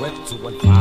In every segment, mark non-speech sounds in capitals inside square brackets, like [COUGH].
web 215.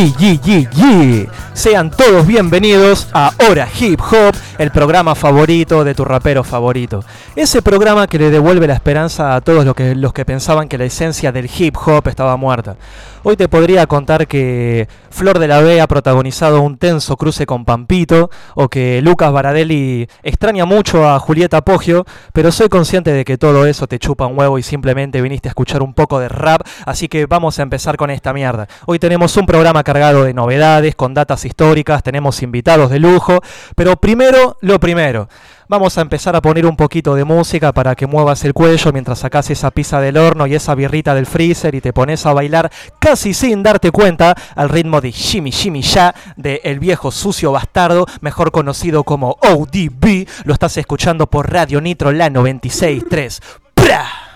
Yi. Sean todos bienvenidos a Hora Hip Hop, el programa favorito de tu rapero favorito. Ese programa que le devuelve la esperanza a todos los que, los que pensaban que la esencia del hip hop estaba muerta. Hoy te podría contar que Flor de la B ha protagonizado un tenso cruce con Pampito o que Lucas Baradelli extraña mucho a Julieta Poggio, pero soy consciente de que todo eso te chupa un huevo y simplemente viniste a escuchar un poco de rap, así que vamos a empezar con esta mierda. Hoy tenemos un programa cargado de novedades, con datas históricas, tenemos invitados de lujo, pero primero lo primero. Vamos a empezar a poner un poquito de música para que muevas el cuello mientras sacas esa pizza del horno y esa birrita del freezer y te pones a bailar casi sin darte cuenta al ritmo de Shimmy Shimmy Ya de El Viejo Sucio Bastardo, mejor conocido como ODB. Lo estás escuchando por Radio Nitro La 96.3. ¡Pra!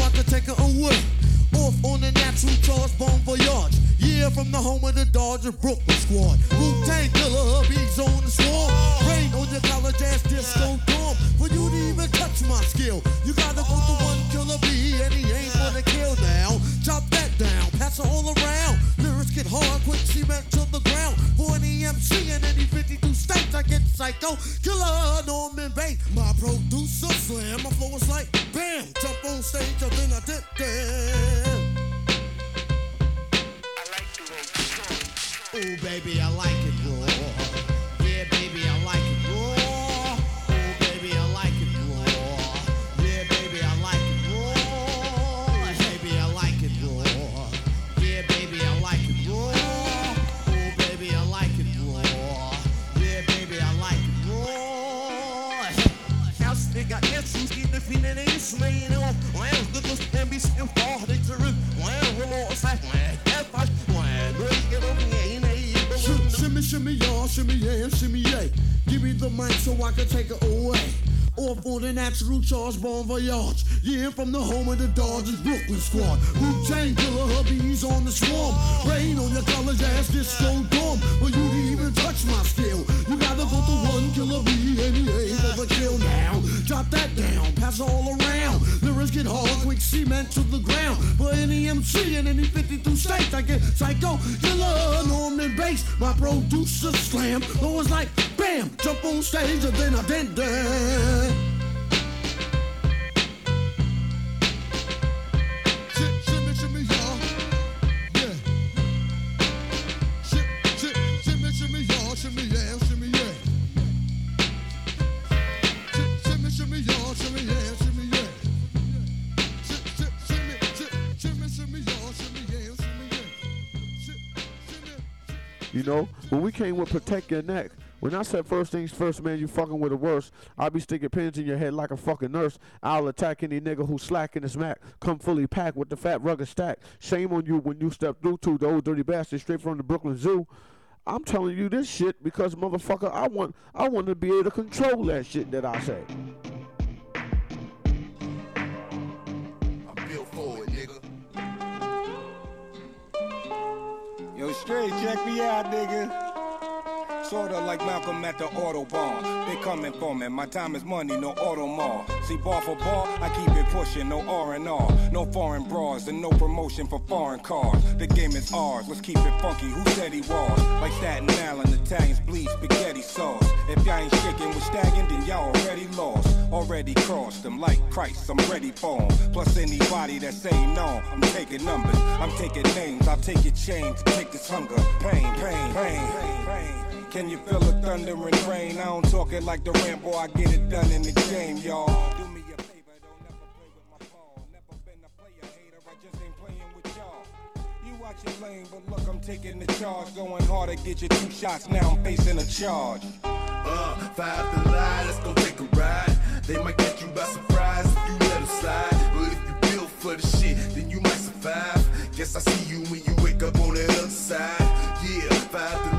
I can take it away. Off on the natural charge, bon voyage. Yeah, from the home of the Dodger Brooklyn squad. Wu Tang killer, bees on the swarm. Rain on your college ass disco dorm. For you to even touch my skill, you gotta go to one killer bee, and he ain't gonna kill now. Chop that down, pass it all around. Lyrics get hard, quick cement to the ground. For any MC in any 52 states, I get psycho. Killer Norman Bates, my producer slam. My flow is like bam, jump on stage, and then I did that. Ooh, baby, I like it raw. I can take it away. Off on the natural charge, born bon voyage. Yeah, from the home of the Dodgers Brooklyn squad. Wu Tang killer, hubbies on the swarm. Rain on your college ass disco dorm. For you to even touch my skill, gotta go to one killer bee and he ain't for kill now. Drop that down, pass all around. Lyrics get hard, quick cement to the ground. For any MC in any 52 states, I get psycho killer Norman Bass. My producer slam, always like bam, jump on stage and then I did that. Know, when we came with protect your neck, when I said first things first, man, you fucking with the worst. I'll be sticking pins in your head like a fucking nurse. I'll attack any nigga who's slacking his Mac. Come fully packed with the fat rugged stack. Shame on you when you step through to the old dirty bastard straight from the Brooklyn Zoo. I'm telling you this shit because motherfucker, I want I want to be able to control that shit that I say. Yo, straight, check me out, nigga. Sorta like Malcolm at the Autobahn. They coming for me. My time is money, no Automall. See, bar for bar, I keep it pushing, no R&R. No foreign bras and no promotion for foreign cars. The game is ours, let's keep it funky. Who said he was? Like Staten Island, Italians bleed spaghetti sauce. If y'all ain't shaking with stagging, then y'all already lost. Already crossed them like Christ, I'm ready for 'em. Plus anybody that say no, I'm taking numbers. I'm taking names, I'll take your chains, take this hunger. pain, Pain, pain, pain, pain. Can you feel the thunder and rain? I don't talk it like the Rambo, I get it done in the game, y'all. Do me a favor, don't never play with my ball. Never been a player hater, I just ain't playing with y'all. You watch your lane, but look, I'm taking the charge. Going hard to get you two shots, now I'm facing a charge. Uh, five to lie, let's go take a ride. They might catch you by surprise if you let them slide. But if you build for the shit, then you might survive. Guess I see you when you wake up on the other side. Yeah, five to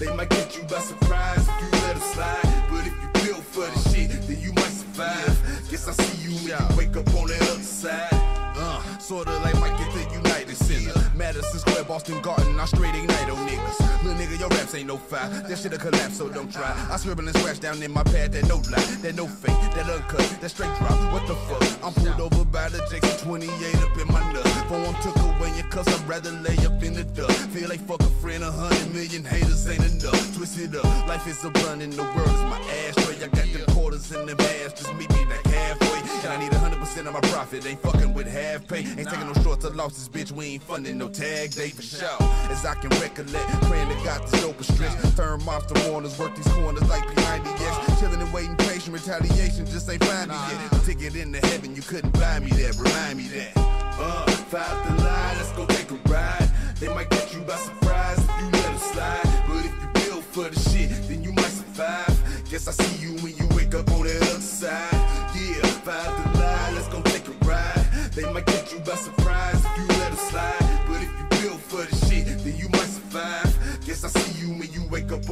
They might get you by surprise if you let them slide. But if you build for the shit, then you might survive. Guess I see you when you wake up on the other side. Uh, sorta like Mike at the United Center. Madison Square, Boston Garden, I straight ignite on niggas. Nigga, your raps ain't no fire. That shit'll collapse, so don't try. I scribble and scratch down in my pad that no lie, that no fake, that uncut, that straight drop. What the fuck? I'm pulled over by the Jackson 28 up in my nut. Phone took away your cuss, I'd rather lay up in the dust. Feel like fuck a friend, a hundred million haters ain't enough. Twist it up, life is a blunt and the world is my ashtray. I got them quarters in the ass, just meet me like halfway. And I need 100% of my profit, ain't fucking with half pay. Ain't taking no shorts or losses, bitch, we ain't funding no tag day for sure. As I can recollect, praying to God this dope stretch. Turn monster warners, work these corners like P90X. Chilling and waiting patient, retaliation just ain't find me yet. A ticket into heaven, you couldn't buy me that, remind me that. Uh, five the line, let's go take a ride. They might catch you by surprise if you let it slide. But if you build for the shit, then you might survive. Guess I see you when you wake up on the other side. Yeah, five the line, let's go take a ride. They might catch you by surprise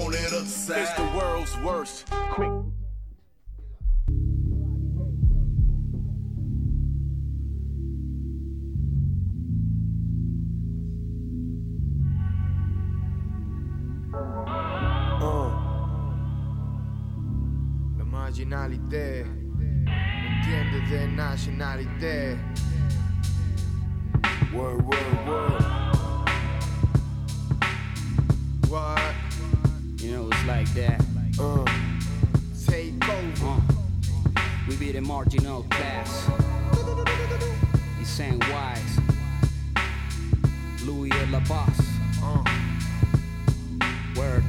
on that other side. It's the world's worst. Quick. Uh. La marginalité, entiende de nationalité. Word, word, word. That. Uh, take over. Uh, we be the marginal class. Insane wise. Louis la boss. Uh, Word.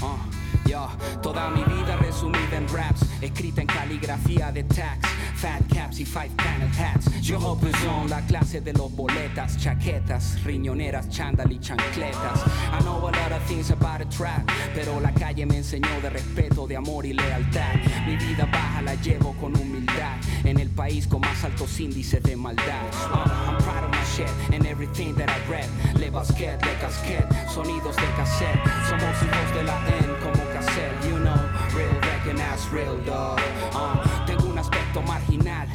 Uh, yo, toda mi vida resumida en raps, escrita en caligrafía de tax, fat caps y five panel hats. Yo represent la clase de los boletas, chaquetas, riñoneras, chándal y chancletas. I know a lot of things about a trap, pero la calle me enseñó de respeto, de amor y lealtad. Mi vida baja la llevo con humildad, en el país con más altos índices de maldad. Uh, I'm proud of my shit and everything that I read. Le basquet, le casquet, sonidos de cassette. Somos hijos de la N como cassette, you know. Real recognize real dog. Marginal,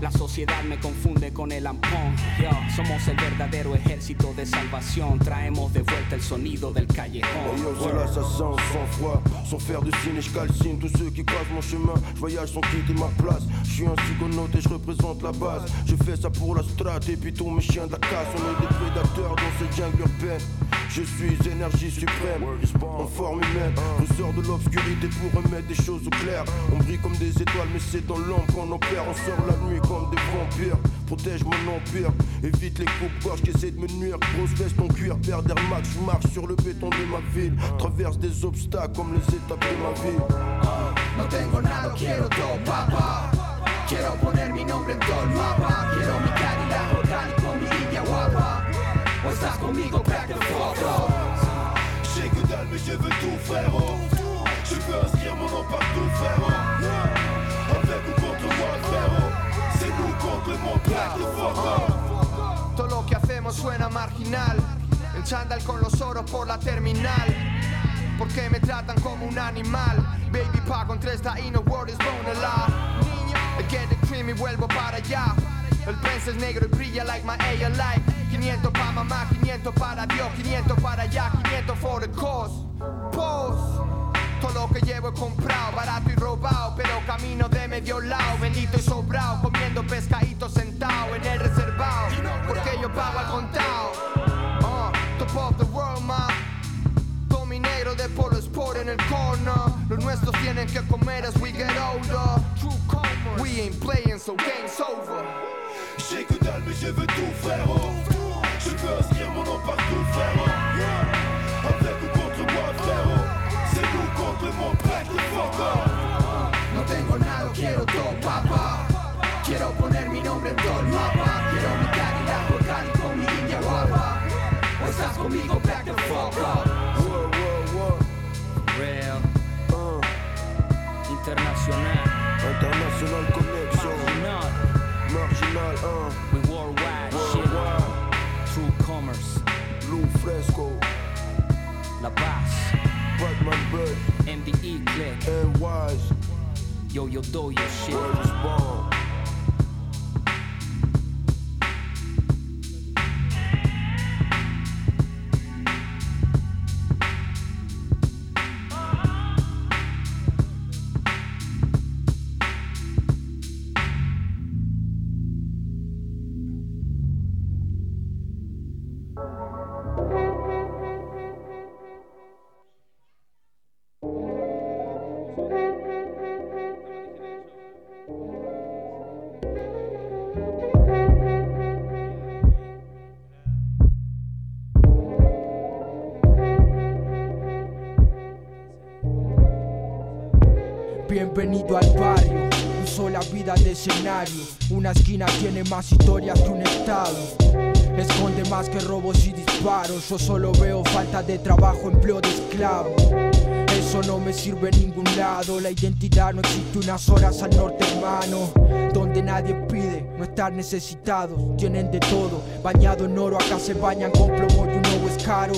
La sociedad me confunde con el ampón. Yo, somos el verdadero ejército de salvación. Traemos de vuelta el sonido del callejón. Yo, c'est Word. l'assassin sans foi, sans faire de signe, je calcine tous ceux qui croisent mon chemin. Je voyage sans quitter ma place. Je suis un psychonaute et je représente la base. Je fais ça pour la strat et puis tous mes chiens de la casse. On est des prédateurs dans cette jungle urbaine. Je suis énergie suprême, en forme humaine. On sort de l'obscurité pour remettre des choses au clair. On brille comme des étoiles, mais c'est dans l'ombre qu'on opère. On sort la nuit comme des vampires. Protège mon empire, évite les coupes-gorges qui essaient de me nuire. Grosse veste en cuir, paire d'Air Max, je marche sur le béton de ma ville. Traverse des obstacles comme les étapes de ma vie. No tengo nada, quiero todo, papá. Quiero poner mi nombre en todo el mapa. Quiero mi Cadillac Orgánico con mi niña guapa. O estás conmigo, back the fuck up. J'ai que dalle mais je veux tout frérot Je veux inscrire mon nom partout frérot Todo lo que hacemos suena marginal. El chándal con los oros por la terminal. Porque me tratan como un animal. Baby pago en tres y no word is bone a lot. I get the cream y vuelvo para allá. El prince es negro y brilla like my A light. 500 pa' mamá, 500 para Dios, 500 para allá, 500 for the cause. Pose. Todo lo que llevo he comprado, barato y robado, pero camino de medio lado, bendito y sobrado, comiendo pescadito sentado en el reservado, porque yo pago al contado. Uh, top of the world, ma. Tommy de polo sport en el corner. Los nuestros tienen que comer as we get older. True commerce. We ain't playing, so game's over. J'ai que dalle mais je veux tout frérot Je veux inscrire mon nom partout frérot quiero todo, papá. Quiero poner mi nombre en todo el mapa. Quiero mi Cadillac Orgánico con mi niña guapa. O estás conmigo, back the fuck up. Whoa, whoa, whoa. Real, Uh, internacional, International Connection. Marginal, Marginal uh, we worldwide, shit. True commerce, Blue Fresco. La Paz, Batman Bird MDE click, and Wise yo yo do your shit. Word born escenario. Una esquina tiene más historias que un estado. Esconde más que robos y disparos. Yo solo veo falta de trabajo, empleo de esclavo. Eso no me sirve en ningún lado. La identidad no existe unas horas al norte, hermano. Donde nadie pide no estar necesitado. Tienen de todo, bañado en oro. Acá se bañan con plomo y un nuevo es caro.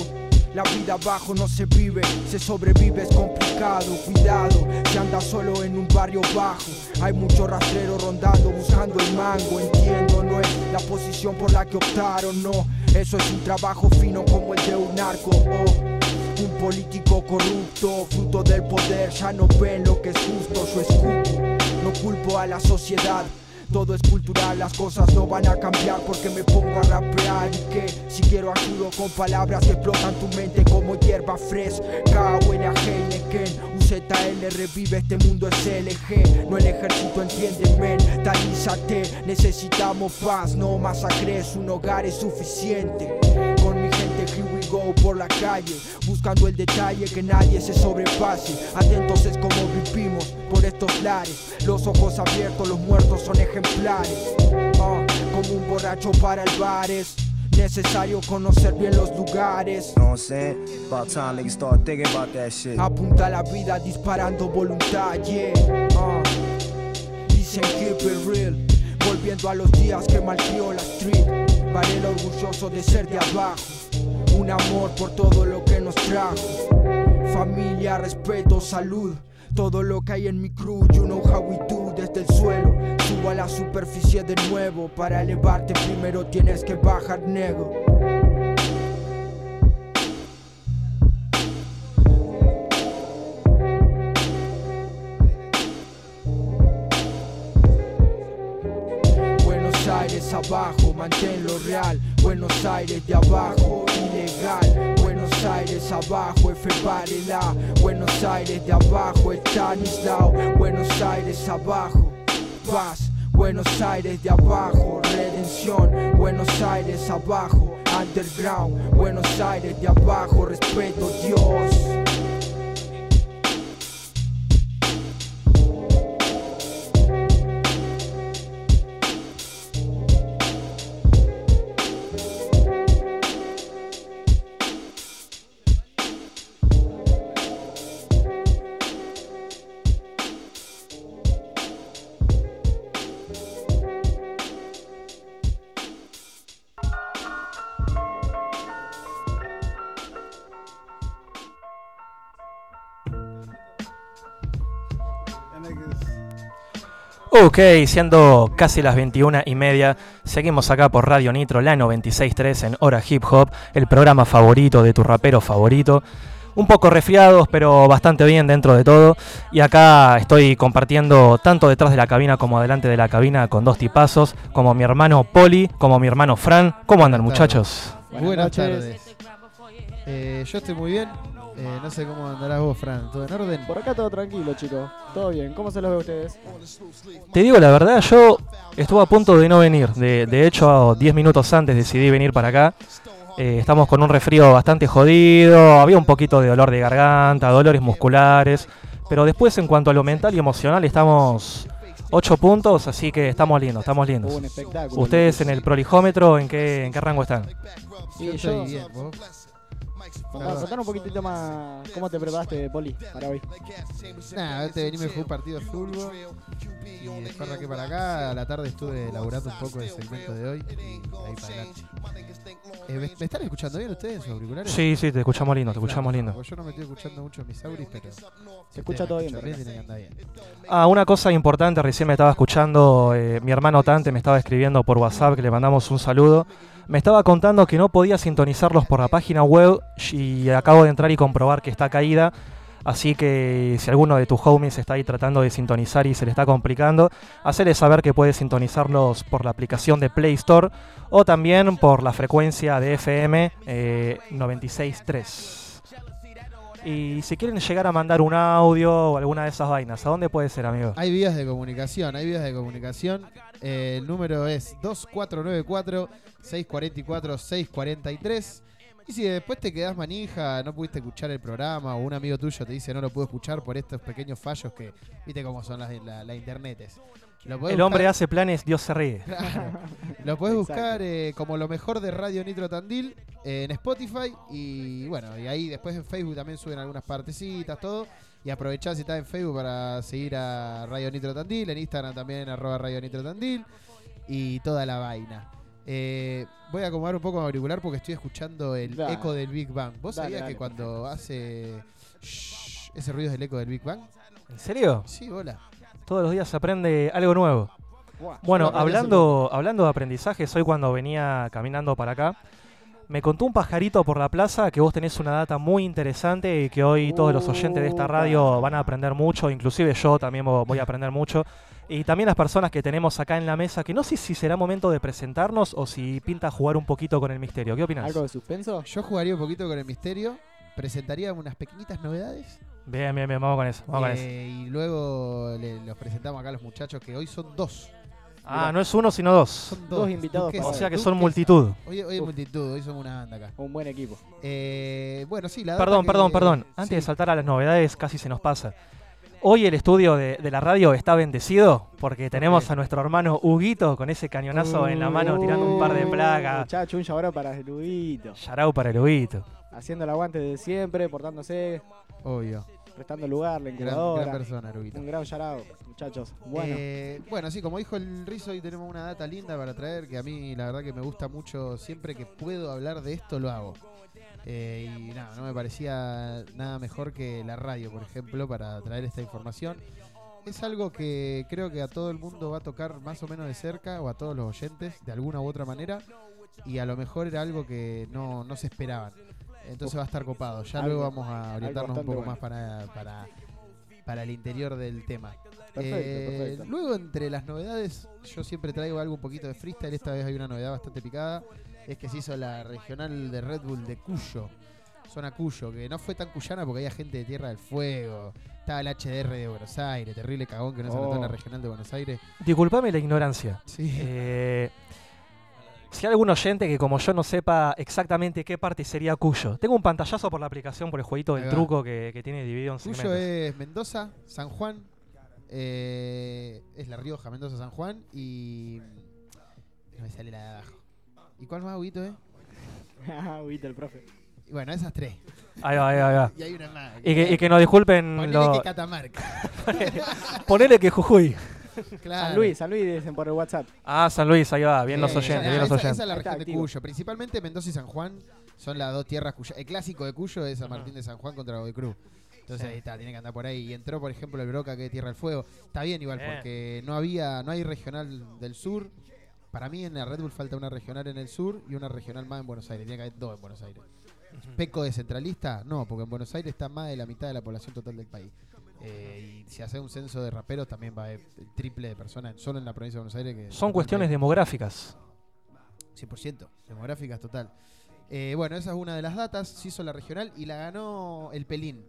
La vida abajo no se vive, se sobrevive es complicado. Cuidado, si anda solo en un barrio bajo. Hay mucho rastrero rondando buscando el mango. Entiendo, no es la posición por la que optaron, no. Eso es un trabajo fino como el de un narco. oh. Un político corrupto, fruto del poder, ya no ven lo que es justo. Yo escupo, no culpo a la sociedad. Todo es cultural, las cosas no van a cambiar porque me pongo a rapear y que si quiero ayudo con palabras que explotan tu mente como hierba fresca huele a Heineken UZL revive este mundo es LG no el ejército entiende mentalízate necesitamos paz no masacres un hogar es suficiente go por la calle buscando el detalle que nadie se sobrepase atentos es como vivimos por estos lares los ojos abiertos los muertos son ejemplares Ah, como un borracho para el bares Necesario conocer bien los lugares. I'm saying? About time niggas start thinking about that shit. Apunta la vida disparando voluntad, yeah. Ah. Dicen keep it real. Volviendo a los días que malcrió la street. Varela orgulloso de ser de abajo. Un amor por todo lo que nos trajo. Familia, respeto, salud. Todo lo que hay en mi crew, you know how we do desde el suelo. Subo a la superficie de nuevo. Para elevarte primero tienes que bajar, nego. Manténlo real. Buenos Aires de abajo, ilegal. Buenos Aires abajo, F Varela. Buenos Aires de abajo, Stanislao. Buenos Aires abajo, paz. Buenos Aires de abajo, redención. Buenos Aires abajo, underground. Buenos Aires de abajo, respeto, Dios. Ok, siendo casi las 21 y media, seguimos acá por Radio Nitro, la 96.3 en Hora Hip Hop, el programa favorito de tu rapero favorito. Un poco resfriados, pero bastante bien dentro de todo. Y acá estoy compartiendo tanto detrás de la cabina como adelante de la cabina con dos tipazos, como mi hermano Poli, como mi hermano Fran. ¿Cómo andan muchachos? Buenas, tardes. Eh, yo estoy muy bien. Eh, no sé cómo andarás vos, Fran. ¿Todo en orden? Por acá todo tranquilo, chicos. Todo bien. ¿Cómo se los ve a ustedes? Te digo la verdad, yo estuve a punto de no venir. De, de hecho, 10 minutos antes decidí venir para acá. Eh, estamos con un resfrío bastante jodido, había un poquito de dolor de garganta, dolores musculares, pero después en cuanto a lo mental y emocional estamos 8 puntos, así que estamos lindos, estamos lindos. Un espectáculo. Ustedes en el prolijómetro, ¿en qué, en qué rango están? Y Yo yo, estoy bien, ¿vos? Contá- contanos un poquitito más cómo te preparaste, Poli, para hoy. Nada, antes de venirme jugué un partido de fútbol y después arranqué para acá. A la tarde estuve elaborando un poco del segmento de hoy y ahí para adelante. Eh, ¿me, me están escuchando bien ustedes, sus auriculares? Sí, sí, te escuchamos lindo, te escuchamos Claro, lindo. porque Yo no me estoy escuchando mucho en mis auris, pero. Se escucha todo bien, Bien, ¿verdad? tiene que andar bien. Ah, una cosa importante, recién me estaba escuchando, eh, mi hermano Tante me estaba escribiendo por WhatsApp, que le mandamos un saludo. Me estaba contando que no podía sintonizarlos por la página web y acabo de entrar y comprobar que está caída. Así que si alguno de tus homies está ahí tratando de sintonizar y se le está complicando, hacerle saber que puede sintonizarlos por la aplicación de Play Store o también por la frecuencia de FM eh, 96.3. Y si quieren llegar a mandar un audio o alguna de esas vainas, ¿a dónde puede ser, amigo? Hay vías de comunicación, hay vías de comunicación. Eh, el número es 2494-644-643. Y si después te quedás manija, no pudiste escuchar el programa o un amigo tuyo te dice no lo puedo escuchar por estos pequeños fallos que, viste cómo son las, la, la internetes. El hombre hace planes, Dios se ríe. [LAUGHS] Claro. Lo puedes buscar eh, como lo mejor de Radio Nitro Tandil eh, en Spotify y bueno, y ahí después en Facebook también suben algunas partecitas, todo. Y aprovechá si estás en Facebook para seguir a Radio Nitro Tandil, en Instagram también arroba Radio Nitro Tandil y toda la vaina. Eh, voy a acomodar un poco mi auricular porque estoy escuchando el Dale. eco del Big Bang. ¿Vos Dale, sabías dale, que cuando hace shh, ese ruido es el eco del Big Bang? ¿En serio? Sí, hola. Todos los días se aprende algo nuevo. Bueno, hablando, hablando de aprendizajes, hoy cuando venía caminando para acá, me contó un pajarito por la plaza que vos tenés una data muy interesante y que hoy todos los oyentes de esta radio van a aprender mucho, inclusive yo también vo- voy a aprender mucho. Y también las personas que tenemos acá en la mesa, que no sé si será momento de presentarnos o si pinta jugar un poquito con el misterio. ¿Qué opinas? ¿Algo de suspenso? Yo jugaría un poquito con el misterio, presentaría unas pequeñitas novedades Bien, bien, bien, vamos con eso. Vamos con eso. eh, y luego le- los presentamos acá a los muchachos que hoy son dos. Ah, no es uno, sino dos. Son Dos invitados Duquesa, O sea que Duquesa. son multitud. Hoy, hoy es multitud, hoy somos una banda acá. Un buen equipo. Eh, bueno, sí, la data Perdón, que- perdón, perdón. Antes sí. de saltar a las novedades, casi se nos pasa. Hoy el estudio de, de la radio está bendecido porque tenemos a nuestro hermano Huguito con ese cañonazo en la mano tirando un par de plagas. Muchacho, un shout para el Luguito. Yarau para el Huguito. Haciendo el aguante de siempre, portándose, Obvio. Prestando lugar, la Gran, gran persona. Un gran shout muchachos. Bueno. Eh, bueno, sí, como dijo el Rizo, hoy tenemos una data linda para traer que a mí la verdad que me gusta mucho. Siempre que puedo hablar de esto lo hago. Eh, y nada, no me parecía nada mejor que la radio, por ejemplo, para traer esta información. Es algo que creo que a todo el mundo va a tocar más o menos de cerca, o a todos los oyentes, de alguna u otra manera. Y a lo mejor era algo que no, no se esperaban. Entonces va a estar copado. Ya Algo- luego vamos a orientarnos un poco bueno. más para, para, para el interior del tema. Perfecto, Eh, perfecto. Luego, entre las novedades, yo siempre traigo algo un poquito de freestyle. Esta vez hay una novedad bastante picada. Es que se hizo la regional de Red Bull de Cuyo. Zona Cuyo, que no fue tan cuyana porque había gente de Tierra del Fuego. Estaba el HDR de Buenos Aires, terrible cagón que no se anotó en la Oh. regional de Buenos Aires. Disculpame la ignorancia. Eh, si hay algún oyente que como yo no sepa exactamente qué parte sería Cuyo, tengo un pantallazo por la aplicación por el jueguito del truco que, que tiene dividido en Cuyo segmentos. es Mendoza, San Juan. eh, es La Rioja, Mendoza, San Juan. Y. No me sale la de abajo. ¿Y cuál más, Huguito, eh? [LAUGHS] Ah, Huguito, el profe. Y Bueno, esas tres. Ahí va, ahí va, ahí va. Y hay una más. Y que, y que nos disculpen Ponele lo- que Catamarca. [LAUGHS] Ponele que Jujuy. [LAUGHS] Claro. San Luis, San Luis dicen por el WhatsApp. Ah, San Luis, ahí va, bien los oyentes, esa- bien los esa, oyentes. esa es la Está región de activo. Cuyo. Principalmente Mendoza y San Juan son las dos tierras cuyo. El clásico de Cuyo es San Martín de San Juan contra Godoy Cruz. Entonces ahí está, tiene que andar por ahí. Y entró, por ejemplo, el Broca, que es Tierra del Fuego. Está bien igual, Bien. porque no había, no hay regional del sur. Para mí en la Red Bull falta una regional en el sur y una regional más en Buenos Aires. Tiene que haber dos en Buenos Aires. ¿Peco de centralista? No, porque en Buenos Aires está más de la mitad de la población total del país. Eh, y si hace un censo de raperos también va a haber el triple de personas solo en la provincia de Buenos Aires. Que Son cuestiones demográficas. 100%, demográficas total. Eh, bueno, esa es una de las datas. Se hizo la regional y la ganó el Pelín.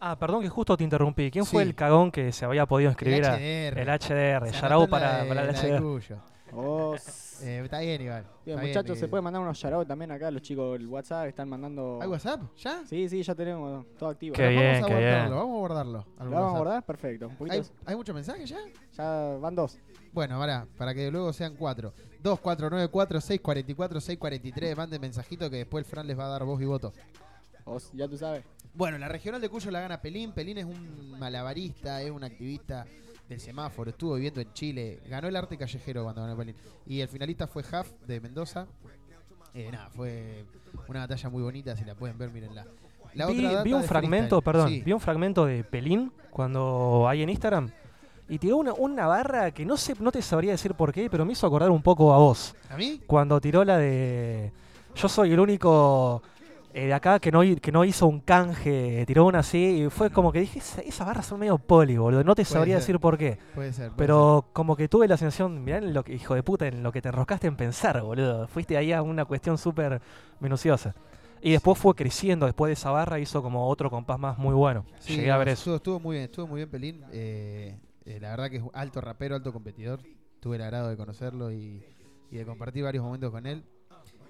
Ah, perdón que justo te interrumpí. ¿Quién fue el cagón que se había podido inscribir? a- HDR. El HDR. Se Yarau anotó en la para, de- para el la de HDR. Cuyo. Oh, Eh, está bien, igual. Bien, Está muchachos, bien, se puede mandar unos shoutouts también acá, los chicos del WhatsApp están mandando. ¿Hay WhatsApp? ¿Ya? Sí, sí, ya tenemos todo activo. Qué Bueno, bien, vamos a qué bien. guardarlo, vamos a guardarlo. ¿Lo vamos a guardar? Perfecto. Un ¿Hay, ¿Hay muchos mensajes ya? Ya van dos. Bueno, para, para que luego sean cuatro. 2494-644-643. Manden mensajito que después el Fran les va a dar voz y voto. Os- ya tú sabes. Bueno, la regional de Cuyo la gana Pelín. Pelín es un malabarista, es un activista del semáforo. Estuvo viviendo en Chile. Ganó el arte callejero cuando ganó Pelín. Y el finalista fue Huff de Mendoza. Eh, nada, fue una batalla muy bonita. Si la pueden ver, mírenla. La vi, otra vi un fragmento, freestyle. perdón, Sí. vi un fragmento de Pelín cuando hay en Instagram y tiró una, una barra que no sé, no te sabría decir por qué, pero me hizo acordar un poco a vos. ¿A mí? Cuando tiró la de yo soy el único eh, de acá que no, que no hizo un canje, tiró una así y fue como que dije, esa- esas barras son medio poli, boludo, no te Puede sabría ser. decir por qué. Puede ser. puede Pero como que tuve la sensación, mirá en lo que, hijo de puta, en lo que te enroscaste en pensar, boludo. Fuiste ahí a una cuestión súper minuciosa. Y después fue creciendo, después de esa barra hizo como otro compás más muy bueno. Sí, Llegué a ver eso. Estuvo, estuvo muy bien, estuvo muy bien Pelín. Eh, eh, la verdad que es alto rapero, alto competidor. Tuve el agrado de conocerlo y, y de compartir varios momentos con él.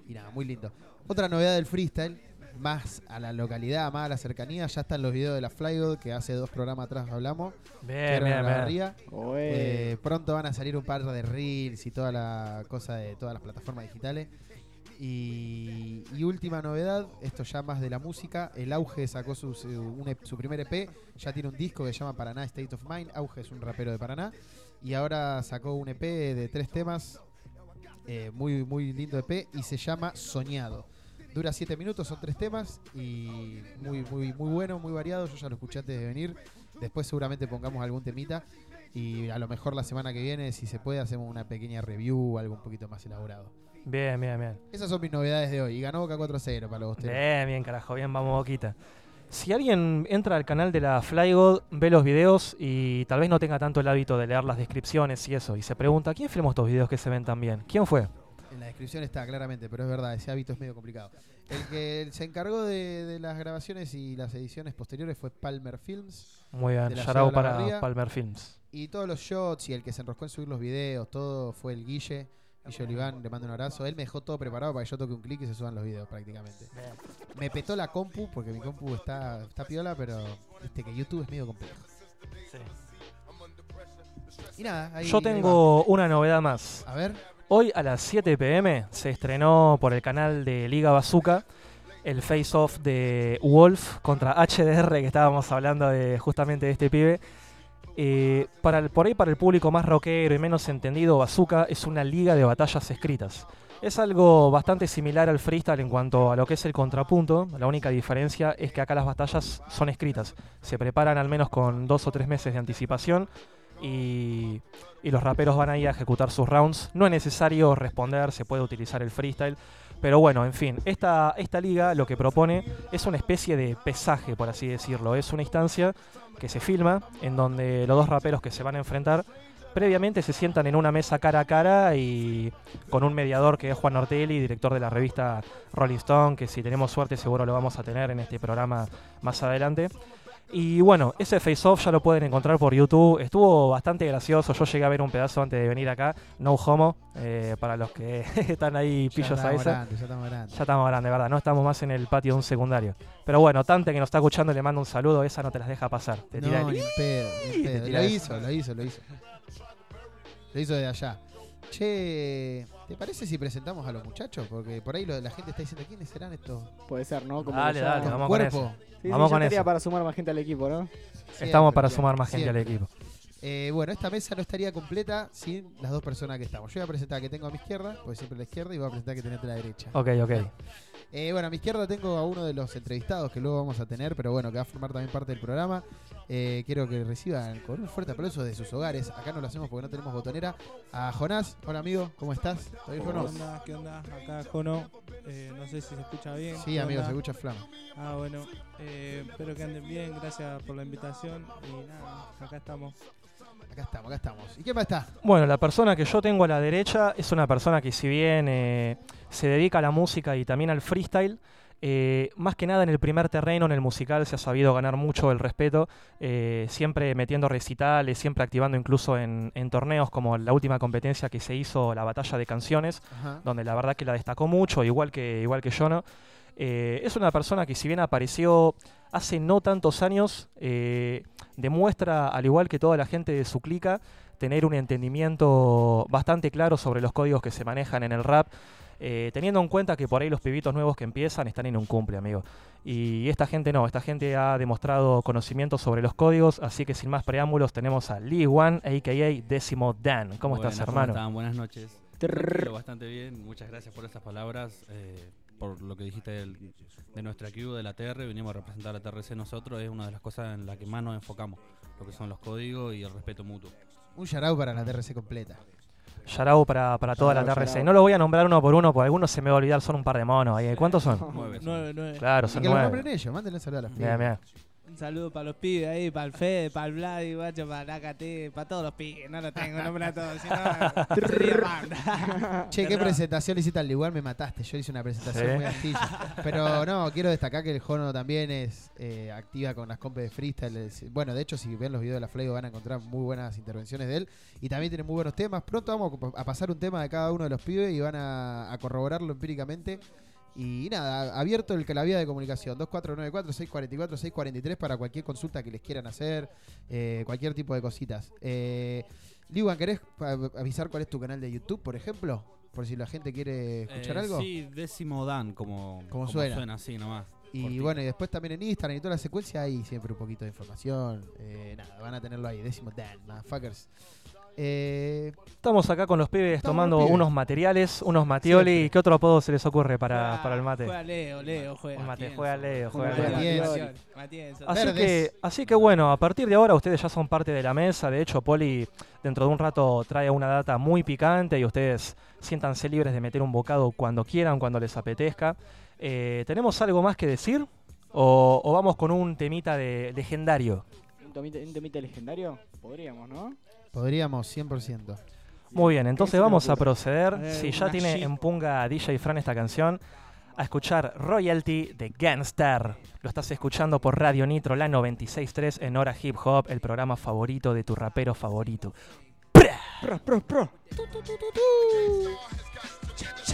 Y nada, muy lindo. Otra novedad del freestyle, más a la localidad, más a la cercanía, ya están los videos de la Flygod, que hace dos programas atrás hablamos. Bien, bien, la bien. Eh, pronto van a salir un par de reels y toda la cosa de todas las plataformas digitales. Y, y última novedad, esto ya más de la música, el Auge sacó su, su, un EP su primer EP, ya tiene un disco que se llama Paraná State of Mind, Auge es un rapero de Paraná, y ahora sacó un EP de tres temas, eh, muy, muy lindo EP, y se llama Soñado. Dura siete minutos, son tres temas, y muy, muy, muy bueno, muy variado, yo ya lo escuché antes de venir, después seguramente pongamos algún temita, y a lo mejor la semana que viene, si se puede, hacemos una pequeña review, algo un poquito más elaborado. Bien, bien, bien. Esas son mis novedades de hoy. Y ganó Boca 4-0 para los ustedes. Bien, bien, carajo, bien, vamos boquita. Si alguien entra al canal de la Flygod, ve los videos y tal vez no tenga tanto el hábito de leer las descripciones y eso, y se pregunta, ¿quién filmó estos videos que se ven tan bien? ¿Quién fue? En la descripción está claramente, pero es verdad, ese hábito es medio complicado. El que se encargó de, de las grabaciones y las ediciones posteriores fue Palmer Films. Muy bien, la para. Palmer Films. Y todos los shots y el que se enroscó en subir los videos, todo fue el Guille. Guille Oliván, le mando un abrazo. Él me dejó todo preparado para que yo toque un clic y se suban los videos prácticamente. Me petó la compu, porque mi compu está, está piola, pero viste que YouTube es medio complejo. Y nada, ahí Yo ahí tengo una novedad más. A ver. Hoy a las 7 pm se estrenó por el canal de Liga Bazooka el face-off de Wolf contra HDR, que estábamos hablando de justamente de este pibe. Eh, para el- por ahí, para el público más rockero y menos entendido, Bazooka es una liga de batallas escritas. Es algo bastante similar al freestyle en cuanto a lo que es el contrapunto. La única diferencia es que acá las batallas son escritas. Se preparan al menos con dos o tres meses de anticipación y, y los raperos van ahí a ejecutar sus rounds. No es necesario responder, se puede utilizar el freestyle. Pero bueno, en fin, esta, esta liga lo que propone es una especie de pesaje, por así decirlo. Es una instancia que se filma en donde los dos raperos que se van a enfrentar previamente se sientan en una mesa cara a cara y con un mediador que es Juan Ortelli, director de la revista Rolling Stone, que si tenemos suerte seguro lo vamos a tener en este programa más adelante. Y bueno, ese face-off ya lo pueden encontrar por YouTube. Estuvo bastante gracioso. Yo llegué a ver un pedazo antes de venir acá. No homo, eh, para los que [LAUGHS] están ahí Ya pillos a estamos esa. ya estamos grandes. Ya estamos grandes, ¿verdad? No estamos más en el patio de un secundario. Pero bueno, Tante que nos está escuchando le mando un saludo. Esa no te las deja pasar. Te tira No, el- ni pedo, ni pedo. Lo hizo, lo hizo, lo hizo. Lo hizo de allá. Che, ¿te parece si presentamos a los muchachos? Porque por ahí lo- la gente está diciendo, ¿quiénes serán estos? Puede ser, ¿no? Dale, ya- dale, Con vamos cuerpo. con eso. Sí, vamos sí, con eso. para sumar más gente al equipo, ¿no? Estamos para sumar más gente al equipo. Eh, bueno, esta mesa no estaría completa sin las dos personas que estamos. Yo voy a presentar que tengo a mi izquierda, porque siempre a la izquierda, y voy a presentar que tenés a la derecha. Ok, ok. Eh, bueno, a mi izquierda tengo a uno de los entrevistados que luego vamos a tener, pero bueno, que va a formar también parte del programa. Eh, quiero que reciban con un fuerte aplauso de sus hogares. Acá no lo hacemos porque no tenemos botonera. A Jonás, hola amigo, ¿cómo estás? ¿Todo bien, ¿Qué onda? ¿Qué onda? Acá Jono. Eh, no sé si se escucha bien. Sí, ¿Qué amigo, onda? se escucha flama. Ah, bueno. Eh, espero que anden bien. Gracias por la invitación. Y nada, acá estamos. Acá estamos, acá estamos. ¿Y qué más está? Bueno, la persona que yo tengo a la derecha es una persona que si bien eh, se dedica a la música y también al freestyle, eh, más que nada en el primer terreno, en el musical, se ha sabido ganar mucho el respeto, eh, siempre metiendo recitales, siempre activando incluso en, en torneos como la última competencia que se hizo, la batalla de canciones, Ajá. donde la verdad que la destacó mucho, igual que, igual que yo, ¿no? Eh, es una persona que si bien apareció hace no tantos años, demuestra, al igual que toda la gente de su clica, tener un entendimiento bastante claro sobre los códigos que se manejan en el rap, eh, teniendo en cuenta que por ahí los pibitos nuevos que empiezan están en un cumple, amigo. Y esta gente no, esta gente ha demostrado conocimiento sobre los códigos, así que sin más preámbulos tenemos a Lee One, a.k.a. Décimo Dan. ¿Cómo estás, hermano? están? Buenas noches. Tranquilo, bastante bien. Muchas gracias por estas palabras. eh, por lo que dijiste del- de nuestra crew, de la TR. Venimos a representar a TRC nosotros. Es una de las cosas en las que más nos enfocamos. Lo que son los códigos y el respeto mutuo. Un shout para la TRC completa. Yarao para, para toda la TRC. yarao. No lo voy a nombrar uno por uno, porque algunos se me va a olvidar, son un par de monos. ahí. ¿Cuántos son? [LAUGHS] Nueve, nueve. Claro, Y son que lo nueve. nombren ellos, mándenle un saludo a las Bien, bien. Un saludo para los pibes ahí, para el Fede, para el Vladi, guacho, para KT, para todos los pibes. No lo tengo, nombre a todos. Si no, [LAUGHS] sería banda. [LAUGHS] Che, qué presentación hiciste al igual, me mataste. Yo hice una presentación Sí. muy astilla. Pero no, quiero destacar que el Jono también es eh, activa con las compes de freestyle. Es- bueno, de hecho, si ven los videos de la Flavio van a encontrar muy buenas intervenciones de él. Y también tiene muy buenos temas. Pronto vamos a pasar un tema de cada uno de los pibes y van a, a corroborarlo empíricamente. Y nada, abierto el, la vía de comunicación 2494-644-643 para cualquier consulta que les quieran hacer, eh, cualquier tipo de cositas. Eh, Liwan, ¿querés avisar cuál es tu canal de YouTube, por ejemplo? Por si la gente quiere escuchar Eh, algo. Sí, décimo Dan, como, Como suena. suena así nomás. Y cortito. bueno, y después también en Instagram y toda la secuencia hay siempre un poquito de información. Eh, nada, van a tenerlo ahí. Décimo Dan, motherfuckers. Eh, Estamos acá con los pibes tomando los pibes. unos materiales, unos matioli. ¿Qué otro apodo se les ocurre para, para el mate? Juega Leo, Leo, juega. Un mate, juega Leo, juega Leo. Leo. Matienzo. Así que, así que bueno, a partir de ahora ustedes ya son parte de la mesa. De hecho, Poli dentro de un rato trae una data muy picante y ustedes siéntanse libres de meter un bocado cuando quieran, cuando les apetezca. Eh, ¿Tenemos algo más que decir? ¿O, o vamos con un temita de legendario? ¿Un temita, un temita legendario? Podríamos, ¿no? Podríamos, 100%. Muy bien, entonces vamos a proceder, ver, si ya tiene en punga DJ Fran esta canción, a escuchar Royalty de Gangster. Lo estás escuchando por Radio Nitro, la 96.3 en hora hip hop, el programa favorito de tu rapero favorito. Pro, pro, pro. One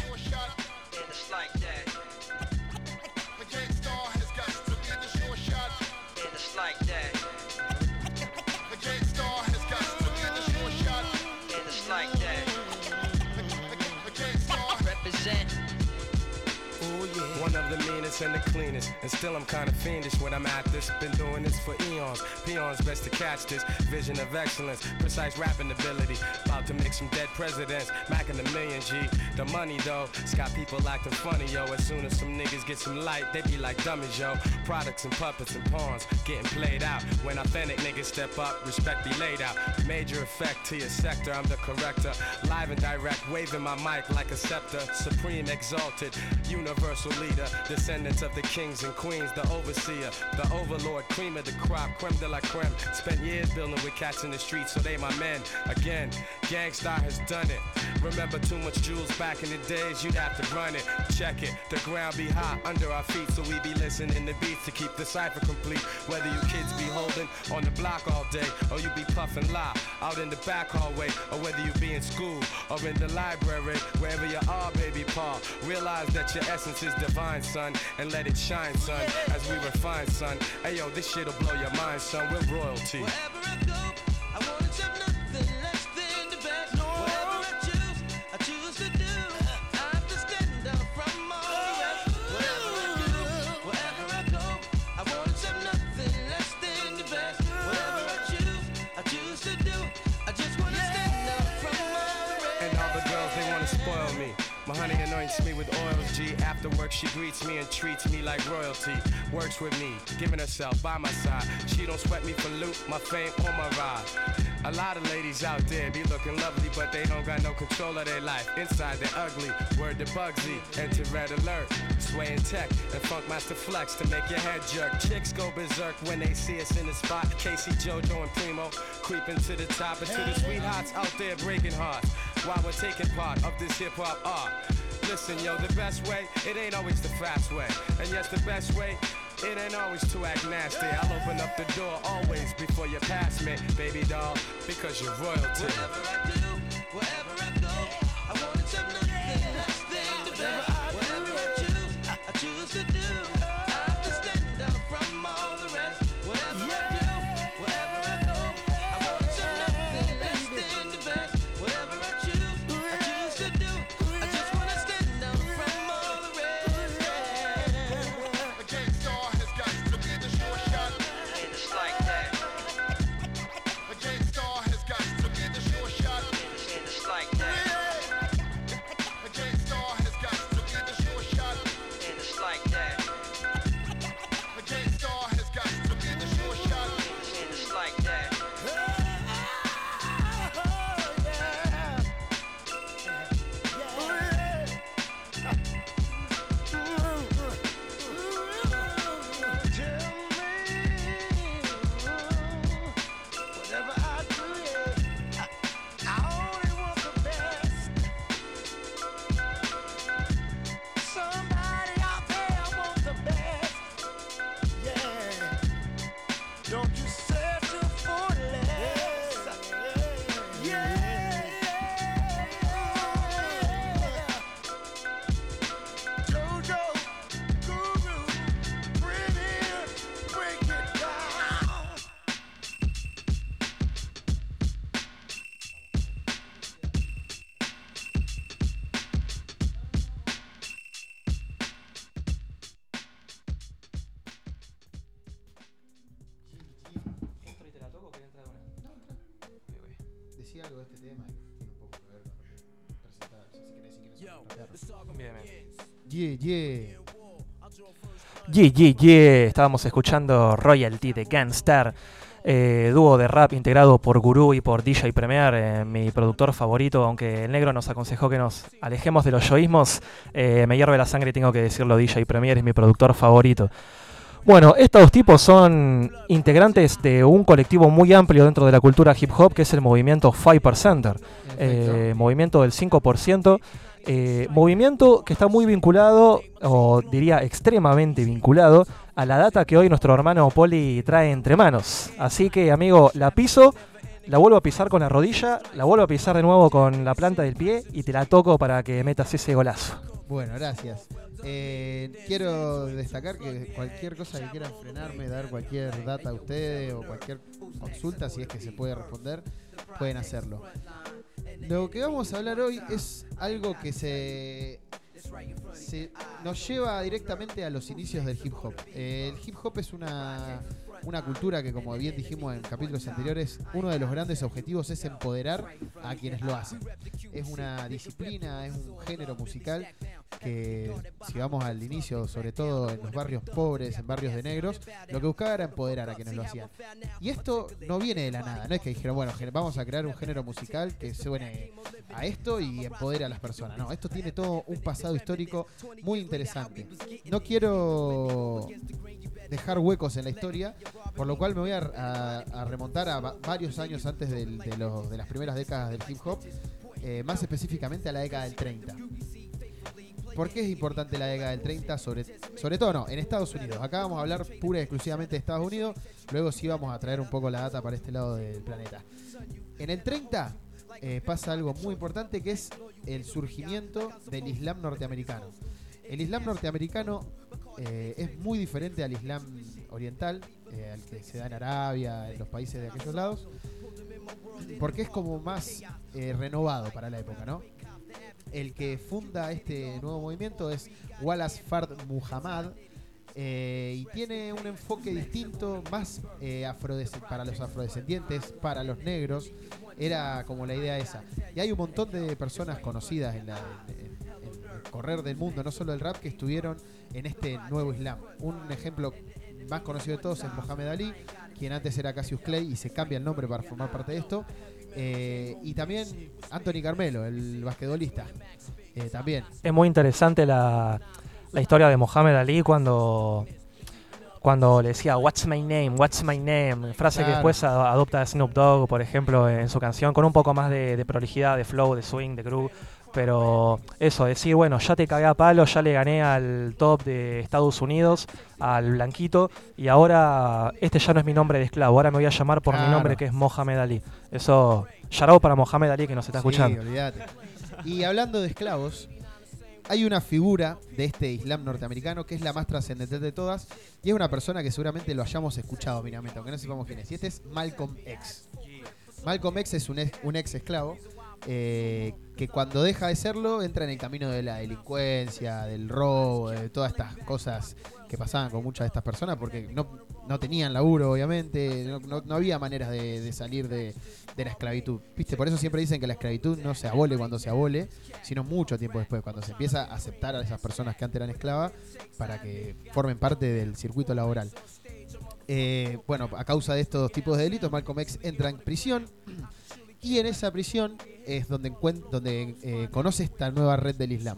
and the cleanest, and still I'm kinda fiendish when I'm at this. Been doing this for eons, peons best to catch this. Vision of excellence, precise rapping ability. About to make some dead presidents, macking a million G. The money though, it's got people acting funny, yo. As soon as some niggas get some light, they be like dummies, yo. Products and puppets and pawns getting played out. When authentic niggas step up, respect be laid out. Major effect to your sector, I'm the corrector. Live and direct, waving my mic like a scepter. Supreme exalted, universal leader. Descendants of the kings and queens, the overseer, the overlord, cream of the crop, creme de la creme. Spent years building with cats in the streets, so they my men. Again, Gangstar has done it. Remember too much jewels back in the days, you'd have to run it. Check it, the ground be hot under our feet, so we be listening to beats to keep the cipher complete. Whether you kids be holding on the block all day, or you be puffing lie out in the back hallway, or whether you be in school or in the library, wherever you are, baby Paul. Realize that your essence is divine, son, and let it shine, son, as we refine, son. Hey yo, this shit'll blow your mind, son. We're royalty. And G. After work, she greets me and treats me like royalty. Works with me, giving herself by my side. She don't sweat me for loot, my fame or my ride. A lot of ladies out there be looking lovely, but they don't got no control of their life. Inside, they're ugly. Word to Bugsy, enter red alert. Swaying tech and funk master flex to make your head jerk. Chicks go berserk when they see us in the spot. Casey, JoJo, and Primo creeping to the top and to the sweethearts out there breaking hearts while we're taking part of this hip hop art. Listen, yo, the best way, it ain't always the fast way. And yes, the best way, it ain't always to act nasty. I'll open up the door always before you pass me, baby doll, because you're royalty. Like Yeah, yeah. Yeah, yeah, yeah. Estábamos escuchando Royalty de Gangstar, eh, dúo de rap integrado por Guru y por DJ Premier, eh, mi productor favorito. Aunque el negro nos aconsejó que nos alejemos de los yoísmos, eh, me hierve la sangre y tengo que decirlo: DJ Premier es mi productor favorito. Bueno, estos tipos son integrantes de un colectivo muy amplio dentro de la cultura hip hop, que es el movimiento 5%, eh, movimiento del 5%. Eh, movimiento que está muy vinculado, o diría extremadamente vinculado, a la data que hoy nuestro hermano Poli trae entre manos. Así que, amigo, la piso, la vuelvo a pisar con la rodilla, la vuelvo a pisar de nuevo con la planta del pie y te la toco para que metas ese golazo. Bueno, gracias. Eh, quiero destacar que cualquier cosa que quieran frenarme, dar cualquier data a ustedes o cualquier consulta, si es que se puede responder, pueden hacerlo. Lo que vamos a hablar hoy es algo que se, se- nos lleva directamente a los inicios del hip hop. El hip hop es una, una cultura que, como bien dijimos en capítulos anteriores, uno de los grandes objetivos es empoderar a quienes lo hacen. Es una disciplina, es un género musical que, si vamos al inicio, sobre todo en los barrios pobres, en barrios de negros, lo que buscaba era empoderar a quienes lo hacían. Y esto no viene de la nada, no es que dijeron, bueno, vamos a crear un género musical que suene a esto y empodere a las personas. No, esto tiene todo un pasado histórico muy interesante. No quiero dejar huecos en la historia, por lo cual me voy a, remontar a va- varios años antes de, los- de las primeras décadas del hip hop, eh, más específicamente a la década del 30. ¿Por qué es importante la década del 30? Sobre, todo no, en Estados Unidos. Acá vamos a hablar pura y exclusivamente de Estados Unidos, luego sí vamos a traer un poco la data para este lado del planeta. En el 30 eh, pasa algo muy importante que es el surgimiento del Islam norteamericano. El Islam norteamericano eh, es muy diferente al Islam oriental, eh, al que se da en Arabia, en los países de aquellos lados, porque es como más renovado para la época, ¿no? El que funda este nuevo movimiento es Wallace Fard Muhammad eh, y tiene un enfoque distinto, más eh, para los afrodescendientes, para los negros. Era como la idea esa. Y hay un montón de personas conocidas en, la- en el correr del mundo, no solo el rap, que estuvieron en este nuevo Islam. Un ejemplo más conocido de todos es Mohamed Ali, quien antes era Cassius Clay y se cambia el nombre para formar parte de esto. Eh, y también Anthony Carmelo, el basquetbolista. Eh, también. Es muy interesante la, la historia de Mohamed Ali cuando, cuando le decía What's my name, What's my name, frase que Claro. después a- adopta Snoop Dogg, por ejemplo, en su canción, con un poco más de, de prolijidad, de flow, de swing, de groove. Pero eso, decir, bueno, ya te cagué a palo, ya le gané al top de Estados Unidos, al blanquito, y ahora este ya no es mi nombre de esclavo, ahora me voy a llamar por mi nombre que es Mohamed Ali. Eso, out para Mohamed Ali que nos está Sí, escuchando. Y hablando de esclavos, hay una figura de este Islam norteamericano que es la más trascendental de todas y es una persona que seguramente lo hayamos escuchado mínimamente, aunque no sepamos quién es. Y este es Malcolm X. Malcolm X es un ex, un ex esclavo eh, que cuando deja de serlo entra en el camino de la delincuencia, del robo, de todas estas cosas que pasaban con muchas de estas personas porque no, no tenían laburo, obviamente, no, no- había maneras de, de salir de, de la esclavitud. ¿Viste? Por eso siempre dicen que la esclavitud no se abole cuando se abole, sino mucho tiempo después, cuando se empieza a aceptar a esas personas que antes eran esclavas para que formen parte del circuito laboral. Eh, bueno, a causa de estos tipos de delitos, Malcolm X entra en prisión y en esa prisión es donde, donde eh, conoce esta nueva red del Islam.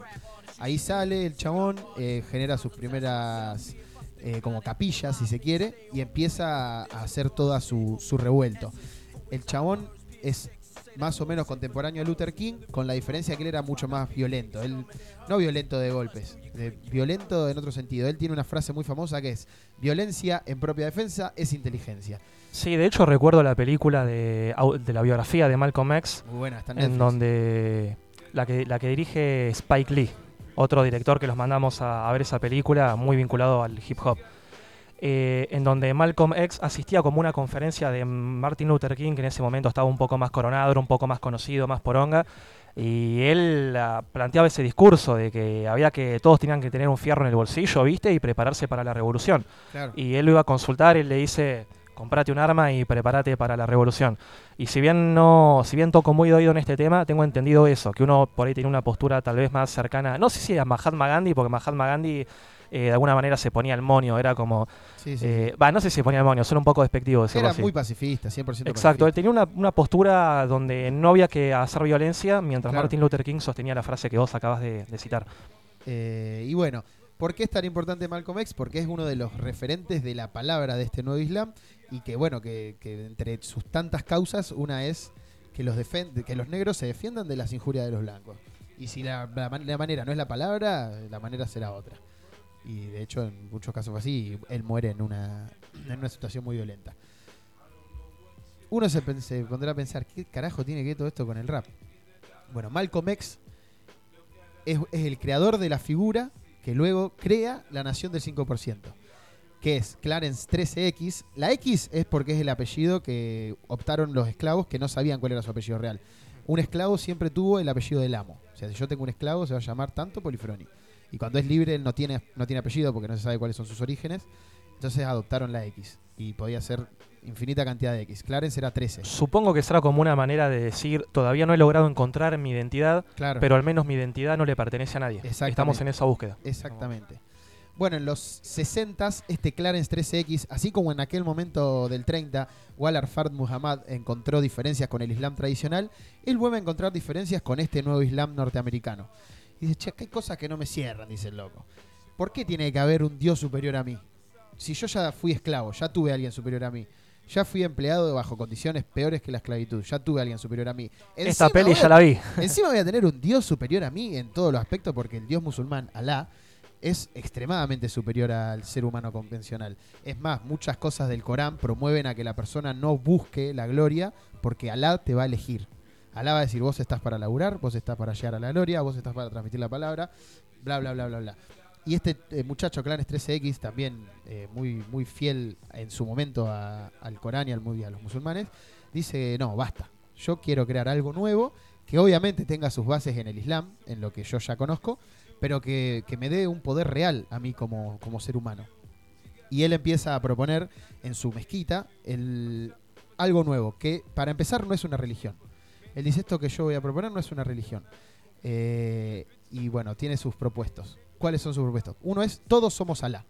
Ahí sale el chabón, eh, genera sus primeras eh, como capillas, si se quiere, y empieza a hacer toda su, su revuelto. El chabón es más o menos contemporáneo a Luther King, con la diferencia que él era mucho más violento. Él, no violento de golpes, de- violento en otro sentido. Él tiene una frase muy famosa que es, violencia en propia defensa es inteligencia. Sí, de hecho recuerdo la película de, la biografía de Malcolm X, Muy buena, está en en donde la que, la que dirige Spike Lee, otro director que los mandamos a, a ver esa película, muy vinculado al hip hop, eh, en donde Malcolm X asistía como una conferencia de Martin Luther King, que en ese momento estaba un poco más coronado, era un poco más conocido, más poronga, y él ah, planteaba ese discurso de que había que todos tenían que tener un fierro en el bolsillo, ¿viste? Y prepararse para la revolución. Claro. Y él lo iba a consultar y le dice, comprate un arma y prepárate para la revolución. Y si bien no, si bien toco muy de oído en este tema, tengo entendido eso, que uno por ahí tiene una postura tal vez más cercana, no sé si a Mahatma Gandhi, porque Mahatma Gandhi eh, de alguna manera se ponía el monio, era como, Sí, sí. eh, no sé si se ponía el monio, suena un poco despectivo decirlo Era así. muy pacifista, 100% Exacto, él pacifista. tenía una, una postura donde no había que hacer violencia, mientras Claro. Martin Luther King sostenía la frase que vos acabas de, de citar. Eh, y bueno, ¿por qué es tan importante Malcolm X? Porque es uno de los referentes de la palabra de este nuevo Islam y que bueno, que, entre sus tantas causas, una es que los, que los negros se defiendan de las injurias de los blancos. Y si la, la man- la manera no es la palabra, la manera será otra. Y de hecho en muchos casos fue así, él muere en una, en una situación muy violenta. Uno se, pondrá a pensar, ¿qué carajo tiene que ver todo esto con el rap? Bueno, Malcolm X es el creador de la figura que luego crea la nación del 5%, que es Clarence 13X. La X es porque es el apellido que optaron los esclavos que no sabían cuál era su apellido real. Un esclavo siempre tuvo el apellido del amo. O sea, si yo tengo un esclavo, se va a llamar tanto Polifroni. Y cuando es libre, no tiene, no tiene apellido porque no se sabe cuáles son sus orígenes. Entonces adoptaron la X. Y podía ser infinita cantidad de X. Clarence era 13. Supongo que será como una manera de decir, todavía no he logrado encontrar mi identidad, Claro. pero al menos mi identidad no le pertenece a nadie. Estamos en esa búsqueda. Exactamente. Bueno, en los 60 este Clarence 13X, así como en aquel momento del 30, Walar Fard Muhammad encontró diferencias con el Islam tradicional, él vuelve a encontrar diferencias con este nuevo Islam norteamericano. Y dice, che, hay cosas que no me cierran, dice el loco. ¿Por qué tiene que haber un Dios superior a mí? Si yo ya fui esclavo, ya tuve a alguien superior a mí. Ya fui empleado bajo condiciones peores que la esclavitud. Ya tuve a alguien superior a mí. Esta Encima peli voy a- ya la vi. [LAUGHS] Encima voy a tener un Dios superior a mí en todos los aspectos porque el Dios musulmán, Alá, es extremadamente superior al ser humano convencional. Es más, muchas cosas del Corán promueven a que la persona no busque la gloria porque Alá te va a elegir. Alá va a decir, vos estás para laburar, vos estás para llegar a la gloria, vos estás para transmitir la palabra, bla, bla, bla, bla, bla. Y este eh, muchacho, Clanes 13X, también eh, muy, muy fiel en su momento al Corán y al, y a los musulmanes, dice, no, basta. Yo quiero crear algo nuevo que obviamente tenga sus bases en el Islam, en lo que yo ya conozco, pero que, que me dé un poder real a mí como, como ser humano. Y él empieza a proponer en su mezquita el, algo nuevo, que para empezar no es una religión. Él dice, esto que yo voy a proponer no es una religión. Eh, y bueno, tiene sus propuestos. ¿Cuáles son sus propuestos? Uno es, todos somos Alá.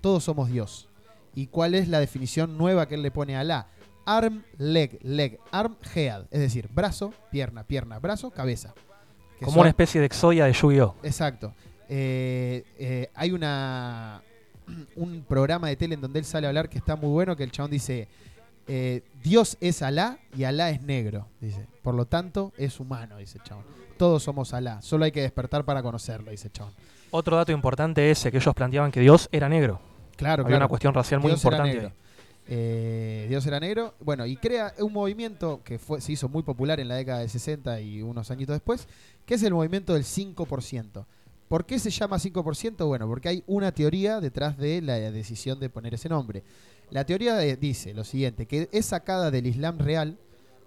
Todos somos Dios. ¿Y cuál es la definición nueva que él le pone a Alá? Arm, leg, leg, arm, head. Es decir, brazo, pierna, pierna, brazo, cabeza. Como son- una especie de Exodia de Yu-Gi-Oh! Exacto. Eh, eh, hay una [CLEARS THROAT] un programa de tele en donde él sale a hablar que está muy bueno, que el chabón dice, eh, Dios es Alá y Alá es negro, dice. Por lo tanto, es humano, dice el chabón. Todos somos Alá, solo hay que despertar para conocerlo, dice el chabón. Otro dato importante ese, que ellos planteaban que Dios era negro. Claro, Había claro. una cuestión racial muy Dios importante. Eh, Dios era negro. Bueno, y crea un movimiento que fue, se hizo muy popular en la década del 60 y unos añitos después, que es el movimiento del 5%. ¿Por qué se llama 5%? Bueno, porque hay una teoría detrás de la decisión de poner ese nombre. La teoría de- dice lo siguiente, que es sacada del Islam real,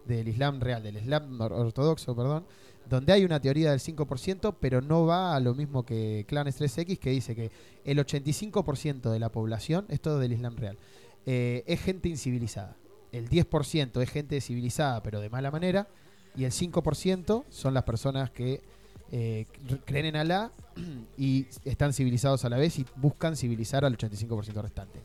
del Islam real, del Islam or- ortodoxo, perdón, donde hay una teoría del 5%, pero no va a lo mismo que Clanes 3X, que dice que el 85% de la población, esto del Islam real, eh, es gente incivilizada. El 10% es gente civilizada, pero de mala manera, y el 5% son las personas que eh, cre- creen en Alá [CLEARS THROAT] y están civilizados a la vez y buscan civilizar al 85% restante.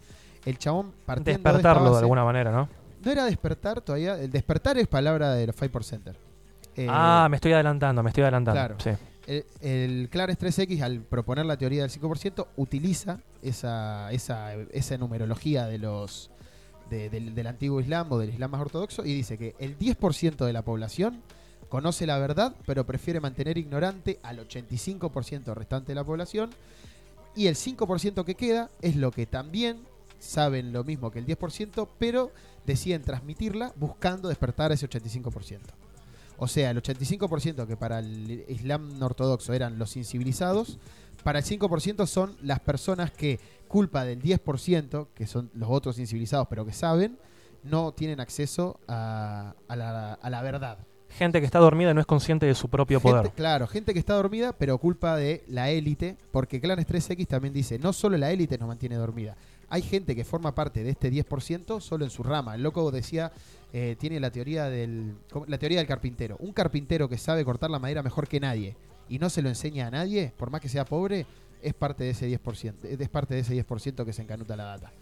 El chabón partiendo Despertarlo de base- alguna manera, ¿no? No era despertar todavía, el despertar es palabra de los Five Center. Eh, ah, me estoy adelantando, me estoy adelantando. Claro. Sí. El, el Clarence 3X, al proponer la teoría del 5%, utiliza esa, esa, esa numerología de los de- del, del antiguo Islam o del Islam más ortodoxo y dice que el 10% de la población conoce la verdad, pero prefiere mantener ignorante al 85% restante de la población. Y el 5% que queda es lo que también saben lo mismo que el 10%, pero deciden transmitirla buscando despertar a ese 85%. O sea, el 85% que para el Islam ortodoxo eran los incivilizados, para el 5% son las personas que, culpa del 10%, que son los otros incivilizados pero que saben, no tienen acceso a, a la, a la verdad. Gente que está dormida y no es consciente de su propio Gente- poder. Claro, gente que está dormida, pero culpa de la élite, porque Clanes 3X también dice, no solo la élite nos mantiene dormida, Hay gente que forma parte de este 10% solo en su rama. El loco decía, eh, tiene la teoría, del, la teoría del carpintero. Un carpintero que sabe cortar la madera mejor que nadie y no se lo enseña a nadie, por más que sea pobre, es parte de ese 10%, es parte de ese 10% que se encanuta la data.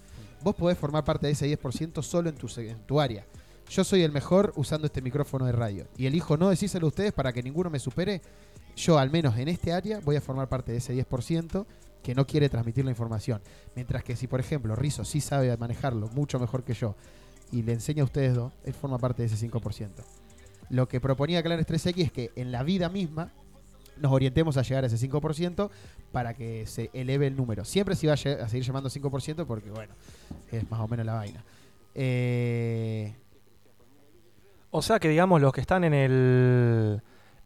Vos podés formar parte de ese 10% solo en tu, se- en tu área. Yo soy el mejor usando este micrófono de radio y elijo no decírselo a ustedes para que ninguno me supere. Yo, al menos en este área, voy a formar parte de ese 10% que no quiere transmitir la información. Mientras que si, por ejemplo, Rizo sí sabe manejarlo mucho mejor que yo y le enseña a ustedes dos, él forma parte de ese 5%. Lo que proponía Clarence 3X es que en la vida misma nos orientemos a llegar a ese 5% para que se eleve el número. Siempre se va a seguir llamando 5% porque, bueno, es más o menos la vaina. Eh, O sea que, digamos, los que están en el,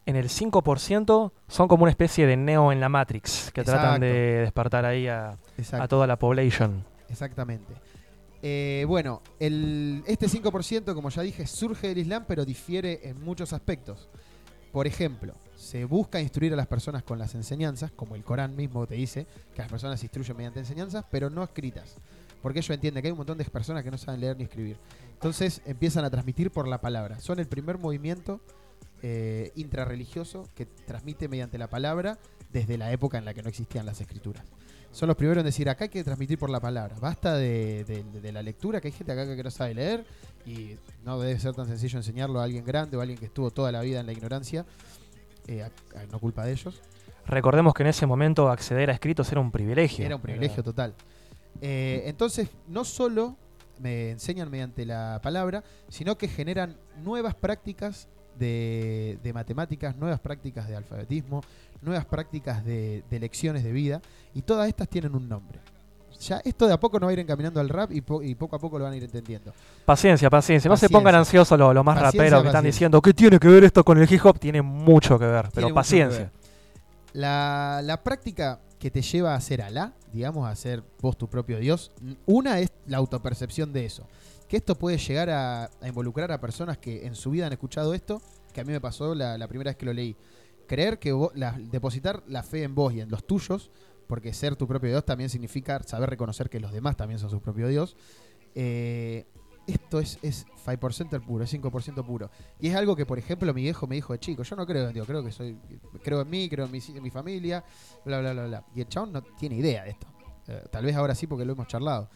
en el 5% son como una especie de neo en la Matrix, que tratan de despertar ahí a, a toda la población. Exactamente. Eh, bueno, el, este 5%, como ya dije, surge del Islam, pero difiere en muchos aspectos. Por ejemplo, se busca instruir a las personas con las enseñanzas, como el Corán mismo te dice, que las personas se instruyen mediante enseñanzas, pero no escritas. Porque ellos entienden que hay un montón de personas que no saben leer ni escribir. Entonces empiezan a transmitir por la palabra. Son el primer movimiento eh, intrarreligioso que transmite mediante la palabra desde la época en la que no existían las escrituras. Son los primeros en decir, acá hay que transmitir por la palabra. Basta de, de- de la lectura, que hay gente acá que no sabe leer y no debe ser tan sencillo enseñarlo a alguien grande o a alguien que estuvo toda la vida en la ignorancia, eh, a- a- no culpa de ellos. Recordemos que en ese momento acceder a escritos era un privilegio. Era un privilegio total. Eh, entonces, no solo me enseñan mediante la palabra, sino que generan nuevas prácticas de, de matemáticas, nuevas prácticas de alfabetismo, nuevas prácticas de, de lecciones de vida, y todas estas tienen un nombre. Ya esto de a poco nos va a ir encaminando al rap y, po- y poco a poco lo van a ir entendiendo. Paciencia, paciencia. No se pongan ansiosos los los más Paciencia, raperos que están diciendo, ¿qué tiene que ver esto con el hip hop? Tiene mucho que ver, pero paciencia. ver. La, la práctica que te lleva a ser Alá, digamos, a ser vos tu propio Dios, una es la autopercepción de eso. Que esto puede llegar a, involucrar a personas que en su vida han escuchado esto, que a mí me pasó la, primera vez que lo leí. Creer que vos, depositar la fe en vos y en los tuyos, porque ser tu propio Dios también significa saber reconocer que los demás también son su propio Dios. Eh, esto es, es 5% puro, es 5% puro. Y es algo que, por ejemplo, mi viejo me dijo de chico. Yo no creo en Dios, creo que soy. Creo en mí, creo en mi, en mi familia, bla, bla, bla, bla. Y el chabón no tiene idea de esto. Eh, tal vez ahora sí, porque lo hemos charlado.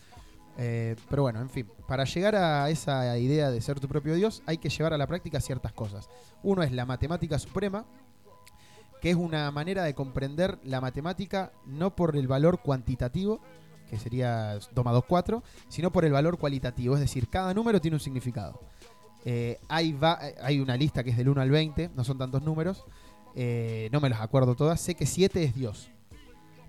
Eh, pero bueno, en fin, para llegar a esa idea de ser tu propio Dios, hay que llevar a la práctica ciertas cosas. Uno es la matemática suprema, que es una manera de comprender la matemática no por el valor cuantitativo, que sería 2 más 2, 4, sino por el valor cualitativo, es decir, cada número tiene un significado. Eh, hay, va- hay una lista que es del 1 al 20, no son tantos números, eh, no me los acuerdo todas, sé que 7 es Dios.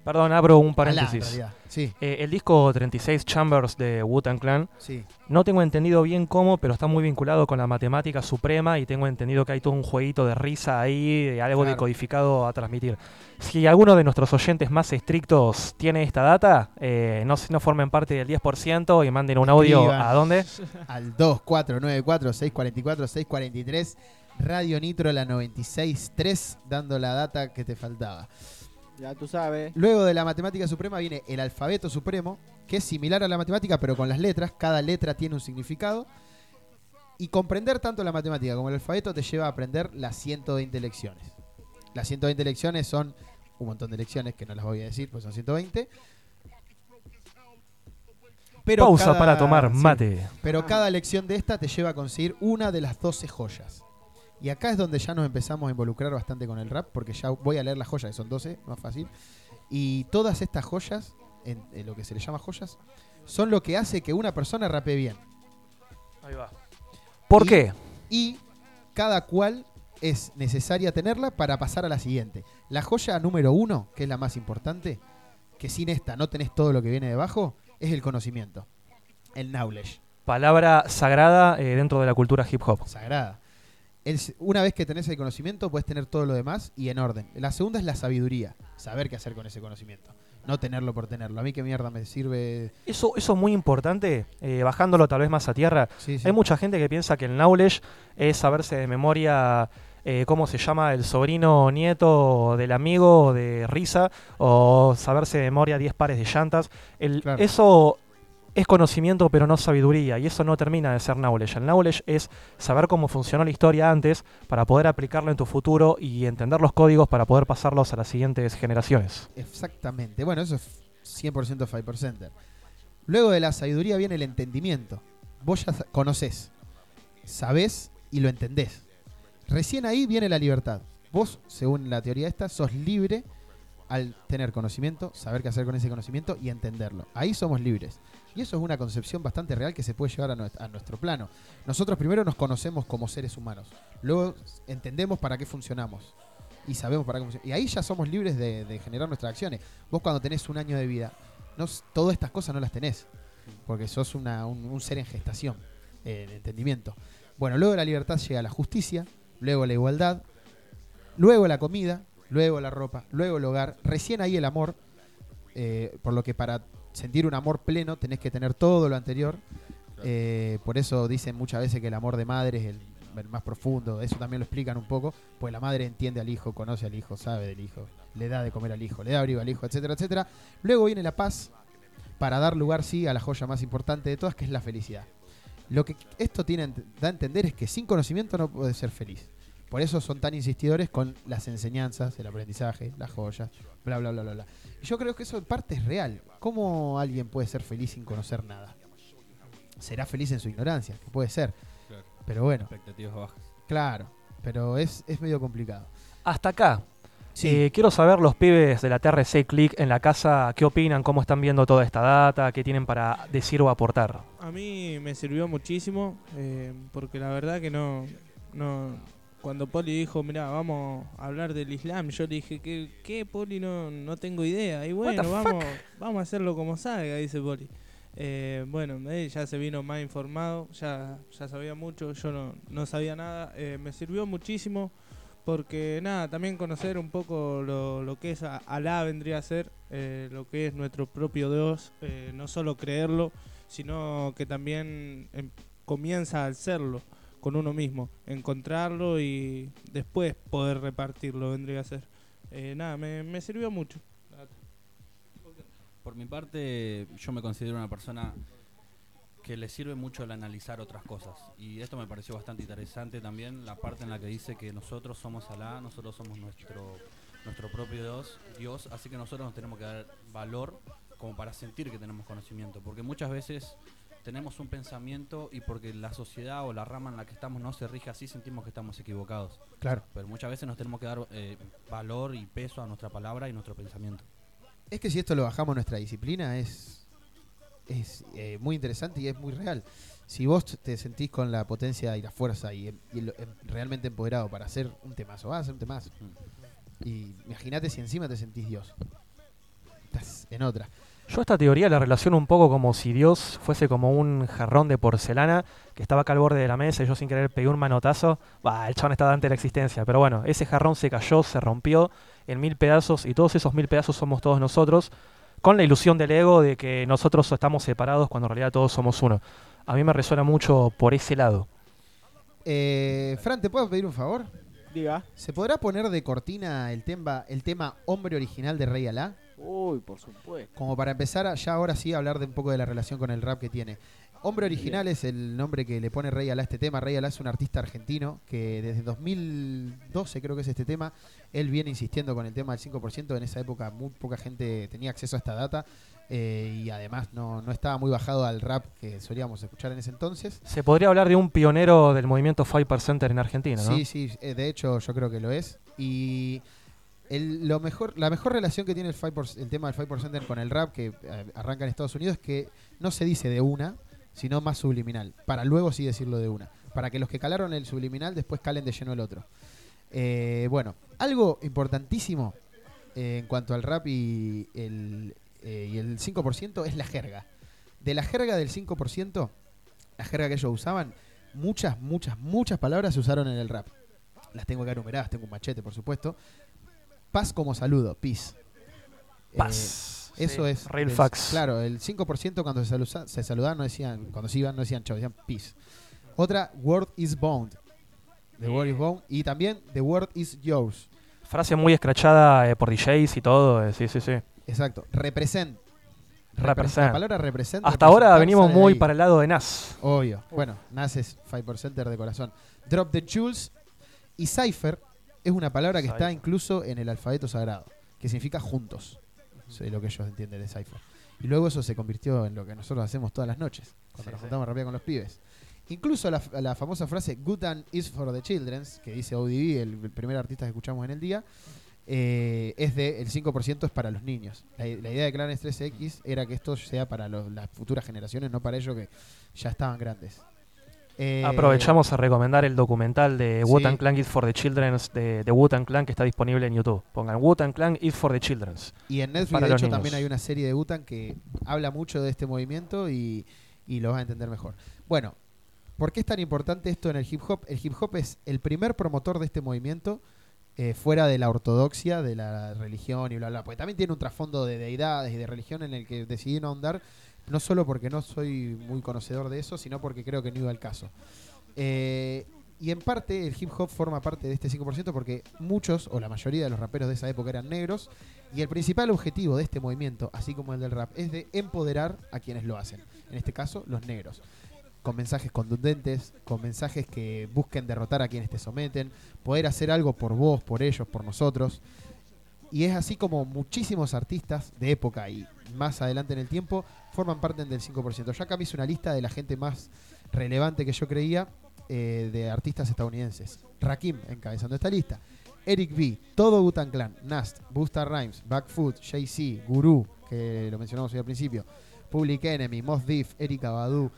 Perdón, abro un Alá, paréntesis. realidad, sí. Eh, el disco 36 Chambers de Wu-Tang Clan, Sí. no tengo entendido bien cómo, pero está muy vinculado con la matemática suprema y tengo entendido que hay todo un jueguito de risa ahí, de algo Claro. decodificado a transmitir. Si alguno de nuestros oyentes más estrictos tiene esta data, eh, no, formen parte del 10% y manden un audio Escriban a dónde. [LAUGHS] Al 2494-644-643, Radio Nitro, la 96.3, dando la data que te faltaba. Ya tú sabes. Luego de la matemática suprema viene el alfabeto supremo, que es similar a la matemática, pero con las letras. Cada letra tiene un significado. Y comprender tanto la matemática como el alfabeto te lleva a aprender las 120 lecciones. Las 120 lecciones son un montón de lecciones que no las voy a decir, pues son 120. Pausa cada- para tomar sí, mate. pero cada lección de esta te lleva a conseguir una de las 12 joyas. Y acá es donde ya nos empezamos a involucrar bastante con el rap, porque ya voy a leer las joyas, que son 12, más fácil. Y todas estas joyas, en, en lo que se le llama joyas, son lo que hace que una persona rape bien. Ahí va. ¿Por Y- qué? Y cada cual es necesaria tenerla para pasar a la siguiente. La joya número uno, que es la más importante, que sin esta no tenés todo lo que viene debajo, es el conocimiento. El knowledge. Palabra sagrada eh, dentro de la cultura hip hop. Sagrada. El una vez que tenés el conocimiento, puedes tener todo lo demás y en orden. La segunda es la sabiduría. Saber qué hacer con ese conocimiento. No tenerlo por tenerlo. A mí qué mierda me sirve. Eso, eso es muy importante, eh, bajándolo tal vez más a tierra. Sí, sí. Hay mucha gente que piensa que el knowledge es saberse de memoria eh, cómo se llama el sobrino nieto del amigo de Risa o saberse de memoria 10 pares de llantas. El- Claro. Eso es conocimiento pero no sabiduría, y eso no termina de ser knowledge. El knowledge es saber cómo funcionó la historia antes para poder aplicarlo en tu futuro y entender los códigos para poder pasarlos a las siguientes generaciones. Exactamente. Bueno, eso es 100% Five Center. Luego de la sabiduría viene el entendimiento. Vos ya conocés, sabés y lo entendés. Recién ahí viene la libertad. Vos, según la teoría esta, sos libre al tener conocimiento, saber qué hacer con ese conocimiento y entenderlo. Ahí somos libres. Y eso es una concepción bastante real que se puede llevar a, nues- a nuestro plano. Nosotros primero nos conocemos como seres humanos. Luego entendemos para qué funcionamos. Y sabemos para qué funcionamos. Y ahí ya somos libres de, generar nuestras acciones. Vos cuando tenés un año de vida, no, todas estas cosas no las tenés. Porque sos una- un, ser en gestación, eh, de entendimiento. Bueno, luego la libertad llega la justicia, luego la igualdad, luego la comida, luego la ropa, luego el hogar, recién ahí el amor, eh, por lo que para sentir un amor pleno tenés que tener todo lo anterior. Eh, por eso dicen muchas veces que el amor de madre es el, el más profundo, eso también lo explican un poco, pues la madre entiende al hijo, conoce al hijo, sabe del hijo, le da de comer al hijo, le da abrigo al hijo, etcétera, etcétera. Luego viene la paz para dar lugar, sí, a la joya más importante de todas, que es la felicidad. Lo que esto tiene, da a entender es que sin conocimiento no puedes ser feliz. Por eso son tan insistidores con las enseñanzas, el aprendizaje, las joyas, bla, bla, bla, bla, bla. Y yo creo que eso en parte es real. ¿Cómo alguien puede ser feliz sin conocer nada? Será feliz en su ignorancia, que puede ser. Claro. Pero bueno. Expectativas bajas. Claro, pero es, es medio complicado. Hasta acá. Sí. Eh, quiero saber los pibes de la TRC Click en la casa qué opinan, cómo están viendo toda esta data, qué tienen para decir o aportar. A mí me sirvió muchísimo eh, porque la verdad que no, no cuando Poli dijo, mira, vamos a hablar del Islam, yo le dije, ¿qué, qué Poli? No, no tengo idea. Y bueno, vamos, vamos a hacerlo como salga, dice Poli. Eh, bueno, él ya se vino más informado, ya, ya sabía mucho, yo no, no sabía nada. Eh, me sirvió muchísimo porque nada, también conocer un poco lo, lo que es Alá vendría a ser, eh, lo que es nuestro propio Dios, eh, no solo creerlo, sino que también em, comienza al serlo con uno mismo, encontrarlo y después poder repartirlo vendría a ser. Eh, nada, me, me sirvió mucho. Por mi parte, yo me considero una persona que le sirve mucho el analizar otras cosas. Y esto me pareció bastante interesante también, la parte en la que dice que nosotros somos Alá, nosotros somos nuestro, nuestro propio Dios, Dios, así que nosotros nos tenemos que dar valor como para sentir que tenemos conocimiento. Porque muchas veces tenemos un pensamiento y porque la sociedad o la rama en la que estamos no se rige así, sentimos que estamos equivocados. Claro. Pero muchas veces nos tenemos que dar eh, valor y peso a nuestra palabra y nuestro pensamiento. Es que si esto lo bajamos a nuestra disciplina es, es eh, muy interesante y es muy real. Si vos te sentís con la potencia y la fuerza y, em- y lo- em- realmente empoderado para hacer un temazo, vas a hacer un temazo. Y imagínate si encima te sentís Dios. Estás en otra. Yo esta teoría la relaciono un poco como si Dios fuese como un jarrón de porcelana que estaba acá al borde de la mesa y yo sin querer pegué un manotazo. Bah, el chabón estaba antes de la existencia. Pero bueno, ese jarrón se cayó, se rompió en mil pedazos y todos esos mil pedazos somos todos nosotros con la ilusión del ego de que nosotros estamos separados cuando en realidad todos somos uno. A mí me resuena mucho por ese lado. Eh, Fran, ¿te puedo pedir un favor? Diga. ¿Se podrá poner de cortina el tema, el tema Hombre Original de Rey Alá? Uy, por supuesto. Como para empezar ya ahora sí a hablar de un poco de la relación con el rap que tiene. Hombre Original es el nombre que le pone Rey Alá a este tema. Rey Alá es un artista argentino que desde 2012 creo que es este tema. Él viene insistiendo con el tema del 5%. En esa época muy poca gente tenía acceso a esta data eh, y además no, no estaba muy bajado al rap que solíamos escuchar en ese entonces. Se podría hablar de un pionero del movimiento Five Center en Argentina, ¿no? Sí, sí, eh, de hecho yo creo que lo es. Y el- lo mejor, la mejor relación que tiene el, 5%, el tema del 5% con el rap que eh, arranca en Estados Unidos es que no se dice de una, sino más subliminal, para luego sí decirlo de una, para que los que calaron el subliminal después calen de lleno el otro. Eh, bueno, algo importantísimo eh, en cuanto al rap y el, eh, y el 5% es la jerga. De la jerga del 5%, la jerga que ellos usaban, muchas, muchas, muchas palabras se usaron en el rap. Las tengo acá enumeradas, tengo un machete, por supuesto. Paz como saludo, peace. Eh, Paz. eso Sí, es. real es- facts. Claro, el 5% cuando se, saluda- se saludaban no decían, cuando se iban no decían chao, decían peace. Otra, word is bound. The word is bound. Y también, the word is yours. Frase muy escrachada eh, por DJs y todo. eh, sí, sí, sí. Exacto. Represent. Represent. La palabra represent. Hasta ahora venimos muy ahí. para el lado de Nas. Obvio. Bueno, Nas es 5% de corazón. Drop the Jules. Y Cypher es una palabra que está incluso en el alfabeto sagrado, que significa juntos. Es lo que ellos entienden de Cypher. Y luego eso se convirtió en lo que nosotros hacemos todas las noches, cuando Sí, nos sí. juntamos a rapear con los pibes. Incluso la, la famosa frase Good and is for the children, que dice ODB, el, el primer artista que escuchamos en el día, eh, es de el 5% es para los niños. La, la idea de Clanes 13X era que esto sea para los- las futuras generaciones, no para ellos que ya estaban grandes. Eh, Aprovechamos a recomendar el documental de sí. Wu-Tang Clan is for the Children de, de Wu-Tang Clan que está disponible en YouTube. Pongan Wu-Tang Clan is for the Children. Y en Netflix, de hecho, niños. también hay una serie de Butan que habla mucho de este movimiento y, y lo vas a entender mejor. Bueno, ¿por qué es tan importante esto en el hip hop? El hip hop es el primer promotor de este movimiento eh, fuera de la ortodoxia, de la religión y bla, bla. Porque también tiene un trasfondo de deidades y de religión en el que decidí no ahondar, no solo porque no soy muy conocedor de eso, sino porque creo que no iba al caso. Eh, y en parte el hip hop forma parte de este 5% porque muchos o la mayoría de los raperos de esa época eran negros y el principal objetivo de este movimiento, así como el del rap, es de empoderar a quienes lo hacen. En este caso, los negros. Con mensajes contundentes, con mensajes que busquen derrotar a quienes te someten, poder hacer algo por vos, por ellos, por nosotros. Y es así como muchísimos artistas de época y más adelante en el tiempo forman parte del 5%. Yo acá me hice una lista de la gente más relevante que yo creía eh, de artistas estadounidenses. Rakim encabezando esta lista. Eric B, todo Butan Clan, Nast, Busta Rhymes, Backfoot, Jay-Z, Guru, que lo mencionamos hoy al principio, Public Enemy, Moth Diff, Erika Badu.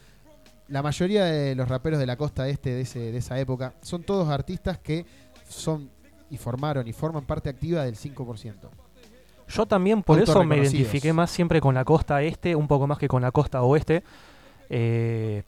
La mayoría de los raperos de la costa este de, ese, de esa época son todos artistas que son y formaron y forman parte activa del 5%. Yo también por eso me identifiqué más siempre con la costa este, un poco más que con la costa oeste. Eh,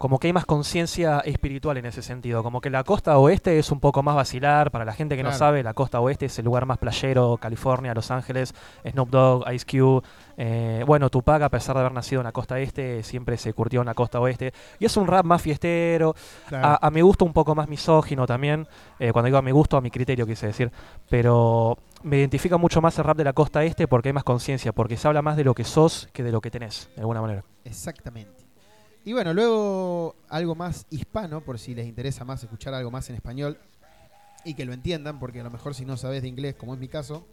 como que hay más conciencia espiritual en ese sentido. Como que la costa oeste es un poco más vacilar. Para la gente que no sabe, la costa oeste es el lugar más playero, California, Los Ángeles, Snoop Dogg, Ice Cube. eh, bueno, Tupac, a pesar de haber nacido en la costa este, siempre se curtió en la costa oeste. Y es un rap más fiestero. Claro. A, a mi gusto un poco más misógino también. eh, cuando digo a mi gusto, a mi criterio quise decir. Pero me identifica mucho más el rap de la costa este porque hay más conciencia, porque se habla más de lo que sos que de lo que tenés, de alguna manera. Exactamente. Y bueno, luego algo más hispano, por si les interesa más escuchar algo más en español y que lo entiendan, porque a lo mejor si no sabes de inglés, como es mi caso,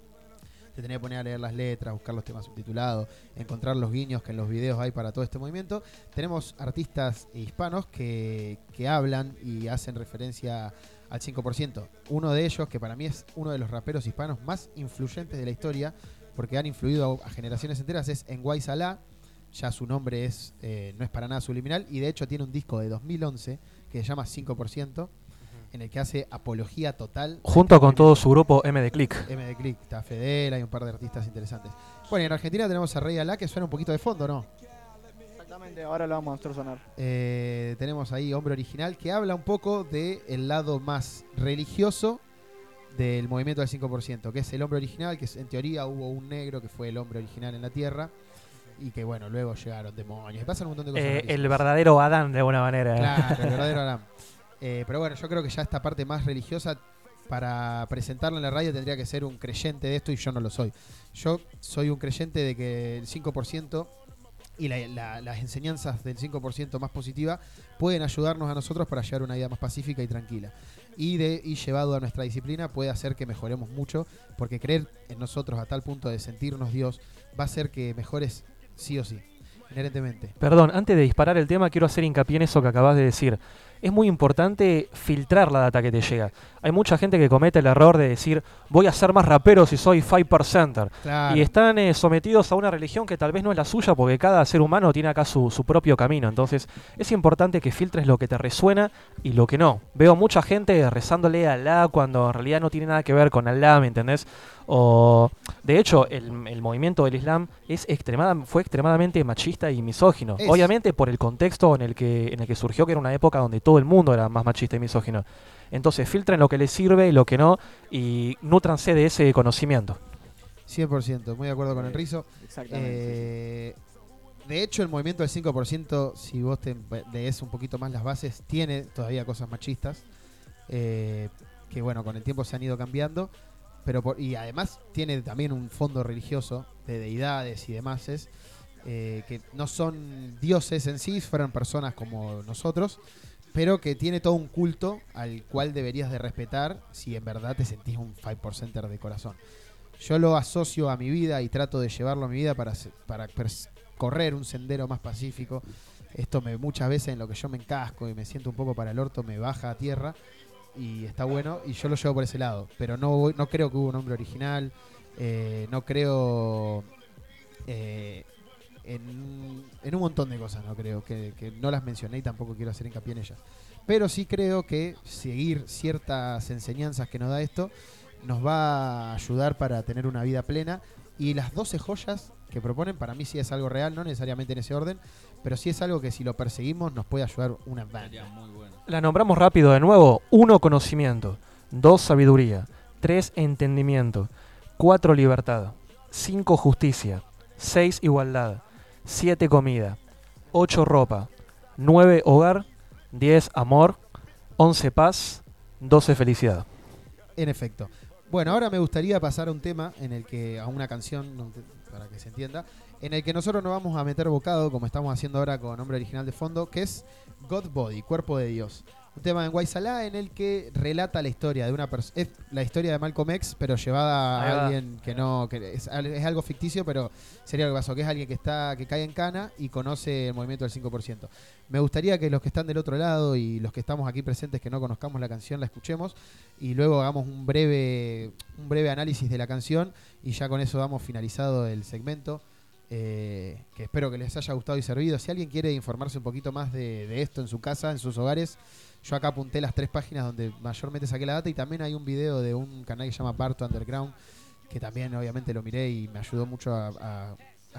te tenés que poner a leer las letras, buscar los temas subtitulados, encontrar los guiños que en los videos hay para todo este movimiento. Tenemos artistas hispanos que, que hablan y hacen referencia al 5%. Uno de ellos, que para mí es uno de los raperos hispanos más influyentes de la historia, porque han influido a, generaciones enteras, es Enguay Salah. Ya su nombre es eh, no es para nada subliminal y de hecho tiene un disco de 2011 que se llama 5%, en el que hace apología total. Junto con todo su grupo MD Click. MD Click, está Fedel, hay un par de artistas interesantes. Bueno, y en Argentina tenemos a Rey Alá que suena un poquito de fondo, ¿no? Exactamente, ahora lo vamos a hacer sonar. Eh, tenemos ahí Hombre Original que habla un poco del el lado más religioso del movimiento del 5%, que es el hombre original, que es- en teoría hubo un negro que fue el hombre original en la Tierra y que bueno, luego llegaron demonios, y pasan un montón de cosas. Eh, el verdadero Adán, de alguna manera. Claro, el verdadero [LAUGHS] Aram. Eh, pero bueno, yo creo que ya esta parte más religiosa, para presentarla en la radio, tendría que ser un creyente de esto y yo no lo soy. Yo soy un creyente de que el 5% y la- la- las enseñanzas del 5% más positiva pueden ayudarnos a nosotros para llevar una vida más pacífica y tranquila. Y, de, y llevado a nuestra disciplina puede hacer que mejoremos mucho, porque creer en nosotros a tal punto de sentirnos Dios va a hacer que mejores sí o sí, inherentemente. Perdón, antes de disparar el tema, quiero hacer hincapié en eso que acabas de decir. Es muy importante filtrar la data que te llega. Hay mucha gente que comete el error de decir, voy a ser más rapero si soy 5%. Claro. Y están eh, sometidos a una religión que tal vez no es la suya, porque cada ser humano tiene acá su, su propio camino. Entonces, es importante que filtres lo que te resuena y lo que no. Veo mucha gente rezándole a Alá cuando en realidad no tiene nada que ver con Alá, ¿me entendés? O, de hecho, el, el movimiento del Islam es extremada, fue extremadamente machista y misógino. Es. Obviamente por el contexto en el, que, en el que surgió, que era una época donde todo el mundo era más machista y misógino. Entonces, filtren lo que les sirve y lo que no, y nutranse de ese conocimiento. 100%, muy de acuerdo con el Rizo. Exactamente, Eh, De hecho, el movimiento del 5%, si vos te lees un poquito más las bases, tiene todavía cosas machistas, eh, que bueno, con el tiempo se han ido cambiando, pero y además tiene también un fondo religioso de deidades y demás. eh, que no son dioses en sí, fueron personas como nosotros, pero que tiene todo un culto al cual deberías de respetar si en verdad te sentís un 5% de corazón. Yo lo asocio a mi vida y trato de llevarlo a mi vida para, para correr un sendero más pacífico. Esto me muchas veces en lo que yo me encasco y me siento un poco para el orto me baja a tierra y está bueno y yo lo llevo por ese lado. Pero no, voy- no creo que hubo un hombre original, eh, no creo eh, en, en un montón de cosas, no creo que, que no las mencioné y tampoco quiero hacer hincapié en ellas. Pero sí creo que seguir ciertas enseñanzas que nos da esto nos va a ayudar para tener una vida plena. Y las 12 joyas que proponen, para mí sí es algo real, no necesariamente en ese orden, pero sí es algo que si lo perseguimos nos puede ayudar una banda. La nombramos rápido de nuevo. 1. Conocimiento. 2. Sabiduría. 3. Entendimiento. 4. Libertad. 5. Justicia. 6. Igualdad. 7. Comida. 8. Ropa. 9. Hogar. 10. Amor. 11. Paz. 12. Felicidad. En efecto. Bueno, ahora me gustaría pasar a un tema en el que, a una canción, no para que se entienda, en el que nosotros nos vamos a meter bocado, como estamos haciendo ahora con nombre original de fondo, que es God Body, Cuerpo de Dios. Un tema en Guaysalá en el que relata la historia de una persona. Es la historia de Malcolm X, pero llevada a alguien que no. que es, al- es algo ficticio, pero sería lo que pasó, que es alguien que está que cae en cana y conoce el movimiento del 5%. Me gustaría que los que están del otro lado y los que estamos aquí presentes que no conozcamos la canción la escuchemos y luego hagamos un breve un breve análisis de la canción y ya con eso damos finalizado el segmento. eh, que espero que les haya gustado y servido. Si alguien quiere informarse un poquito más de, de esto en su casa, en sus hogares, yo acá apunté las tres páginas donde mayormente saqué la data y también hay un video de un canal que se llama Barto Underground, que también obviamente lo miré y me ayudó mucho a,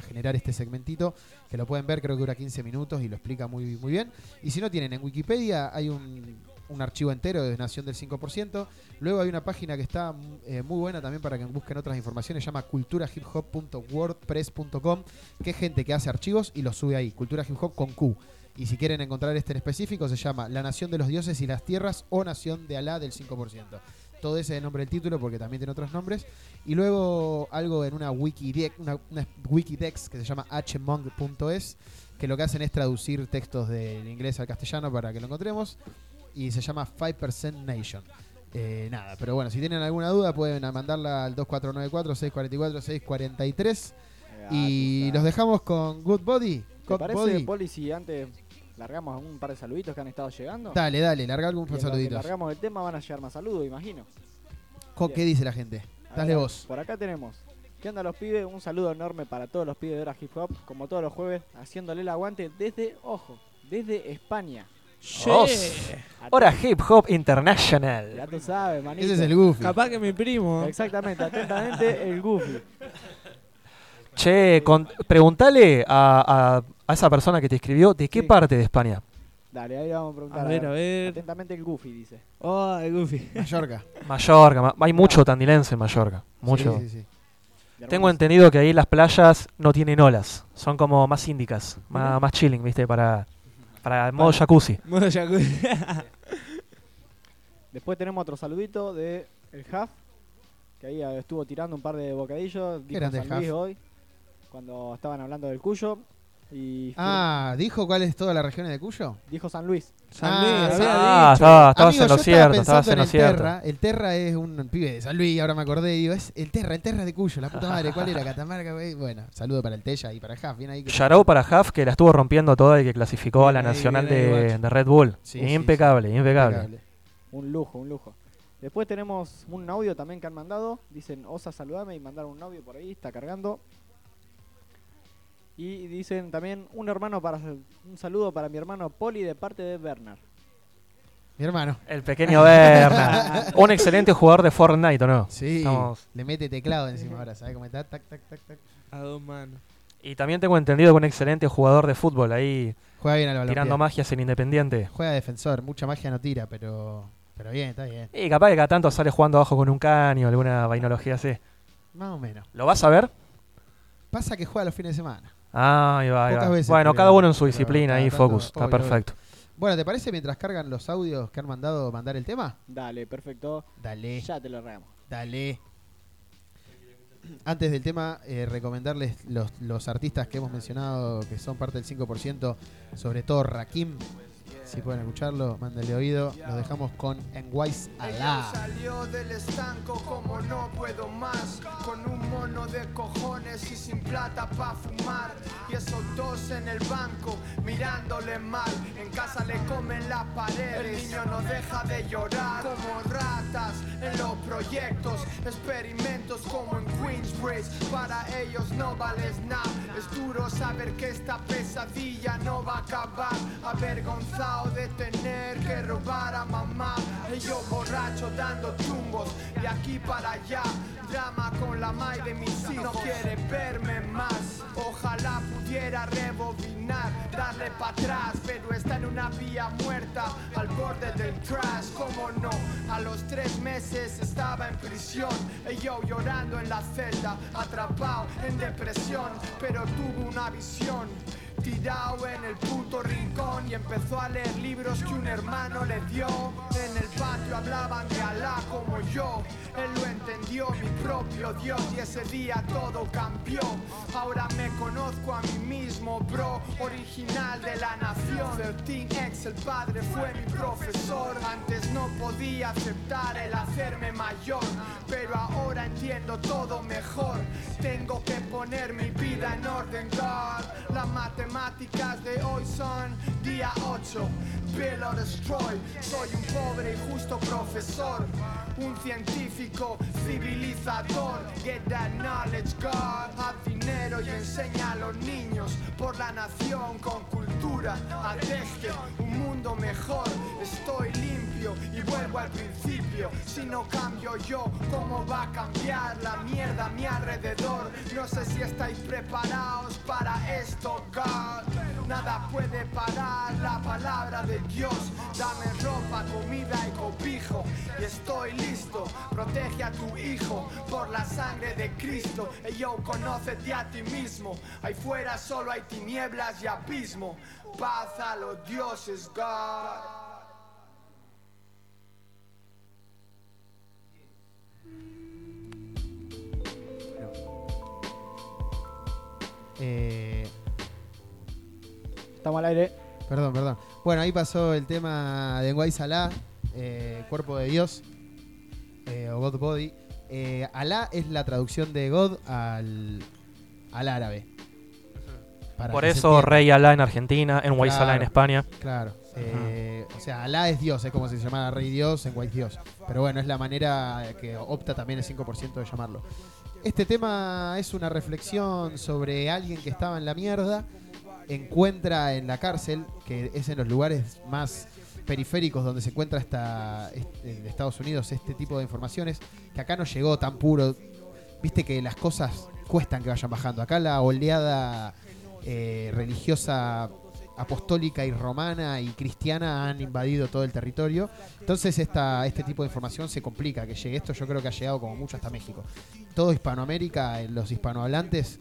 generar este segmentito, que lo pueden ver, creo que dura 15 minutos y lo explica muy, muy bien. Y si no tienen, en Wikipedia hay un, un archivo entero de Nación del 5%. Luego hay una página que está eh, muy buena también para que busquen otras informaciones, llama culturahiphop.wordpress.com, que es gente que hace archivos y los sube ahí, Cultura Hip Hop con Q. Y si quieren encontrar este en específico, se llama La Nación de los Dioses y las Tierras o Nación de Alá del 5%. Todo ese es el nombre del título porque también tiene otros nombres. Y luego algo en una Wikidex, una, una Wikidex que se llama hmong.es, que lo que hacen es traducir textos del inglés al castellano para que lo encontremos. Y se llama 5% Nation. Eh, nada, pero bueno, si tienen alguna duda pueden mandarla al 2494-644-643. Y los dejamos con Good Body. ¿Te God parece, Body. Poli, si antes largamos un par de saluditos que han estado llegando? Dale, dale, larga algún lo que saluditos. largamos el tema van a llegar más saludos, imagino. ¿Qué dice la gente? A Dale ver, vos. Por acá tenemos. ¿Qué onda los pibes? Un saludo enorme para todos los pibes de Hora Hip Hop, como todos los jueves, haciéndole el aguante desde, ojo, desde España. Os. Hora Hip Hop International. Ya tú sabes, manito. Ese es el Goofy. Capaz que mi primo. Exactamente, atentamente el Goofy. Che, con- preguntale a, a- a esa persona que te escribió de qué parte de España. Dale, ahí vamos a preguntar. A ver, a ver. Atentamente el Goofy, dice. Oh, el Goofy. Mallorca. Mallorca, ma- hay mucho tandilense en Mallorca. Mucho. Sí, sí, sí. Tengo entendido que ahí las playas no tienen olas, son como más índicas, más, más chilling, ¿viste? Para, para [LAUGHS] modo jacuzzi. Modo [LAUGHS] jacuzzi. Después tenemos otro saludito de el Huff, que ahí estuvo tirando un par de bocadillos. Dijo grande San Luis Huff. hoy, cuando estaban hablando del Cuyo. Y Ah, ¿dijo cuál es toda la región de Cuyo? dijo San Luis. San Ah, Luis, había Ah, dicho. estaba- estabas Amigo, en lo cierto, estaba estabas en lo el cierto. Terra. El Terra es un pibe de San Luis, ahora me acordé digo, es el Terra, el Terra de Cuyo, la puta madre, ¿cuál era? Catamarca, güey. Bueno, saludo para el Tella y para Huff, bien ahí. que- Yarou para Huff, que la estuvo rompiendo toda y que clasificó a la ahí, nacional bien ahí, de, de Red Bull. Sí, sí, impecable, sí. impecable. Impecable. Un lujo, un lujo. Después tenemos un audio también que han mandado. Dicen, osa saludame y mandaron un audio por ahí, está cargando. Y dicen también un hermano para un saludo para mi hermano Poli de parte de Bernard. Mi hermano. El pequeño Berna. [LAUGHS] un excelente jugador de Fortnite, ¿o no? Sí, Estamos- le mete teclado encima ahora, ¿sabes cómo está? Tac, tac, tac, tac. A dos manos. Y también tengo entendido que un excelente jugador de fútbol ahí Juega bien al tirando magias en Independiente. Juega defensor, mucha magia no tira, pero pero bien, está bien. Y capaz que cada tanto sale jugando abajo con un caño, alguna vainología así. Más o menos. ¿Lo vas a ver? Pasa que juega los fines de semana. Ah, ahí va, ahí Pocas va. veces, Bueno, pero- cada uno en su pero disciplina cada ahí, tanto, focus. Está obvio, obvio. perfecto. Bueno, ¿te parece mientras cargan los audios que han mandado mandar el tema? Dale, perfecto. Dale. Ya te lo regamos. Dale. antes del tema, eh, recomendarles los, los artistas que hemos mencionado que son parte del 5%, sobre todo Rakim. Si pueden escucharlo, mándenle oído. Lo dejamos con Enwise Alá. salió del estanco como no puedo más. Con un mono de cojones y sin plata pa' fumar. Y esos dos en el banco mirándole mal. En casa le comen la pared El niño no deja de llorar. Como ratas en los proyectos. Experimentos como en Queensbridge Para ellos no vales nada. Es duro saber que esta pesadilla no va a acabar. Avergonzado de tener que robar a mamá. Y yo borracho dando tumbos. De aquí para allá Drama con la madre de mis hijos. No quiere verme más. Ojalá pudiera rebobinar Darle para atrás Pero está en una vía muerta Al borde del crash Como no A los tres meses estaba en prisión Y yo llorando en la celda Atrapado en depresión Pero tuvo una visión Tirado en el puto rincón y empezó a leer libros que un hermano le dio. En el patio hablaban de Alá como yo. Él lo entendió, mi propio Dios, y ese día todo cambió. Ahora me conozco a mí mismo, bro, original de la nación. 13X, el padre fue mi profesor. Antes no podía aceptar el hacerme mayor, pero ahora entiendo todo mejor. Tengo que poner mi vida en orden, God. Las matemáticas de hoy son día 8. Bill or destroy. Soy un pobre y justo profesor. Un científico civilizador. Get that knowledge, God. Haz dinero y enseña a los niños por la nación con cultura. Adeste un mundo al principio. Si no cambio yo, ¿cómo va a cambiar la mierda a mi alrededor? No sé si estáis preparados para esto, God. Nada puede parar la palabra de Dios. Dame ropa, comida y cobijo. Y estoy listo. Protege a tu hijo por la sangre de Cristo. Y yo conócete a ti mismo. Ahí fuera solo hay tinieblas y abismo. Paz a los dioses, God. Eh, Estamos al aire. Perdón, perdón. Bueno, ahí pasó el tema de Enwise Alá, eh, Cuerpo de Dios, eh, o God Body. Eh, Alá es la traducción de God al, al árabe. Para Por eso. Rey Alá en Argentina, en Alá en Claro, España. Claro. Eh, o sea, Alá es Dios, es como si se llamara Rey Dios, en White Dios. Pero bueno, es la manera que opta también el 5% de llamarlo. Este tema es una reflexión sobre alguien que estaba en la mierda, encuentra en la cárcel, que es en los lugares más periféricos donde se encuentra esta, este- de Estados Unidos este tipo de informaciones, que acá no llegó tan puro. Viste que las cosas cuestan que vayan bajando. Acá la oleada eh, religiosa apostólica y romana y cristiana han invadido todo el territorio. Entonces esta, este tipo de información se complica que llegue. Esto yo creo que ha llegado como mucho hasta México. Todo Hispanoamérica, eh, los hispanohablantes,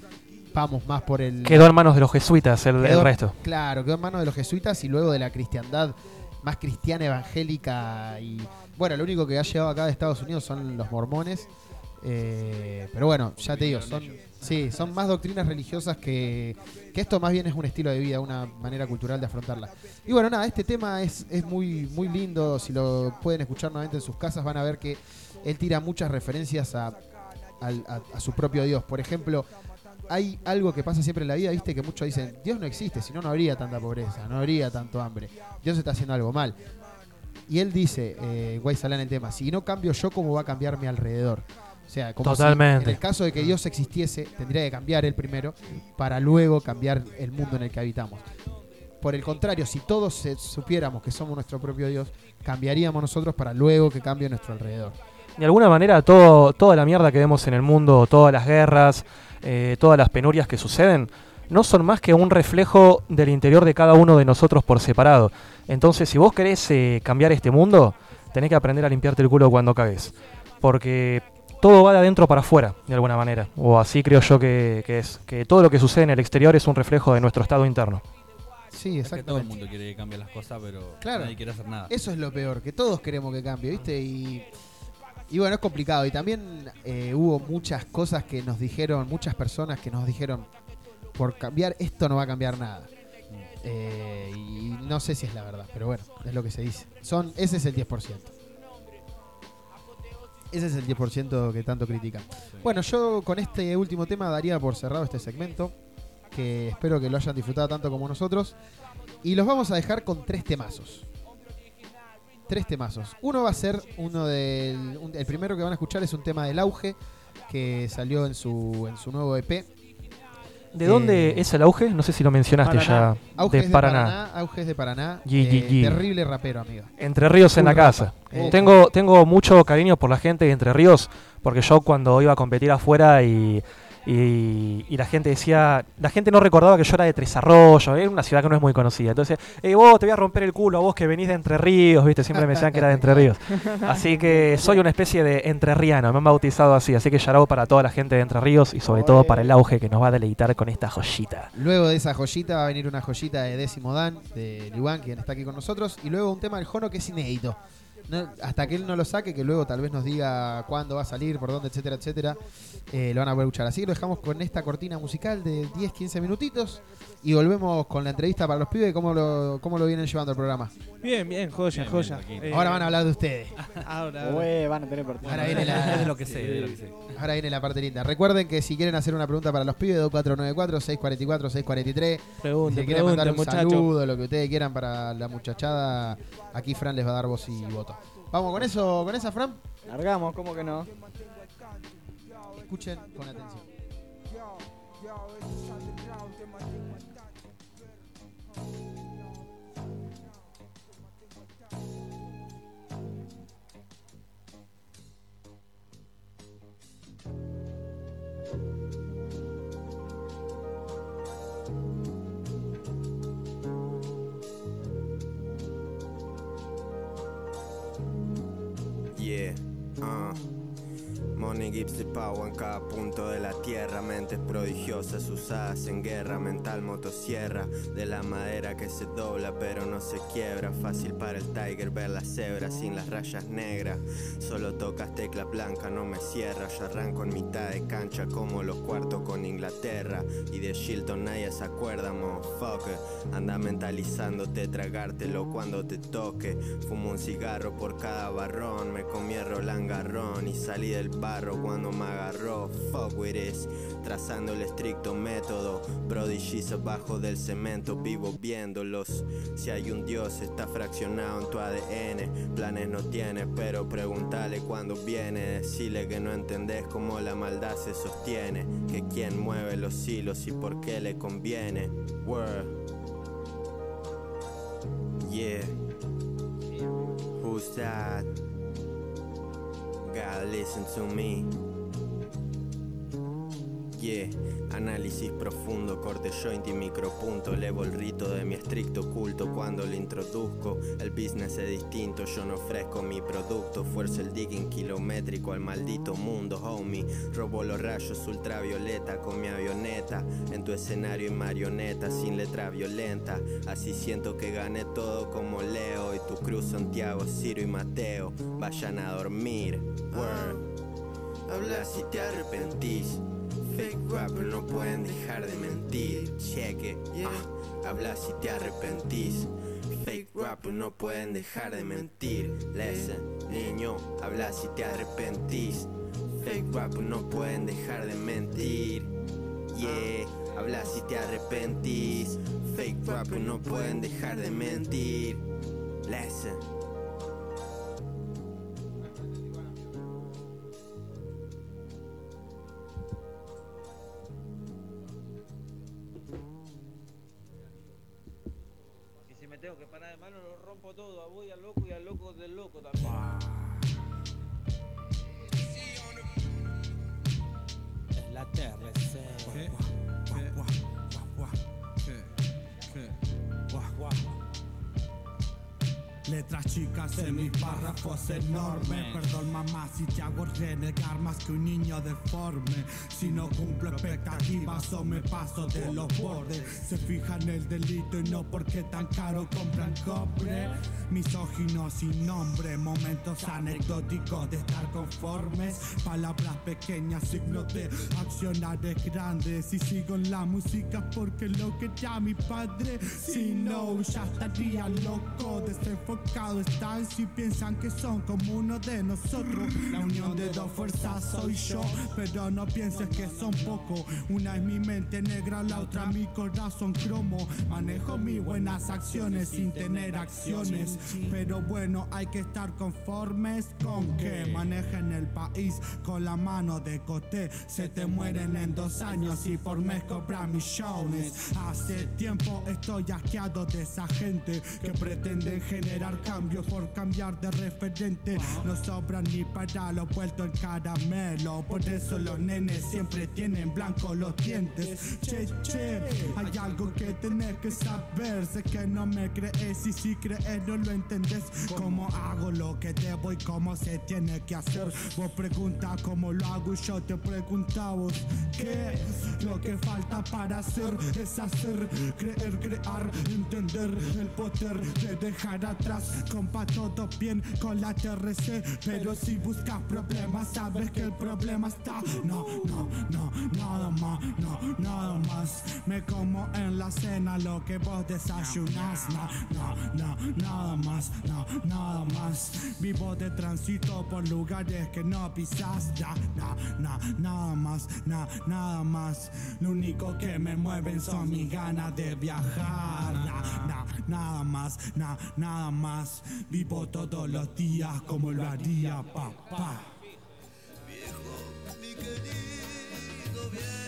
vamos más por el... Quedó en manos de los jesuitas el, resto. Claro, quedó en manos de los jesuitas y luego de la cristiandad más cristiana, evangélica y... Bueno, lo único que ha llegado acá de Estados Unidos son los mormones. eh, pero bueno, ya te digo, son, sí, son más doctrinas religiosas que, que esto más bien es un estilo de vida, una manera cultural de afrontarla. Y bueno, nada, este tema es, es muy, muy lindo. Si lo pueden escuchar nuevamente en sus casas, van a ver que él tira muchas referencias a, a- su propio Dios. Por ejemplo, hay algo que pasa siempre en la vida, viste, que muchos dicen, Dios no existe, si no, no habría tanta pobreza, no habría tanto hambre. Dios está haciendo algo mal. Y él dice, eh, Guaysalá en el tema, si no cambio yo, ¿cómo va a cambiar mi alrededor? O sea, como si en el caso de que Dios existiese, tendría que cambiar él primero para luego cambiar el mundo en el que habitamos. Por el contrario, si todos supiéramos que somos nuestro propio Dios, cambiaríamos nosotros para luego que cambie nuestro alrededor. De alguna manera, todo, toda la mierda que vemos en el mundo, todas las guerras, eh, todas las penurias que suceden, no son más que un reflejo del interior de cada uno de nosotros por separado. Entonces, si vos querés eh, cambiar este mundo, tenés que aprender a limpiarte el culo cuando cagues. Porque todo va de adentro para afuera, de alguna manera. O así creo yo que, que es. Que todo lo que sucede en el exterior es un reflejo de nuestro estado interno. Sí, Es que todo el exactamente. mundo quiere que las cosas, pero Claro. nadie quiere hacer nada. Eso es lo peor, que todos queremos que cambie, ¿viste? Y Y bueno, es complicado. Y también eh, hubo muchas cosas que nos dijeron, muchas personas que nos dijeron, por cambiar esto no va a cambiar nada. Eh, y no sé si es la verdad, pero bueno, es lo que se dice. Son, ese es el 10%. Ese es el 10% que tanto critican. Bueno, yo con este último tema daría por cerrado este segmento, que espero que lo hayan disfrutado tanto como nosotros. Y los vamos a dejar con tres temazos. Tres temazos. Uno va a ser uno del. un- el primero que van a escuchar es un tema del auge que salió en su, en su nuevo EP. ¿De dónde Eh, es el auge? No sé si lo mencionaste Paraná. ya. Auge de es Paraná. Auge es de Paraná. Eh. Terrible rapero, amigo. Entre Ríos en la casa. Eh, Tengo, tengo mucho cariño por la gente de Entre Ríos, porque yo cuando iba a competir afuera y, y, y la gente decía, la gente no recordaba que yo era de Tres Arroyos, es una ciudad que no es muy conocida. Entonces, hey, vos te voy a romper el culo, vos que venís de Entre Ríos, viste, siempre me decían que era de Entre Ríos. [LAUGHS] Así que soy una especie de entrerriano, me han bautizado así, así que yarao para toda la gente de Entre Ríos y sobre todo para el auge que nos va a deleitar con esta joyita. Luego de esa joyita va a venir una joyita de Décimo Dan, de Liwan, quien está aquí con nosotros. Y luego un tema del Jono que es inédito. No- hasta que él no lo saque, que luego tal vez nos diga cuándo va a salir, por dónde, etcétera, etcétera, eh, lo van a poder escuchar. Así que lo dejamos con esta cortina musical de 10-15 minutitos y volvemos con la entrevista para los pibes, cómo lo, cómo lo vienen llevando el programa. Bien, bien, joya, Bien, joya. bien, Eh, Ahora van a hablar de ustedes. [LAUGHS] Ahora, Ué, van a tener. Ahora viene la, [LAUGHS] Es de lo que sé, de lo que sé. Ahora viene la parte linda. Recuerden que si quieren hacer una pregunta para los pibes, 2494-644-643. Pregunte, si quieren mandar un pregunte, muchacho. saludo, lo que ustedes quieran para la muchachada, aquí Fran les va a dar voz y voto. Vamos con eso, con esa, Fran. Largamos, ¿cómo que no? Escuchen con atención. Uhum. Money gives the power en cada punto de la tierra. Mentes prodigiosas usadas en guerra. Mental motosierra de la madera que se dobla pero no se quiebra. Fácil para el tiger ver la cebra sin las rayas negras. Solo tocas tecla blanca, no me cierra. Yo arranco en mitad de cancha como los cuartos con Inglaterra. Y de Shilton nadie se acuerda, motherfucker. Anda mentalizándote, tragártelo cuando te toque. Fumo un cigarro por cada barrón. Me comí Roland Garrón y salí del barro cuando me agarró. Fuck with this. Trazando el estricto método. Prodigies abajo del cemento, vivo viéndolos. Si hay un Dios, está fraccionado en tu ADN. Planes no tienes, pero pregúntale cuándo viene. Decirle que no entendés cómo la maldad se sostiene. Que quién mueve los hilos y por qué le conviene. Word. Yeah. Who's that? Gotta listen to me. Yeah, análisis profundo, corte joint y micropunto. Elevo el rito de mi estricto culto cuando lo introduzco. El business es distinto, yo no ofrezco mi producto. Fuerzo el digging kilométrico al maldito mundo, homie. Robo los rayos ultravioleta con mi avioneta. En tu escenario y marioneta, sin letra violenta. Así siento que gané todo como Leo. Y tu cruz Santiago, Ciro y Mateo. Vayan a dormir. Word. Habla si te arrepentís. Fake rapper no pueden dejar de mentir. Cheque, ah, habla si te arrepentís. Fake rapper no pueden dejar de mentir. Listen, niño, habla si te arrepentís. Fake rapper no pueden dejar de mentir. Yeah, habla si te arrepentís. Fake rapper no pueden dejar de mentir. Listen. Rompo todo. A vos y al loco y al loco del loco también. Letras chicas en mis párrafos enormes. Perdón mamá si te hago renegar más que un niño deforme. Si no cumplo expectativas o me paso de los bordes. Se fijan el delito y no porque tan caro compran cobre. Misógino sin nombre, momentos anecdóticos de estar conformes. Palabras pequeñas, signos de accionares grandes. Y sigo en la música porque lo que ya mi padre. Si no, ya estaría loco. Desenfocado están si piensan que son como uno de nosotros. La unión de dos fuerzas soy yo, pero no pienses que son poco. Una es mi mente negra, la otra mi corazón cromo. Manejo mis buenas acciones sin tener acciones. Pero bueno, hay que estar conformes con que manejen el país con la mano de coté. Se te mueren en dos años y por mes cobran millones. Hace tiempo estoy asqueado de esa gente que pretenden generar cambios por cambiar de referente. No sobran ni para lo vuelto en caramelo. Por eso los nenes siempre tienen blanco los dientes. Che, che, hay algo que tenés que saber. Sé que no me crees y si crees no lo entendés. Cómo hago lo que debo y cómo se tiene que hacer. Vos preguntas cómo lo hago y yo te preguntaba qué. Lo que falta para hacer es hacer, creer, crear, entender el poder de dejar atrás. Compa, todo bien con la TRC, pero si buscas problemas, sabes que el problema está. No, no, no, nada más, no, nada más. Me como en la cena lo que vos desayunás. No, no, no, nada más, no, nada más. Vivo de tránsito por lugares que no pisas. Ya, no, no, nada más, no, nada más. Lo único que me mueven son mis ganas de viajar. No, no, nada más, no, nada más. Vivo todos los días como lo haría papá. Mi querido viejo,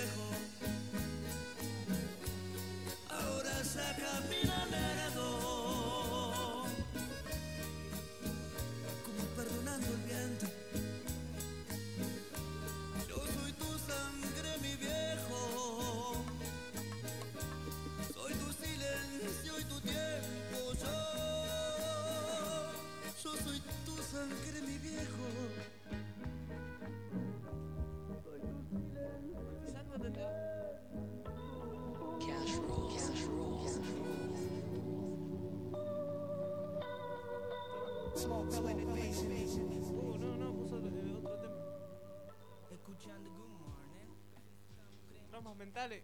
Traumas mentales.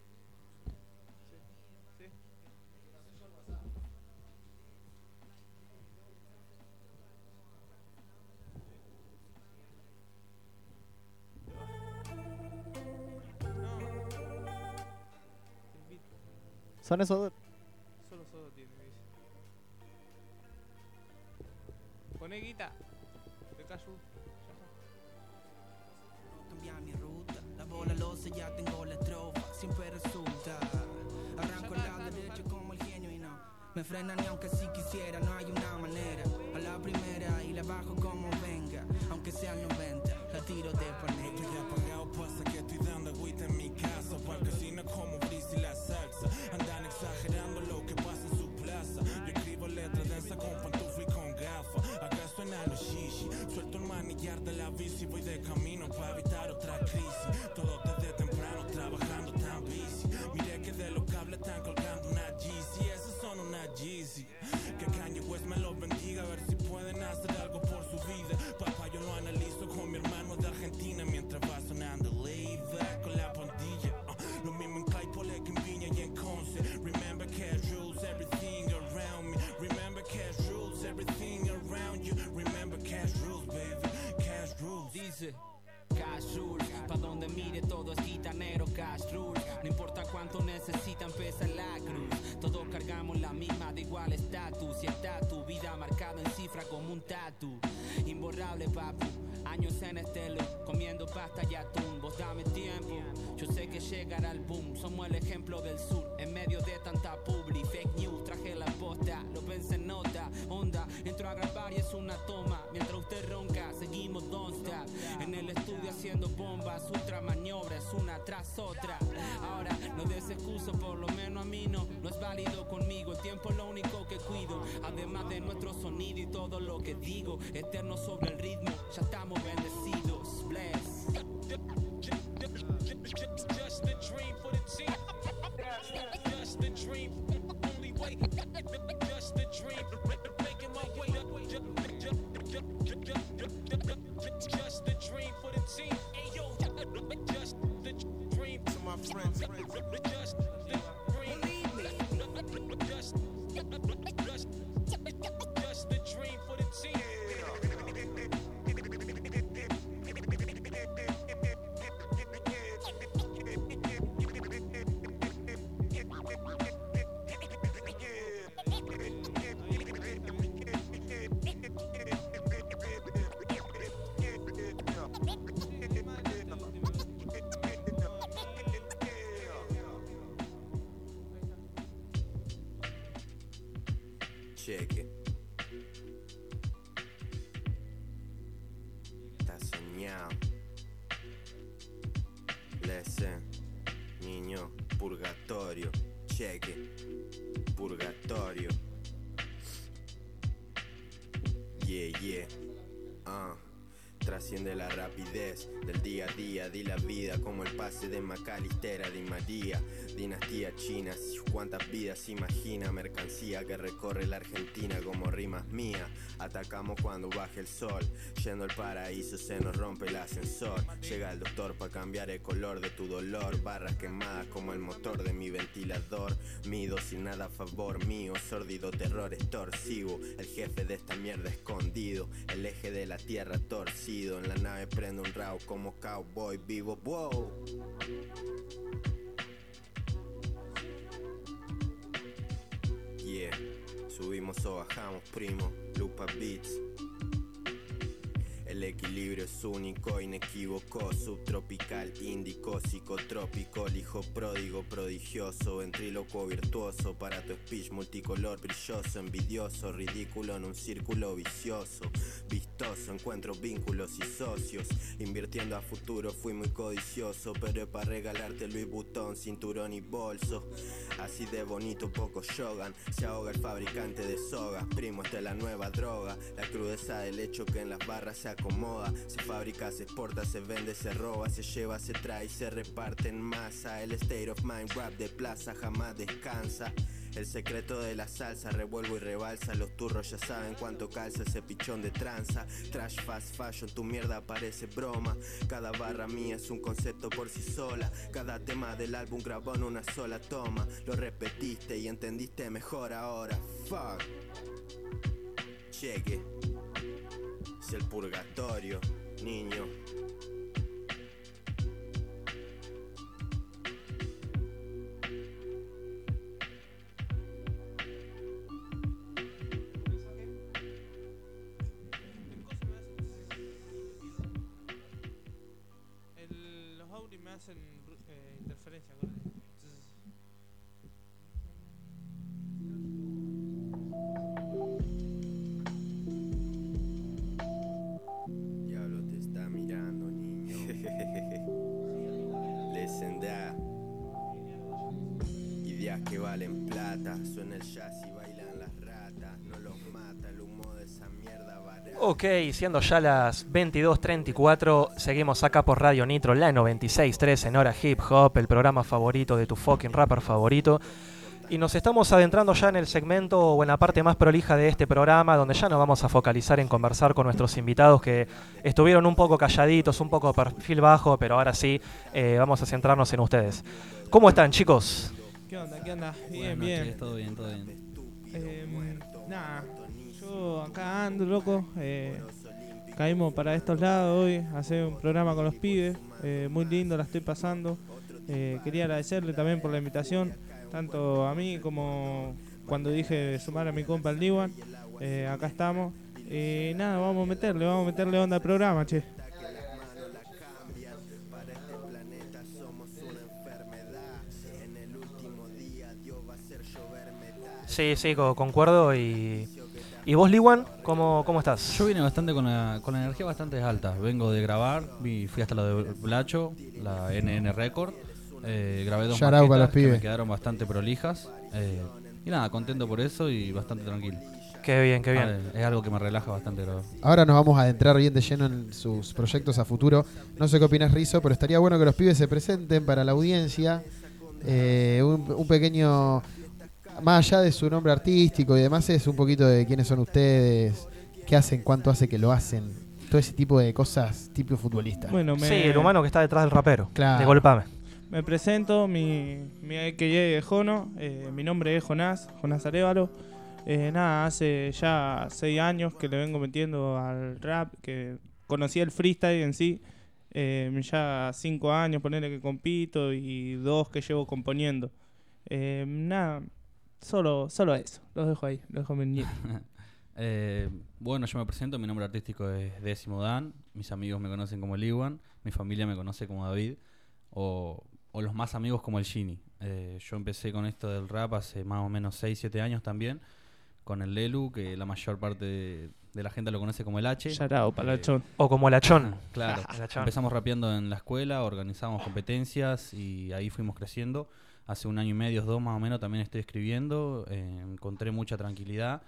Invito. Son esos dos. Frenan ni aunque si quisiera, no hay una manera. A la primera y la bajo como venga, aunque sean 90, la tiro de panera. Digo. Eterno sobre el di la vida como el pase de Macalistera, Di María, dinastía china, cuántas vidas imagina, mercancía que recorre la Argentina como rimas mías, atacamos cuando baje el sol, yendo al paraíso se nos rompe el ascensor, llega el doctor para cambiar el color de tu dolor, barras quemadas como el motor de mi ventilador, mido sin nada a favor mío, sórdido terror extorsivo, el jefe de esta mierda escondido, el eje de la tierra torcido, en la nave prendo un rao como cowboy vivo, wow. Yeah, subimos o bajamos, primo, Lupa Beats. Equilibrio es único, inequívoco, subtropical, índico, psicotrópico, hijo pródigo, prodigioso, ventrílocuo virtuoso, para tu speech multicolor, brilloso, envidioso, ridículo en un círculo vicioso, vistoso, encuentro vínculos y socios, invirtiendo a futuro fui muy codicioso, pero es para regalarte Louis Vuitton, cinturón y bolso, así de bonito poco yogan, se ahoga el fabricante de sogas, primo, esta es la nueva droga, la crudeza del hecho que en las barras se se fabrica, se exporta, se vende, se roba, se lleva, se trae, se reparte en masa. El state of mind rap de plaza jamás descansa. El secreto de la salsa, revuelvo y rebalsa. Los turros ya saben cuánto calza ese pichón de tranza. Trash fast fashion, tu mierda parece broma. Cada barra mía es un concepto por sí sola. Cada tema del álbum grabó en una sola toma. Lo repetiste y entendiste mejor ahora. Fuck. Cheque. Es el purgatorio, niño. Los Audi me hacen eh, interferencia Ok, siendo ya las 22.34, seguimos acá por Radio Nitro, la 96.3 en hora hip hop, el programa favorito de tu fucking rapper favorito. Y nos estamos adentrando ya en el segmento o en la parte más prolija de este programa, donde ya nos vamos a focalizar en conversar con nuestros invitados que estuvieron un poco calladitos, un poco perfil bajo, pero ahora sí eh, vamos a centrarnos en ustedes. ¿Cómo están, chicos? ¿Qué onda? ¿Qué onda? Bien, Buenas bien. todo bien, todo bien. Eh, nada, acá ando, loco. eh, caímos para estos lados hoy, hacer un programa con los pibes. eh, muy lindo, la estoy pasando. Eh, quería agradecerle también por la invitación, tanto a mí como cuando dije sumar a mi compa el Diwan. Acá estamos. Y nada, vamos a meterle, vamos a meterle onda al programa, che. Sí, sí, co- concuerdo y ¿Y vos, Liwan, cómo, cómo estás? Yo vine bastante con la, con la energía bastante alta. Vengo de grabar, vi- fui hasta la de Blacho, la NN Record. eh, grabé dos Shout out para maquetas los que me quedaron bastante prolijas. eh, y nada, contento por eso y bastante tranquilo. Qué bien, qué bien. Ah, Es algo que me relaja bastante grabar. Ahora nos vamos a adentrar bien de lleno en sus proyectos a futuro. No sé qué opinas, Rizo, pero estaría bueno que los pibes se presenten para la audiencia. Eh, un, un pequeño. Más allá de su nombre artístico y demás, es un poquito de quiénes son ustedes, qué hacen, cuánto hace que lo hacen. Todo ese tipo de cosas tipo futbolista. Bueno, me- Sí, el humano que está detrás del rapero. Claro. De golpame. Me presento, mi, mi AKA es Jono, eh, mi nombre es Jonás, Jonás Arevalo. Eh, nada, hace ya seis años que le vengo metiendo al rap, que conocí el freestyle en sí. Eh, ya cinco años, ponerle que compito y dos que llevo componiendo. Eh, nada, solo, solo eso, los dejo ahí, los dejo venir. [LAUGHS] Eh, bueno, yo me presento, mi nombre artístico es Décimo Dan, mis amigos me conocen como el Iwan, mi familia me conoce como David, o, o los más amigos como el Gini. Eh, yo empecé con esto del rap hace más o menos 6, 7 años también, con el Lelu, que la mayor parte de, de la gente lo conoce como el H. Achón. O como el Achón. Claro, [LAUGHS] El Achón. empezamos rapeando en la escuela, organizamos competencias y ahí fuimos creciendo. Hace un año y medio, dos más o menos, también estoy escribiendo. eh, encontré mucha tranquilidad,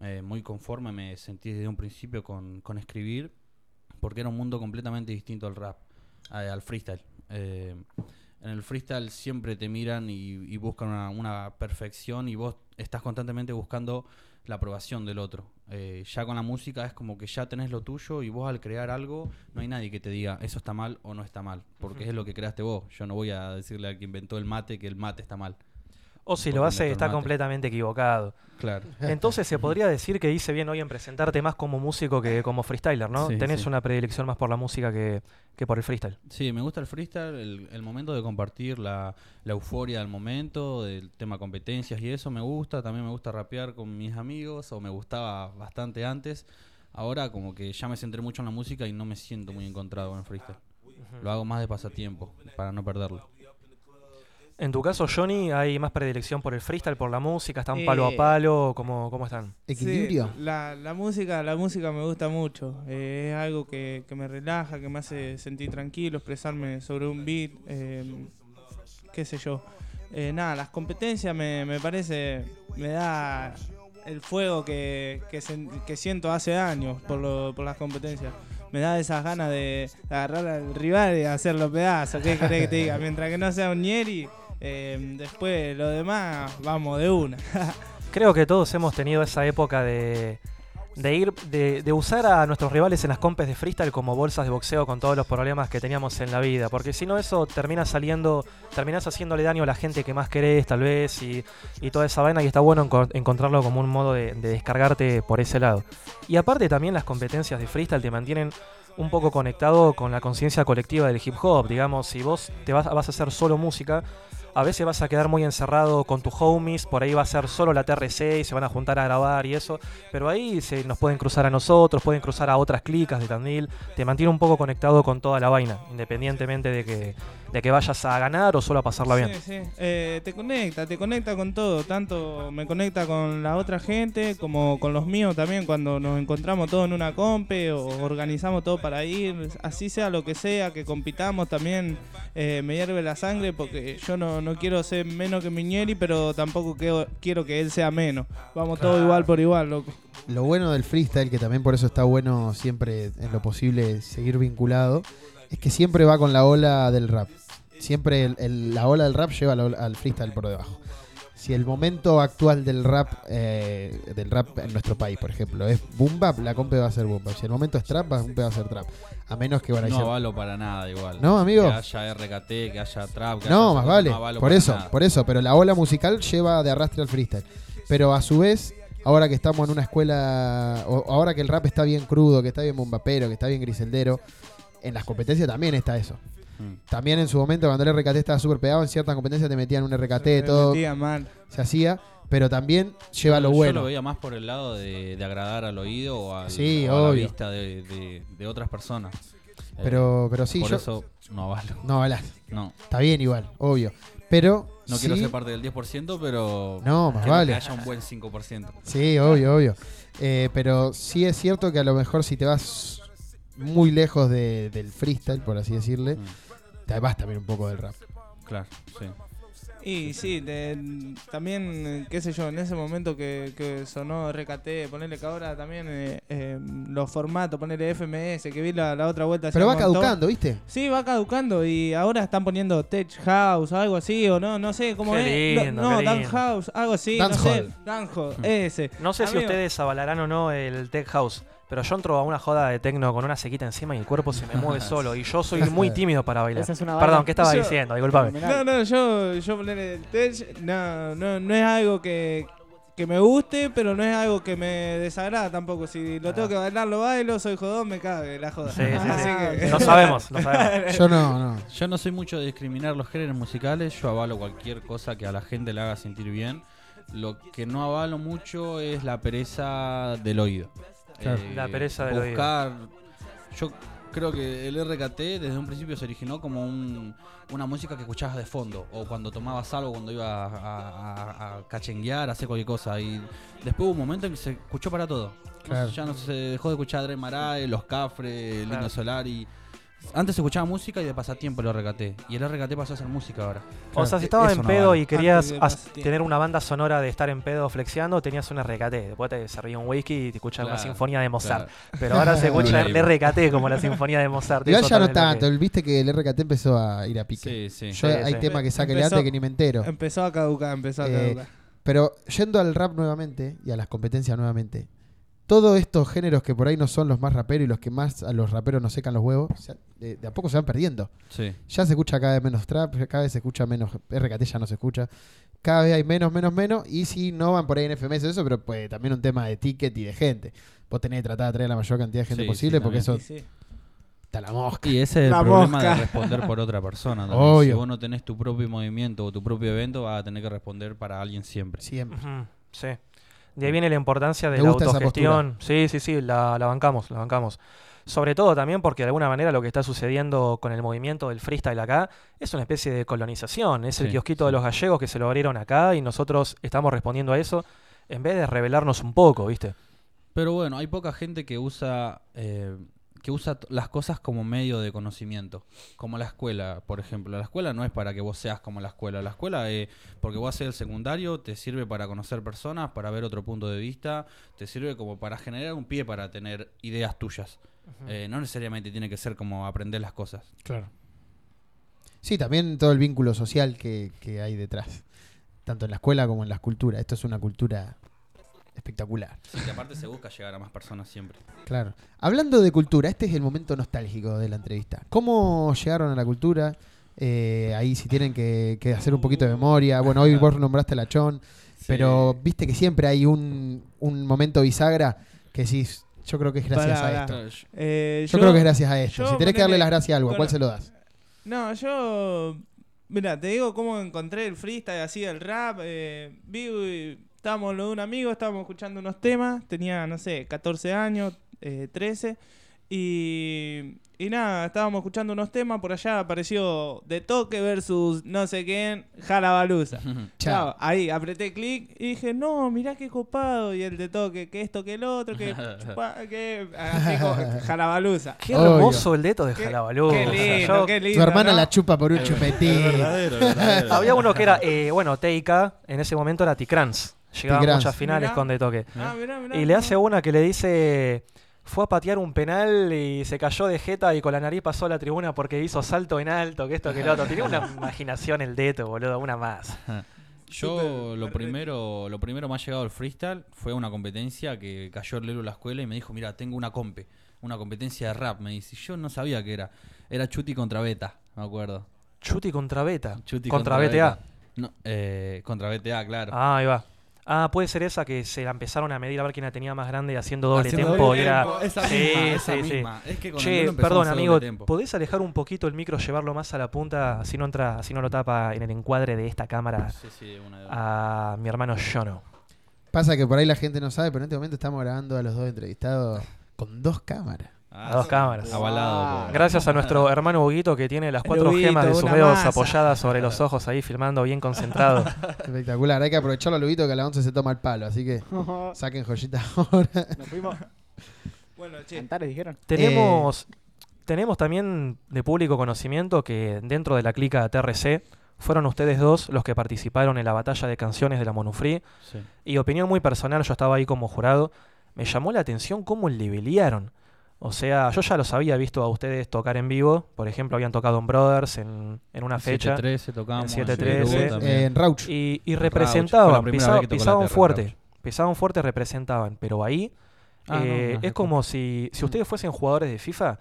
eh, muy conforme me sentí desde un principio con, con escribir, porque era un mundo completamente distinto al rap, eh, al freestyle. Eh, en el freestyle siempre te miran y, y buscan una, una perfección y vos estás constantemente buscando la aprobación del otro. Eh, ya con la música es como que ya tenés lo tuyo y vos al crear algo no hay nadie que te diga eso está mal o no está mal, porque es lo que creaste vos. Yo no voy a decirle al que inventó el mate que el mate está mal. O si lo hace está completamente equivocado. Claro. Entonces se [LAUGHS] podría decir que hice bien hoy en presentarte más como músico que como freestyler, ¿no? Sí, Tenés sí. una predilección más por la música que, que por el freestyle. Sí, me gusta el freestyle, el, el momento de compartir la, la euforia del momento, del tema competencias y eso me gusta. También me gusta rapear con mis amigos, o me gustaba bastante antes. Ahora como que ya me centré mucho en la música y no me siento muy encontrado con el freestyle. Lo hago más de pasatiempo, para no perderlo. En tu caso, Johnny, ¿hay más predilección por el freestyle, por la música? ¿Están palo a Eh, palo? ¿Cómo, cómo están? Sí, la, la música, la música me gusta mucho. Eh, es algo que, que me relaja, que me hace sentir tranquilo, expresarme sobre un beat, eh, qué sé yo. Eh, nada, las competencias me, me parece, me da el fuego que, que siento hace años por, lo- por las competencias. Me da esas ganas de agarrar al rival y hacerlo pedazos. ¿Qué querés que te diga? [LAUGHS] Mientras que no sea un Nieri, eh, después lo demás, vamos de una. [LAUGHS] Creo que todos hemos tenido esa época de, de ir, de, de usar a nuestros rivales en las compes de freestyle como bolsas de boxeo con todos los problemas que teníamos en la vida. Porque si no, eso termina saliendo, terminas haciéndole daño a la gente que más querés, tal vez, y, y toda esa vaina. Y está bueno enco- encontrarlo como un modo de, de descargarte por ese lado. Y aparte, también las competencias de freestyle te mantienen un poco conectado con la conciencia colectiva del hip hop. Digamos, si vos te vas, vas a hacer solo música, a veces vas a quedar muy encerrado con tus homies, por ahí va a ser solo la TRC y se van a juntar a grabar y eso, pero ahí se nos pueden cruzar a nosotros, pueden cruzar a otras clicas de Tandil, te mantiene un poco conectado con toda la vaina, independientemente de que, de que vayas a ganar o solo a pasarla bien. Sí, sí. Eh, te conecta, te conecta con todo. Tanto me conecta con la otra gente como con los míos también. Cuando nos encontramos todos en una compe o organizamos todo para ir, así sea lo que sea, que compitamos también. eh, me hierve la sangre porque yo no, no quiero ser menos que Miñeri, pero tampoco quiero, quiero que él sea menos. Vamos todos Claro. igual por igual, loco. Lo bueno del freestyle, que también por eso está bueno siempre en lo posible seguir vinculado, es que siempre va con la ola del rap. Siempre el- el- la ola del rap lleva ola- al freestyle por debajo. Si el momento actual del rap, eh, del rap en nuestro país, por ejemplo, es boom bap, la compe va a ser boom bap. Si el momento es trap, la compe va a ser trap. A menos que van a No ser- avalo para nada igual. No, amigo. Que haya RKT, que haya trap. Que No, haya más vale. no por eso, nada. por eso. Pero la ola musical lleva de arrastre al freestyle. Pero a su vez, ahora que estamos en una escuela, o ahora que el rap está bien crudo, que está bien bombapero, que está bien griseldero, en las competencias también está eso. Mm. También en su momento, cuando el RKT estaba súper pegado, en ciertas competencias te metían un RKT, Se todo. metía mal. Se hacía, pero también lleva lo Yo bueno. lo veía más por el lado de, de agradar al oído o, al- Sí, o a la vista de, de- de otras personas. Pero, pero sí, por yo. eso no avalo. No avalás. No. Está bien igual, obvio. Pero. No sí- quiero ser parte del 10%, pero No, más vale. que haya un buen 5%. Sí, obvio, obvio. Eh, pero sí es cierto que a lo mejor si te vas muy lejos de- del freestyle, por así decirle, te vas también un poco del rap. Claro, sí. Y sí, de- también, qué sé yo, en ese momento que, que sonó RKT, ponerle que ahora también eh, eh, los formatos, ponerle FMS, que vi la, la otra vuelta. Pero va caducando, ¿viste? Sí, va caducando y ahora están poniendo Tech House o algo así, o no, no sé cómo Qué es. lindo, no, qué Dan lindo. House, algo así, Dancehall. no sé. Dancehall, ese. No sé si ustedes avalarán o no el Tech House, pero yo entro a una joda de tecno con una sequita encima y el cuerpo se me mueve [LAUGHS] solo. Y yo soy muy [LAUGHS] tímido para bailar. Esa es una Perdón, ¿qué estaba Yo- diciendo? Disculpame. No, no, yo, yo ponerle el Tech, no, no, no es algo que, que me guste, pero no es algo que me desagrada tampoco. Si lo tengo que bailar, lo bailo, soy jodón, me cabe la joda. Sí, sí, sí. [LAUGHS] Así que- No sabemos, no sabemos. Yo no, no. Yo no soy mucho de discriminar los géneros musicales, yo avalo cualquier cosa que a la gente le haga sentir bien. Lo que no avalo mucho es la pereza del oído. Eh. La pereza del oído. buscar, Yo creo que el RKT desde un principio se originó como un- una música que escuchabas de fondo, o cuando tomabas algo, cuando ibas a, a- a cachenguear, a hacer cualquier cosa. Y después hubo un momento en que se escuchó para todo. No Claro. ya no se dejó de escuchar Dre Maray, Los Cafres, Lino Claro. Solari. Antes se escuchaba música y de pasatiempo el RKT. Y el RKT pasó a ser música ahora. O sea, si estabas en no pedo vale. y querías tener una banda sonora de estar en pedo flexiando, tenías un RKT. Después te servía un whisky y te escuchabas una sinfonía de Mozart. claro. Pero ahora se [LAUGHS] escucha el. RKT como la sinfonía de Mozart. Igual ya no lo que- tanto, viste que el RKT empezó a ir a pique. Sí, sí. Yo Sí, hay sí. temas que saque Empezó- antes que ni me entero. Empezó a caducar, empezó a Eh, caducar. Pero yendo al rap nuevamente y a las competencias nuevamente, todos estos géneros que por ahí no son los más raperos y los que más a los raperos nos secan los huevos, de, de a poco se van perdiendo. Sí. Ya se escucha cada vez menos trap, cada vez se escucha menos RKT, ya no se escucha. Cada vez hay menos, menos, menos. Y si no van por ahí en FMS, eso, pero pues también un tema de ticket y de gente. Vos tenés que tratar de traer la mayor cantidad de gente Sí, posible sí, porque eso. Sí, sí. está la mosca. Y ese es el La problema mosca. de responder por otra persona. también. Obvio. Si vos no tenés tu propio movimiento o tu propio evento, vas a tener que responder para alguien siempre. Siempre. Ujú, Sí. De ahí viene la importancia de Me la autogestión. Sí, sí, sí, la, la bancamos, la bancamos. Sobre todo también porque de alguna manera lo que está sucediendo con el movimiento del freestyle acá es una especie de colonización. Es el Sí, kiosquito sí. de los gallegos que se lo abrieron acá y nosotros estamos respondiendo a eso en vez de revelarnos un poco, ¿viste? Pero bueno, hay poca gente que usa eh, que usa las cosas como medio de conocimiento, como la escuela, por ejemplo. La escuela no es para que vos seas como la escuela. La escuela, eh, porque vos haces el secundario, te sirve para conocer personas, para ver otro punto de vista, te sirve como para generar un pie para tener ideas tuyas. Eh, no necesariamente tiene que ser como aprender las cosas. Claro. Sí, también todo el vínculo social que, que hay detrás. Tanto en la escuela como en las culturas. Esto es una cultura espectacular. Sí, que aparte se busca llegar a más personas siempre. Claro. Hablando de cultura, este es el momento nostálgico de la entrevista. ¿Cómo llegaron a la cultura? Eh, ahí si tienen que, que hacer un poquito de memoria. Bueno, hoy vos nombraste la Chon, pero viste que siempre hay un, un momento bisagra que decís, yo creo que es gracias Pará, a esto. Eh, Yo, creo que es gracias a esto. Si tenés que darle las gracias a algo, ¿a cuál se lo das? No, yo. Mira, te digo cómo encontré el freestyle así, el rap. Eh, vi, estábamos lo de un amigo, estábamos escuchando unos temas. Tenía, no sé, 14 años, eh, 13. Y, y nada, estábamos escuchando unos temas. Por allá apareció De Toque versus no sé quién, Jalabaluza. [LAUGHS] Chao, ahí apreté clic y dije, no, mirá qué copado. Y el De Toque, que esto, que el otro, que. [LAUGHS] chupa, que así como [LAUGHS] Jalabaluza. Qué hermoso el dedo de Jalabaluza. Qué lindo, Yo- qué lindo. Tu hermana ¿no? la chupa por un chupetín. Había uno que era, eh, bueno, TIK, en ese momento era Ticrans. Llegaba a muchas finales Mirá. con De Toque. Ah, mirá, mirá, Y le hace una que le dice, fue a patear un penal y se cayó de jeta y con la nariz pasó a la tribuna porque hizo salto en alto, que esto, que lo otro. Tiene una [LAUGHS] imaginación el dedo, boludo, una más. Yo lo primero, lo primero más llegado al freestyle fue una competencia que cayó el Lelo a la escuela y me dijo, mira, tengo una compe, una competencia de rap, me dice. Yo no sabía que era. Era Chuti contra Beta, me acuerdo. Chuti contra Beta. Chuti contra, BTA. No, eh, contra BTA, claro. Ah, ahí va. Ah, puede ser esa que se la empezaron a medir a ver quién la tenía más grande haciendo doble Haciendo tempo. doble y era... tempo, esa sí, misma, esa sí, sí. misma. Es que con el Che, empezamos perdón, amigo. ¿podés alejar un poquito el micro, llevarlo más a la punta, así no entra, así no lo tapa en el encuadre de esta cámara Sí, sí, de una, de una. a mi hermano Jono? Pasa que por ahí la gente no sabe, pero en este momento estamos grabando a los dos entrevistados con dos cámaras. A dos cámaras. Avalado por- Gracias a nuestro hermano Huguito que tiene las cuatro Huguito, gemas de sus dedos masa. apoyadas sobre los ojos ahí, filmando bien concentrado. [LAUGHS] Espectacular, hay que aprovecharlo, Lubito, que a la 11 se toma el palo, así que [LAUGHS] saquen joyita ahora. Nos fuimos. [LAUGHS] Bueno, che. Cantares dijeron. Tenemos, tenemos también de público conocimiento que dentro de la clica TRC fueron ustedes dos los que participaron en la batalla de canciones de la Monufree. Sí. Y opinión muy personal, yo estaba ahí como jurado, me llamó la atención cómo levelearon. O sea, yo ya los había visto a ustedes tocar en vivo. Por ejemplo, habían tocado en Brothers en, en una fecha. 713 tocamos, En en 713. Perú también. En Rauch. Y, y representaban, pisaban fuerte. Rauch. Pisaban fuerte, representaban. Pero ahí Ah, no, eh, no, es como si, si ustedes fuesen jugadores de FIFA,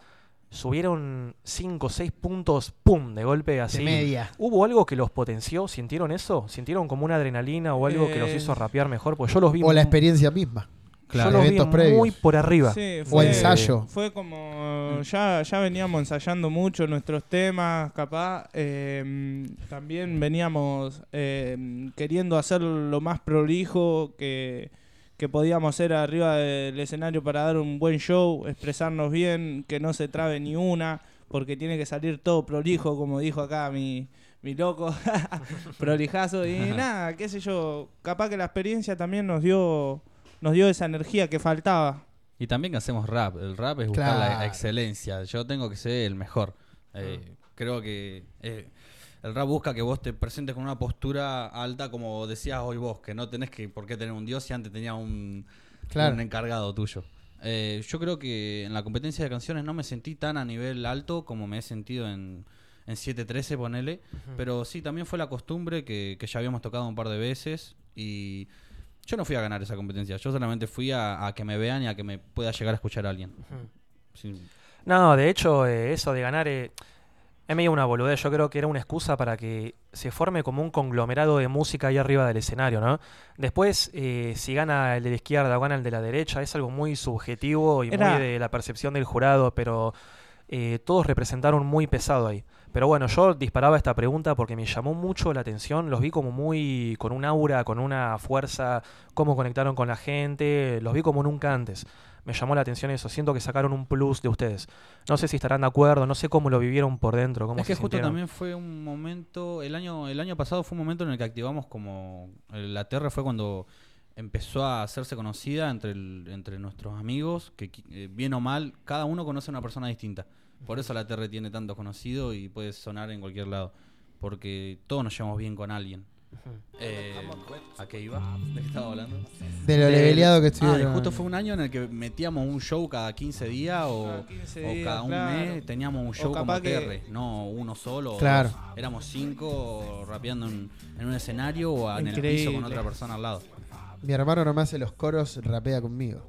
subieron 5 o 6 puntos, ¡pum! de golpe así. media. ¿Hubo algo que los potenció? ¿Sintieron eso? ¿Sintieron como una adrenalina o algo que los Eh, hizo rapear mejor? Pues yo los vi O la experiencia misma. Yo de los vi previos. muy por arriba. Sí, o fue- ensayo. Fue como. Ya, ya veníamos ensayando mucho nuestros temas, capaz. eh, también veníamos eh, queriendo hacer lo más prolijo que, que podíamos hacer arriba del escenario para dar un buen show, expresarnos bien, que no se trabe ni una, porque tiene que salir todo prolijo, como dijo acá mi. Mi loco, [LAUGHS] prolijazo y nada, qué sé yo, capaz que la experiencia también nos dio, nos dio esa energía que faltaba. Y también que hacemos rap. El rap es buscar la excelencia. Yo tengo que ser el mejor. Eh, Creo que eh, el rap busca que vos te presentes con una postura alta, como decías hoy vos, que no tenés que por qué tener un dios si antes tenía un, Claro. un encargado tuyo. Eh, yo creo que en la competencia de canciones no me sentí tan a nivel alto como me he sentido en, en 713, ponele. Pero sí, también fue la costumbre que, que ya habíamos tocado un par de veces y yo no fui a ganar esa competencia. Yo solamente fui a, a que me vean y a que me pueda llegar a escuchar a alguien. Sí. No, de hecho, eh, eso de ganar eh, es medio una boludez. Yo creo que era una excusa para que se forme como un conglomerado de música ahí arriba del escenario, ¿no? Después, eh, si gana el de la izquierda o gana el de la derecha, es algo muy subjetivo y Era- muy de la percepción del jurado, pero eh, todos representaron muy pesado ahí. Pero bueno, yo disparaba esta pregunta porque me llamó mucho la atención, los vi como muy con un aura, con una fuerza, cómo conectaron con la gente, los vi como nunca antes. Me llamó la atención eso, siento que sacaron un plus de ustedes. No sé si estarán de acuerdo, no sé cómo lo vivieron por dentro, cómo Es que justo sintieron. también fue un momento, el año, el año pasado fue un momento en el que activamos como, eh, la Terra fue cuando empezó a hacerse conocida entre, el- entre nuestros amigos, que eh, bien o mal, cada uno conoce a una persona distinta. Por eso la Terra tiene tanto conocido y puede sonar en cualquier lado, porque todos nos llevamos bien con alguien. Eh, ¿A qué iba? ¿De qué estaba hablando? De lo leveleado que Ah, estuvieron. justo fue un año en el que metíamos un show cada 15 días o, Cada 15 o cada un claro. mes teníamos un show como capaz que- TR, no uno solo. o Claro. dos. Éramos cinco rapeando en, en un escenario o en el piso con otra persona al lado. Mi hermano no me hace los coros, rapea conmigo.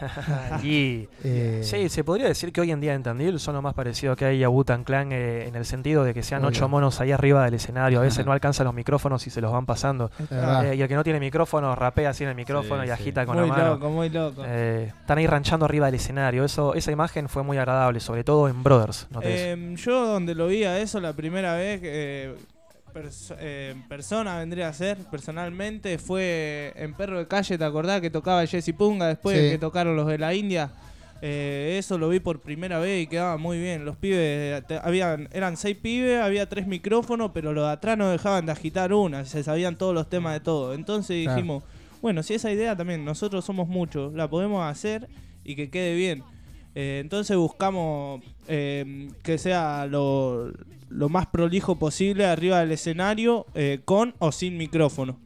[LAUGHS] y Eh, sí, se podría decir que hoy en día en Tandil son lo más parecido que hay a Wu-Tang Clan eh, en el sentido de que sean Obvio. ocho monos ahí arriba del escenario. A veces no alcanzan los micrófonos y se los van pasando. Eh, y el que no tiene micrófono rapea así en el micrófono Sí, y sí. agita con Muy la mano. loco, muy loco. Eh, están ahí ranchando arriba del escenario. Eso, esa imagen fue muy agradable, sobre todo en Brothers. Em, yo donde lo vi a eso la primera vez, eh, perso- eh, persona vendría a ser, personalmente, fue en Perro de Calle, ¿te acordás? Que tocaba Jesse Punga después Sí. que tocaron los de la India. Eh, eso lo vi por primera vez y quedaba muy bien. Los pibes, te- habían, eran seis pibes, había tres micrófonos, pero los de atrás no dejaban de agitar una, se sabían todos los temas de todo. Entonces Claro. dijimos, bueno, si esa idea también, nosotros somos muchos, la podemos hacer y que quede bien. Eh, entonces buscamos eh, que sea lo, lo más prolijo posible arriba del escenario, eh, con o sin micrófono.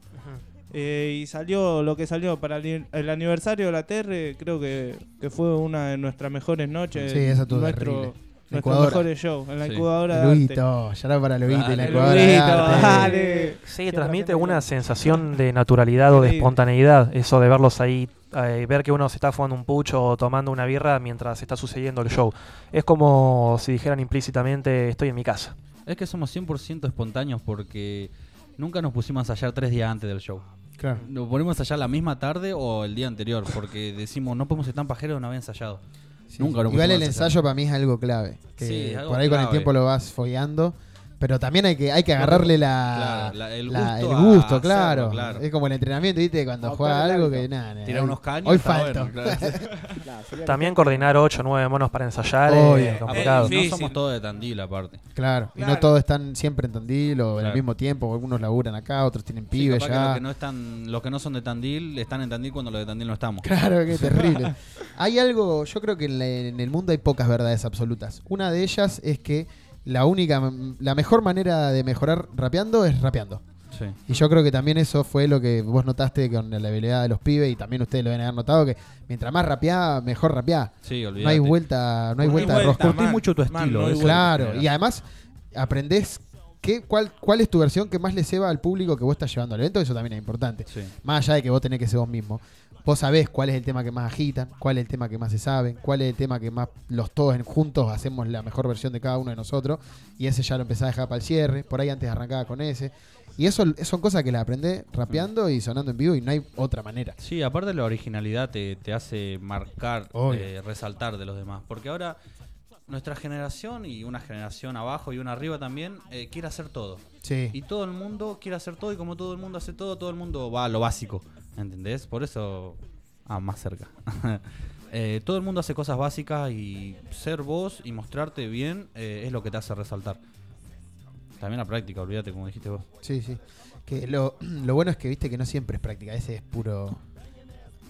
Eh, y salió lo que salió para el, el aniversario de la TR, creo que, que fue una de nuestras mejores noches. Sí, esa estuvo nuestro, incubadora. mejores shows, en la Sí. incubadora. Luito, ya para Luito y la Dale, incubadora de Luito, arte. dale. Sí, transmite una sensación de naturalidad o de espontaneidad, eso de verlos ahí, eh, ver que uno se está fumando un pucho o tomando una birra mientras está sucediendo el show. Es como si dijeran implícitamente, estoy en mi casa. Es que somos 100% espontáneos porque nunca nos pusimos a ensayar tres días antes del show. Claro. Nos ponemos a ensayar la misma tarde o el día anterior porque decimos no podemos ser tan pajeros de no haber ensayado. Sí, Nunca nos Igual el ensayo para mí es algo clave. Que Sí, es algo por ahí con el tiempo lo vas follando. Pero también hay que, hay que agarrarle la, Claro, la- el la- gusto el a gusto, hacerlo, claro. claro. Es como el entrenamiento, ¿viste? Cuando juega el algo que nada. Tira unos caños, Hoy falto. bueno, claro. [LAUGHS] También coordinar 8 o 9 monos para ensayar Obvio. es complicado. no somos todos de Tandil, aparte. Claro, y no todos están siempre en Tandil o al Claro. mismo tiempo. Algunos laburan acá, otros tienen Sí, pibes que ya. los que no están, los que no son de Tandil están en Tandil cuando los de Tandil no estamos. Claro, qué [LAUGHS] terrible. hay algo, yo creo que en, la- en el mundo hay pocas verdades absolutas. Una de ellas es que la única, la mejor manera de mejorar rapeando es rapeando. Sí. Y yo creo que también eso fue lo que vos notaste con la habilidad de los pibes y también ustedes lo deben haber notado que mientras más rapeá, mejor rapeá. Sí, No hay vuelta, no hay vuelta de rosca. Curtís mucho tu man, estilo, no eso. Claro, vuelta. y además aprendés qué, cuál, cuál es tu versión que más le ceba al público que vos estás llevando al evento, eso también es importante. Sí. Más allá de que vos tenés que ser vos mismo. Vos sabés cuál es el tema que más agitan, cuál es el tema que más se sabe, cuál es el tema que más los todos juntos hacemos la mejor versión de cada uno de nosotros. Y ese ya lo empezás a dejar para el cierre. Por ahí antes arrancaba con ese. Y eso son cosas que las aprendés rapeando y sonando en vivo y no hay otra manera. Sí, aparte la originalidad te, te hace marcar, eh, resaltar de los demás. Porque ahora nuestra generación y una generación abajo y una arriba también eh, quiere hacer todo. Sí. Y todo el mundo quiere hacer todo y como todo el mundo hace todo, todo el mundo va a lo básico. ¿Entendés? Por eso... Ah, más cerca. [LAUGHS] Eh, todo el mundo hace cosas básicas y ser vos y mostrarte bien eh, es lo que te hace resaltar. También la práctica, olvídate como dijiste vos. Sí, sí. Que lo, [CLEARS THROAT] lo bueno es que viste que no siempre es práctica, a veces es puro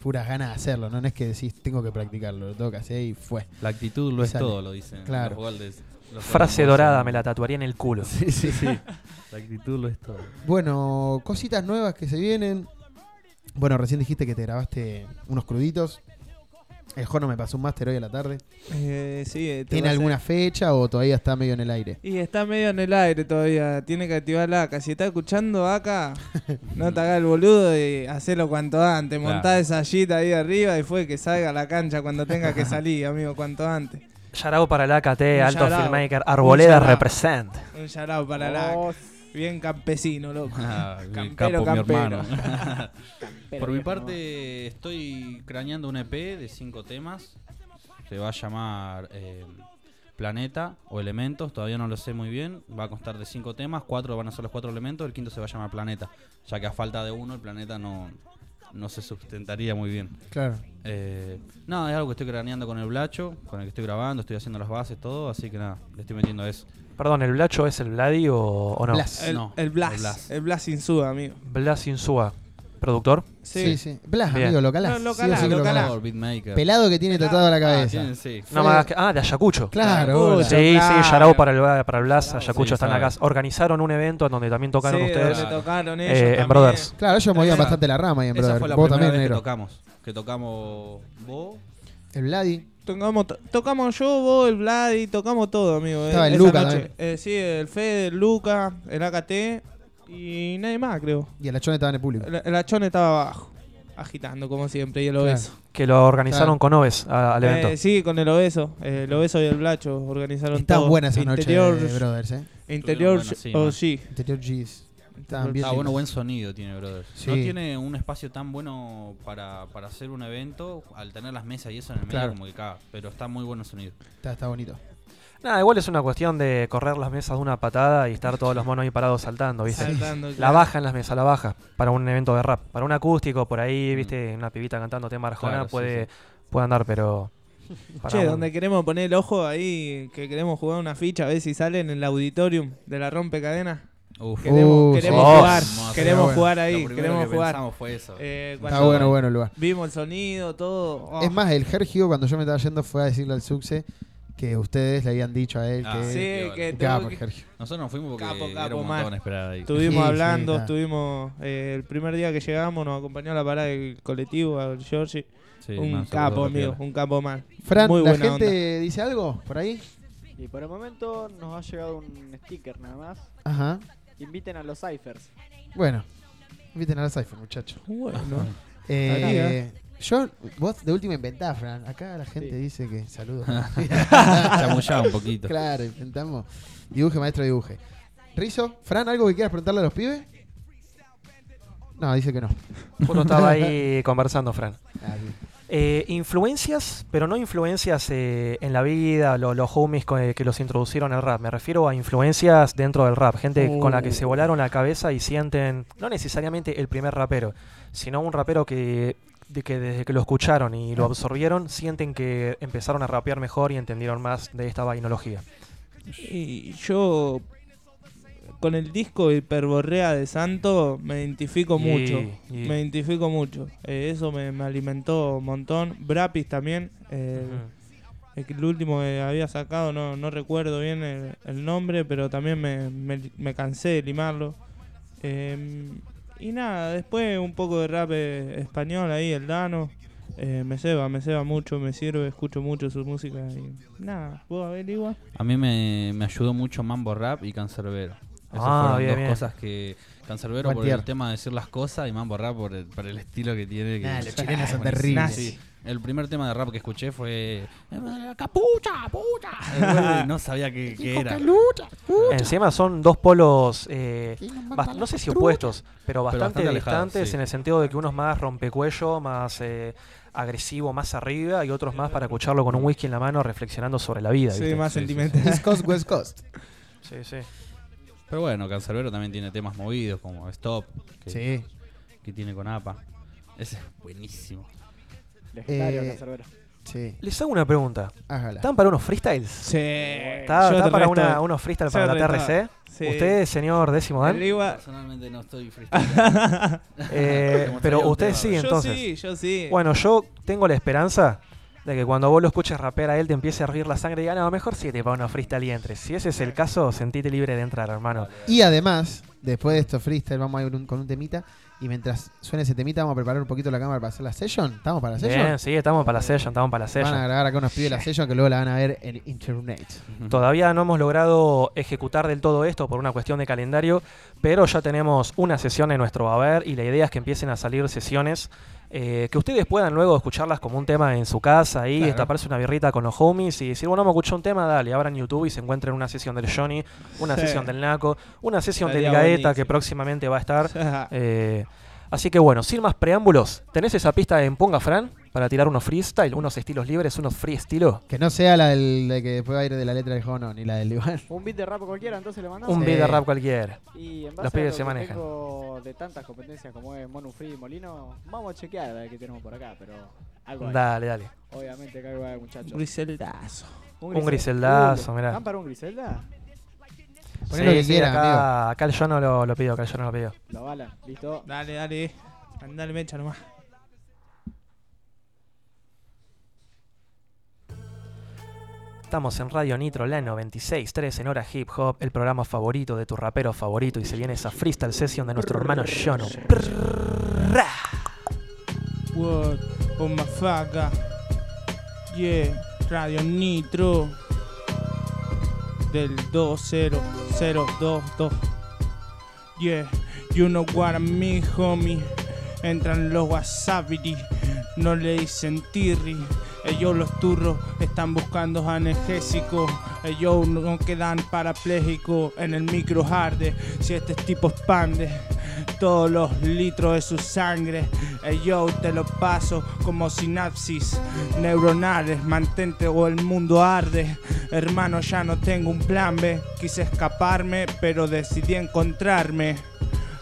puras ganas de hacerlo, ¿no? No es que decís tengo que practicarlo, lo tengo que hacer y fue. La actitud lo Y es sale. todo, lo dicen. Claro. los Frase dorada, me la tatuaría en el culo. Sí, sí, sí. [LAUGHS] La actitud lo es todo. Bueno, cositas nuevas que se vienen. Bueno, recién dijiste que te grabaste unos cruditos. El Jono me pasó un máster hoy a la tarde. Eh, sí, eh, te ¿Tiene alguna fecha o todavía está medio en el aire? Y está medio en el aire todavía. Tiene que activar la ACA. Si está escuchando acá, [LAUGHS] no te hagas el boludo y hacelo cuanto antes. Claro. Montá esa jita ahí arriba y fue que salga a la cancha cuando tenga que [LAUGHS] salir, amigo, cuanto antes. Yarao para el AKT, Un alto filmmaker, Un Arboleda represent. Un shout para la Oh, ACA. Bien campesino, loco. Ah, [LAUGHS] Campero, capo, mi hermano. [LAUGHS] Campero, Por mi parte, estoy craneando un EP de cinco temas. Se va a llamar eh, Planeta o Elementos, todavía no lo sé muy bien. Va a constar de cinco temas, cuatro van a ser los cuatro elementos, el quinto se va a llamar Planeta. Ya que a falta de uno, el planeta no, no se sustentaría muy bien. Claro. Eh, nada, es algo que estoy craneando con el Blacho, con el que estoy grabando, estoy haciendo las bases, todo, así que nada, le estoy metiendo eso. Perdón, ¿el Blacho es el Vladi o, o no? El, No, el Blas. el Blas. El Blas amigo. Blas Insúa, productor. Sí, sí. Blas, Bien. amigo, localás. No, Sí o localás, sí. Pelado que tiene tatuado la cabeza. tiene, sí. No más que- ah, de Ayacucho. Claro, Sí, sí. Yarao para el, para el Blas, Ayacucho Sí, están sabe. acá. Organizaron un evento en donde también tocaron Sí, ustedes. donde tocaron eh, ellos en. Brothers. Claro, ellos movían Esa- bastante la rama ahí en Esa Brother. fue la Vos primera también, vez que tocamos. Que tocamos vos, El Vladi. Tocamos, to- tocamos yo, vos, el Vladi, tocamos todo, amigo. Estaba eh, el Luca noche. Eh, sí, el Fede, el Luca, el AKT y nadie más, creo. Y el achón estaba en el público. El, el Achón estaba abajo, agitando como siempre, y el Claro. obeso. Que lo organizaron Claro. con Oves a- al evento. Eh, sí, con el obeso. eh, el obeso y el Blacho organizaron Están todo. buenas esas noches Interior, Brothers, ¿eh? Interior buenas, sí. Interior G's. Estaban bien Ah, bueno, buen sonido tiene, brother. Sí. No tiene un espacio tan bueno para, para hacer un evento, al tener las mesas y eso en el medio Claro. como que caga, pero está muy bueno el sonido. Está, está bonito. Nada, igual es una cuestión de correr las mesas de una patada y estar todos los monos ahí parados saltando, ¿viste? Saltando, La baja en las mesas, la baja, para un evento de rap. Para un acústico, por ahí, ¿viste? Una pibita cantando tema Arjona Claro, puede, sí. puede andar, pero... para Che, un- donde queremos poner el ojo ahí, que queremos jugar una ficha, a ver si sale en el auditorium de la rompecadena. Uf. Queremos, Uh, queremos sí. jugar, Hermoso. queremos Bueno. jugar ahí, queremos que jugar. fue eso. Eh, Está cuando bueno, bueno el lugar. Vimos el sonido, todo. oh. Es más, el Gergio, cuando yo me estaba yendo, fue a decirle al Suxe que ustedes le habían dicho a él Ah, que. sí, qué que. Capo, que-. Nosotros nos fuimos porque Capo, era capo, un mal. montón esperar ahí. Estuvimos Sí, hablando, estuvimos. eh, el primer día que llegamos nos acompañó a la parada del colectivo, al Georgie. Sí, un capo, amigo, un capo mal. Fran, Muy ¿la buena gente onda. dice algo por ahí? Y por el momento nos ha llegado un sticker nada más. Ajá. Inviten a los ciphers. Bueno, inviten a la Cypher, muchachos. Bueno. Eh, yo, vos de última inventás, Fran. Acá la gente dice que saludos. [LAUGHS] [LAUGHS] Chamullá un poquito. Claro, inventamos. Dibuje, maestro, dibuje. Rizo, Fran, ¿algo que quieras preguntarle a los pibes? No, dice que no. Justo estaba ahí [LAUGHS] conversando, Fran. Ah, sí. Eh, influencias, pero no influencias eh, en la vida, lo- los homies co- eh, que los introducieron al rap. Me refiero a influencias dentro del rap. Gente con la que se Oh. volaron la cabeza y sienten, no necesariamente el primer rapero, sino un rapero que, de que desde que lo escucharon y lo absorbieron, sienten que empezaron a rapear mejor y entendieron más de esta vainología. Y yo con el disco Hiperborrea de Santo me identifico mucho. Me identifico mucho. Eh, eso me, me alimentó un montón. Brapis también. eh, el, último que había sacado, no, no recuerdo bien el, el nombre, pero también me, me- me cansé de limarlo. Eh, y nada, después un poco de rap eh, español ahí, el Dano. Eh, me ceba, me ceba mucho, me sirve, escucho mucho su música y nada, ¿puedo averiguar? A mí me, me ayudó mucho Mambo Rap y Cancerbero. Esas Ah, fueron bien, dos bien. cosas que. Cancerbero Buen por tier. el tema de decir las cosas y Mambo Rap por el, por el estilo que tiene. Que Nah, los [LAUGHS] chilenos son terribles. Sí. El primer tema de rap que escuché fue. ¡Capucha, pucha! [LAUGHS] no sabía qué, qué era. Encima son dos polos, eh, no sé si opuestos, pero bastante, distantes sí. en el sentido de que uno es más rompecuello, más eh, agresivo, más arriba, y otros más para escucharlo con un whisky en la mano reflexionando sobre la vida. Sí, ¿viste? más sentimental. [LAUGHS] East Coast, West Coast. Sí, sí. Pero bueno, Cancerbero también tiene temas movidos como Stop. Que, Sí. Que tiene con APA. Ese es buenísimo. Legendario Eh, Cancerbero. Sí. Les hago una pregunta. Hágala. ¿Están para unos freestyles? Sí. ¿Está, Yo para una, unos freestyles yo para la TRC? Sí. ¿Usted, señor décimo Dan? Personalmente no estoy [LAUGHS] freestyle. Eh, pero usted sí, Yo entonces. sí, yo sí. Bueno, yo tengo la esperanza de que cuando vos lo escuches rapear a él te empiece a hervir la sangre y diga, no, mejor siete para unos freestyle y entres. Si ese es el caso, sentite libre de entrar, hermano. Y además, después de estos freestyle, vamos a ir un- con un temita. Y mientras suene ese temita, vamos a preparar un poquito la cámara para hacer la session. ¿Estamos para la session? Bien, sí, estamos para la session, estamos para la Van a session. grabar acá unos pibes la session que luego la van a ver en internet. Todavía no hemos logrado ejecutar del todo esto por una cuestión de calendario, pero ya tenemos una sesión en nuestro haber y la idea es que empiecen a salir sesiones eh, que ustedes puedan luego escucharlas como un tema en su casa y Claro. una birrita con los homies y decir, bueno, me escuché un tema, dale, abran YouTube y se encuentren una sesión del Johnny, una Sí. sesión del Naco, una sesión del Gaeta que próximamente va a estar. [LAUGHS] Eh, así que bueno, sin más preámbulos, ¿tenés esa pista en Ponga Fran para tirar unos freestyle, unos estilos libres, unos free estilo? Que no sea la del, de que después va a ir de la letra del juego, no, ni la del Iván. [LAUGHS] Un beat de rap cualquiera, entonces le mandamos. Un beat de rap cualquiera. Y en base Los a pibes lo se que manejan. tengo de tantas competencias como es Monu Free y Molino, vamos a chequear a ver qué tenemos por acá, pero algo hay. Dale, dale. Obviamente que algo hay, muchachos. Griseldazo. Un griseldazo, mirá. ¿Están para un griselda? Poné lo que Sí, sí, quieran, acá, acá el yo no lo, lo pido, acá el yo no lo pido. Lo balan, listo. Dale, dale. Andale mecha nomás. Estamos en Radio Nitro, la 96.3 en hora hip hop, el programa favorito de tu rapero favorito y se viene esa freestyle session de nuestro hermano Jono. What? Oh my faca. Yeah. Radio Nitro. Del 20022. Yeah. You know what I mean, homie. Entran los wasabi. No le dicen tirri. Ellos los turros están buscando analgésicos. Ellos no quedan parapléjicos en el micro arde. Si este tipo expande todos los litros de su sangre. Ellos te lo paso como sinapsis neuronales. Mantente o el mundo arde. Hermano, ya no tengo un plan B. Quise escaparme, pero decidí encontrarme.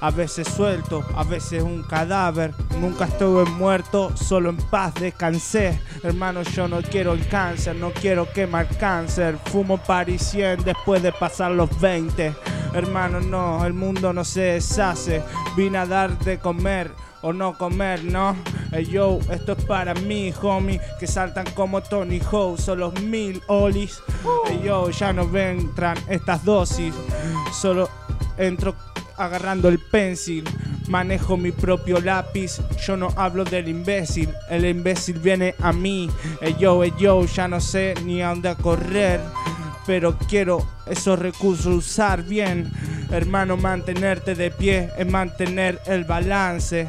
A veces suelto, a veces un cadáver. Nunca estuve muerto, solo en paz descansé. Hermano, yo no quiero el cáncer, no quiero quemar cáncer. Fumo parisien después de pasar los 20. Hermano, no, el mundo no se deshace. Vine a dar de comer o no comer, ¿no? Ey, yo, esto es para mí, homie, que saltan como Tony Hawk, son los mil olis. Ey, yo, ya no entran estas dosis, solo entro agarrando el pencil. Manejo mi propio lápiz, yo no hablo del imbécil, el imbécil viene a mí. Ey, yo, ey, yo, ya no sé ni a dónde correr, pero quiero esos recursos usar bien. Hermano, mantenerte de pie es mantener el balance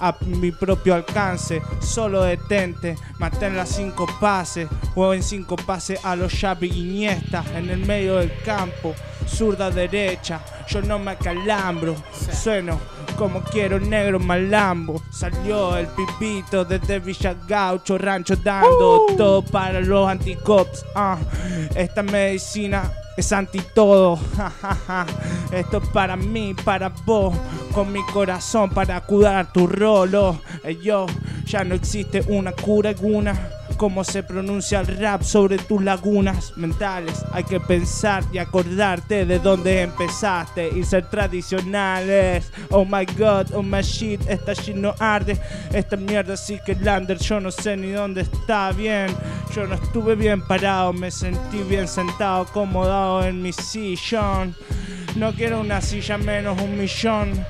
a mi propio alcance. Solo detente, mantén las cinco pases. Juego en cinco pases a los Xavi Iniesta en el medio del campo. Zurda derecha, yo no me acalambro. Sueno como quiero negro malambo. Salió el pipito desde Villa Gaucho, rancho dando todo para los anticops. Ah, esta medicina es anti todo. [LAUGHS] Esto es para mí, para vos, con mi corazón para cuidar tu rolo. Ey, yo, ya no existe una cura alguna. Cómo se pronuncia el rap sobre tus lagunas mentales. Hay que pensar y acordarte de dónde empezaste y ser tradicionales. Oh my god, oh my shit, esta shit no arde. Esta mierda sí que lander, yo no sé ni dónde está bien. Yo no estuve bien parado, me sentí bien sentado, acomodado en mi sillón. No quiero una silla menos un millón.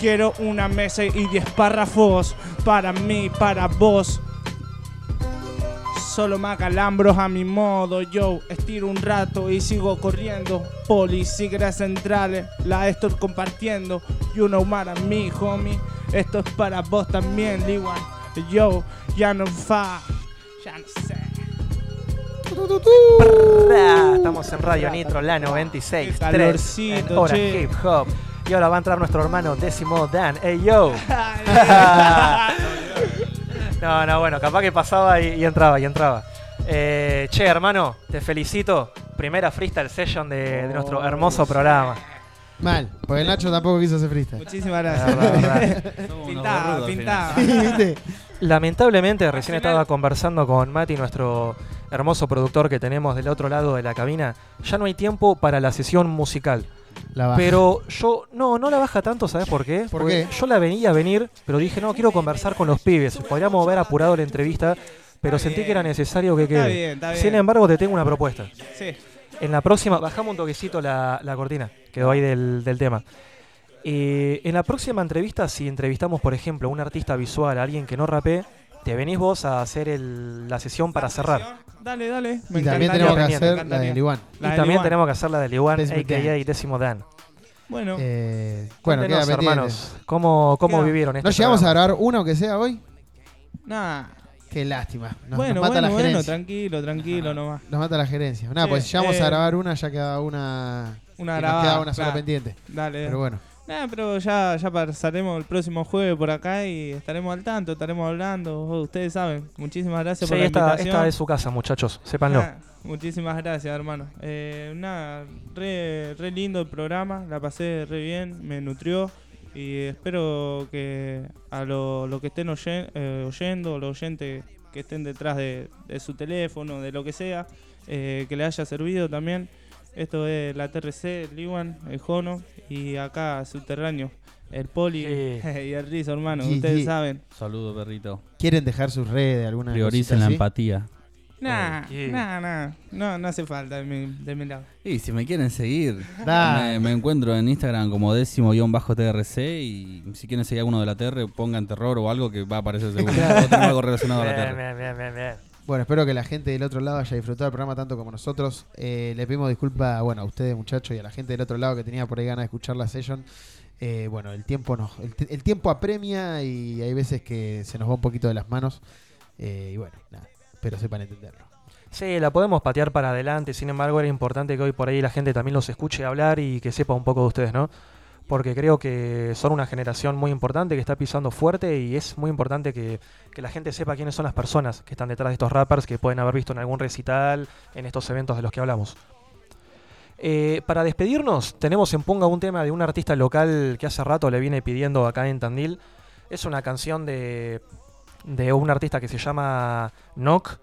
Quiero una mesa y diez párrafos para mí, para vos. Solo me acalambros a mi modo, yo estiro un rato y sigo corriendo. Poli, siglas centrales, la estoy compartiendo. You know what I mean, homie. Esto es para vos también, Liwan. Yo, ya no fa, ya no sé. Estamos en Radio Nitro, la 96, Qué 3, calorcito, en hora che. hip hop. Y ahora va a entrar nuestro hermano décimo Dan. ¡Ey yo! [LAUGHS] [LAUGHS] no, no, bueno, capaz que pasaba y, y entraba, y entraba. Eh, che, hermano, te felicito. Primera freestyle session de, de nuestro hermoso programa. Mal, porque el Nacho tampoco quiso hacer freestyle. Muchísimas gracias. verdad. [LAUGHS] Pintaba, pintaba. ¿Viste? Lamentablemente, recién estaba conversando con Mati, nuestro hermoso productor que tenemos del otro lado de la cabina. Ya no hay tiempo para la sesión musical. La baja. Pero yo, no, no la baja tanto, ¿sabes por qué? ¿Por Porque qué? yo la venía a venir, pero dije, no, quiero conversar con los pibes. Podríamos haber apurado la entrevista, pero sentí que era necesario que Está quede. bien, está bien. Sin embargo, te tengo una propuesta. Sí. En la próxima, bajamos un toquecito la, la cortina, quedó ahí del, del tema. Eh, en la próxima entrevista, si entrevistamos, por ejemplo, a un artista visual, a alguien que no rapee, te venís vos a hacer el- la sesión para cerrar. Dale, dale. Y también tenemos que hacer la encantaría. del Iguan. Y también tenemos que hacer la del Iguan, Décimo a.k.a. Dan. Décimo Dan. Bueno, Eh, bueno, Cuéntenos, queda pendiente. hermanos, ¿cómo, cómo Queda- vivieron este ¿No llegamos programa? a grabar uno aunque sea hoy? Nah. Qué lástima. Nos, bueno, nos mata bueno, la bueno, gerencia. tranquilo, tranquilo nomás. Nos mata la gerencia. Nada, Sí, pues si llegamos eh, a grabar una, ya quedaba una. Una y nos grabada, quedaba una sola claro. pendiente. Dale. Pero bueno. Nah, pero ya, ya pasaremos el próximo jueves por acá y estaremos al tanto, estaremos hablando. Ustedes saben. Muchísimas gracias Sí, por la esta, invitación. esta es su casa, muchachos, sépanlo. Nah, muchísimas gracias, hermano. Eh, nada, re, re lindo el programa, la pasé re bien, me nutrió y espero que a lo, lo que estén oyen- eh, oyendo, los oyentes que estén detrás de, de su teléfono, de lo que sea, eh, que le haya servido también. Esto es la TRC, el Iwan, el Jono y acá subterráneo, el Poli [LAUGHS] y el Rizo, hermano, ustedes saben. Saludo, perrito. ¿Quieren dejar sus redes, alguna Prioricen cosita la así? empatía. Nah, Oh, nah, nah, no, no hace falta de mi, de mi lado. Y si me quieren seguir, me, me encuentro en Instagram como décimo-trc y si quieren seguir a uno de la TR, pongan terror o algo que va a aparecer seguro. Claro. o tengo algo relacionado a la TR. bien, bien, bien, bien. Bueno, espero que la gente del otro lado haya disfrutado el programa tanto como nosotros. Eh, le pedimos disculpas bueno, a ustedes, muchachos, y a la gente del otro lado que tenía por ahí ganas de escuchar la session. Eh, bueno, el tiempo nos, el, el tiempo apremia y hay veces que se nos va un poquito de las manos. Eh, y bueno, nada, pero sepan entenderlo. Sí, la podemos patear para adelante, sin embargo era importante que hoy por ahí la gente también los escuche hablar y que sepa un poco de ustedes, ¿no? Porque creo que son una generación muy importante que está pisando fuerte y es muy importante que, la gente sepa quiénes son las personas que están detrás de estos rappers que pueden haber visto en algún recital, en estos eventos de los que hablamos. Eh, para despedirnos, tenemos en Punga un tema de un artista local que hace rato le viene pidiendo acá en Tandil. Es una canción de, de un artista que se llama Nock.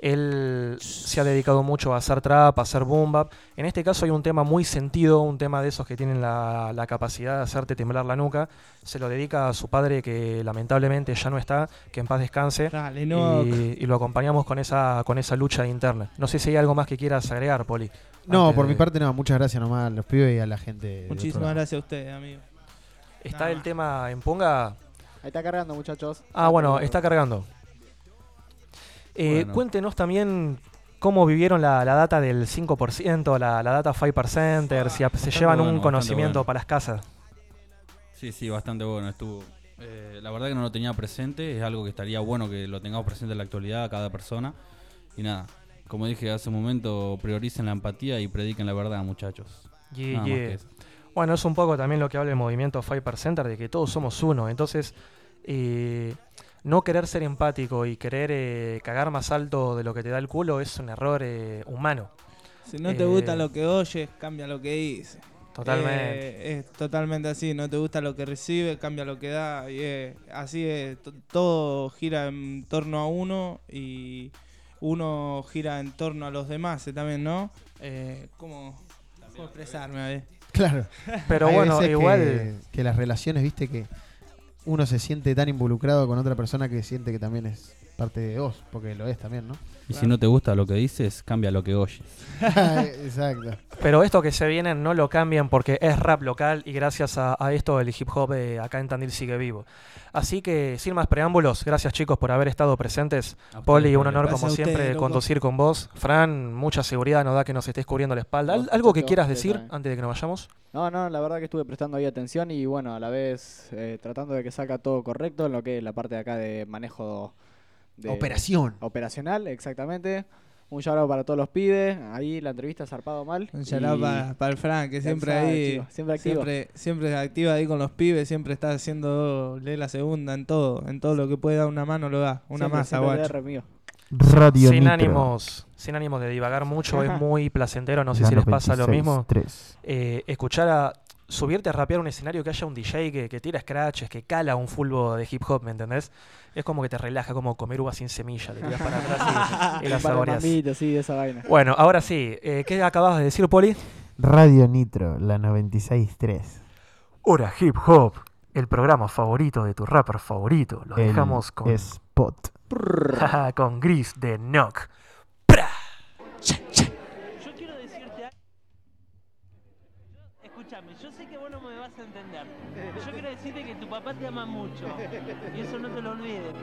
Él se ha dedicado mucho a hacer trap, a hacer boom bap. En este caso hay un tema muy sentido, un tema de esos que tienen la, la capacidad de hacerte temblar la nuca. Se lo dedica a su padre que lamentablemente ya no está, que en paz descanse. Dale, Nock. y, y lo acompañamos con esa, con esa lucha interna. No sé si hay algo más que quieras agregar, Poli. No, por de- mi parte no, muchas gracias nomás a los pibes y a la gente. Muchísimas gracias a ustedes, amigo. ¿Está el tema en Punga? Ahí está cargando, muchachos. Ah, bueno, está cargando. Eh, Bueno. Cuéntenos también cómo vivieron la, la data del 5%, la, la data 5%, si se llevan bueno, un conocimiento bueno. para las casas. Sí, sí, bastante bueno estuvo. Eh, la verdad que no lo tenía presente, es algo que estaría bueno que lo tengamos presente en la actualidad a cada persona. Y nada, como dije hace un momento, prioricen la empatía y prediquen la verdad, muchachos. Yeah, Nada más yeah. que eso. Bueno, es un poco también lo que habla el movimiento Five Center, de que todos somos uno. Entonces, eh, no querer ser empático y querer eh, cagar más alto de lo que te da el culo es un error eh, humano. Si no te Eh, gusta lo que oyes, cambia lo que dices. Totalmente. Eh, es totalmente así. No te gusta lo que recibe, cambia lo que da. Y así es. to- Todo gira en torno a uno y uno gira en torno a los demás eh, también, ¿no? Eh, ¿Cómo, cómo expresarme? A ver. Claro. Pero Hay bueno, veces que- igual- Que, las relaciones, viste, que uno se siente tan involucrado con otra persona que siente que también es parte de vos, porque lo es también, ¿no? Y si no te gusta lo que dices, cambia lo que oyes. [LAUGHS] Exacto. Pero esto que se viene no lo cambian porque es rap local y gracias a, a esto el hip hop eh, acá en Tandil sigue vivo. Así que sin más preámbulos, gracias chicos por haber estado presentes. A ustedes, Poli, un honor como siempre conducir con vos. Fran, mucha seguridad nos da que nos estés cubriendo la espalda. ¿Al- Vos, ¿Algo que quieras decir también. antes de que nos vayamos? No, no, la verdad que estuve prestando ahí atención y bueno, a la vez eh, tratando de que salga todo correcto en lo que es la parte de acá de manejo de Operación. Operacional, exactamente. Un shout para todos los pibes. Ahí la entrevista zarpado mal. Un shout out y- para, para el Frank, que siempre ahí. chico, siempre activo. Siempre, siempre activa ahí con los pibes, siempre está haciendo lee la segunda en todo. En todo lo que puede dar una mano lo da. Una Siempre, masa, guacho. Radio sin Nitro. ánimos, sin ánimos de divagar mucho, es [LAUGHS] muy placentero, no sé si les pasa lo 26, mismo. tres. eh, escuchar a subirte a rapear un escenario que haya un DJ que, que tira scratches, que cala un fulbo de hip hop, ¿me entendés? Es como que te relaja, como comer uvas sin semilla, te tiras para atrás y, [LAUGHS] y las saboreas. sí, esa vaina. Bueno, ahora sí, eh, ¿qué acabas de decir, Poli? Radio Nitro, la 96.3. Hora Hip Hop, el programa favorito de tu rapper favorito. Lo El dejamos con, Spot. [LAUGHS] con Gris de Knock. Yo quiero decirte algo. Escúchame, yo sé que vos no me vas a entender. Yo quiero decirte que tu papá te ama mucho. Y eso no te lo olvides.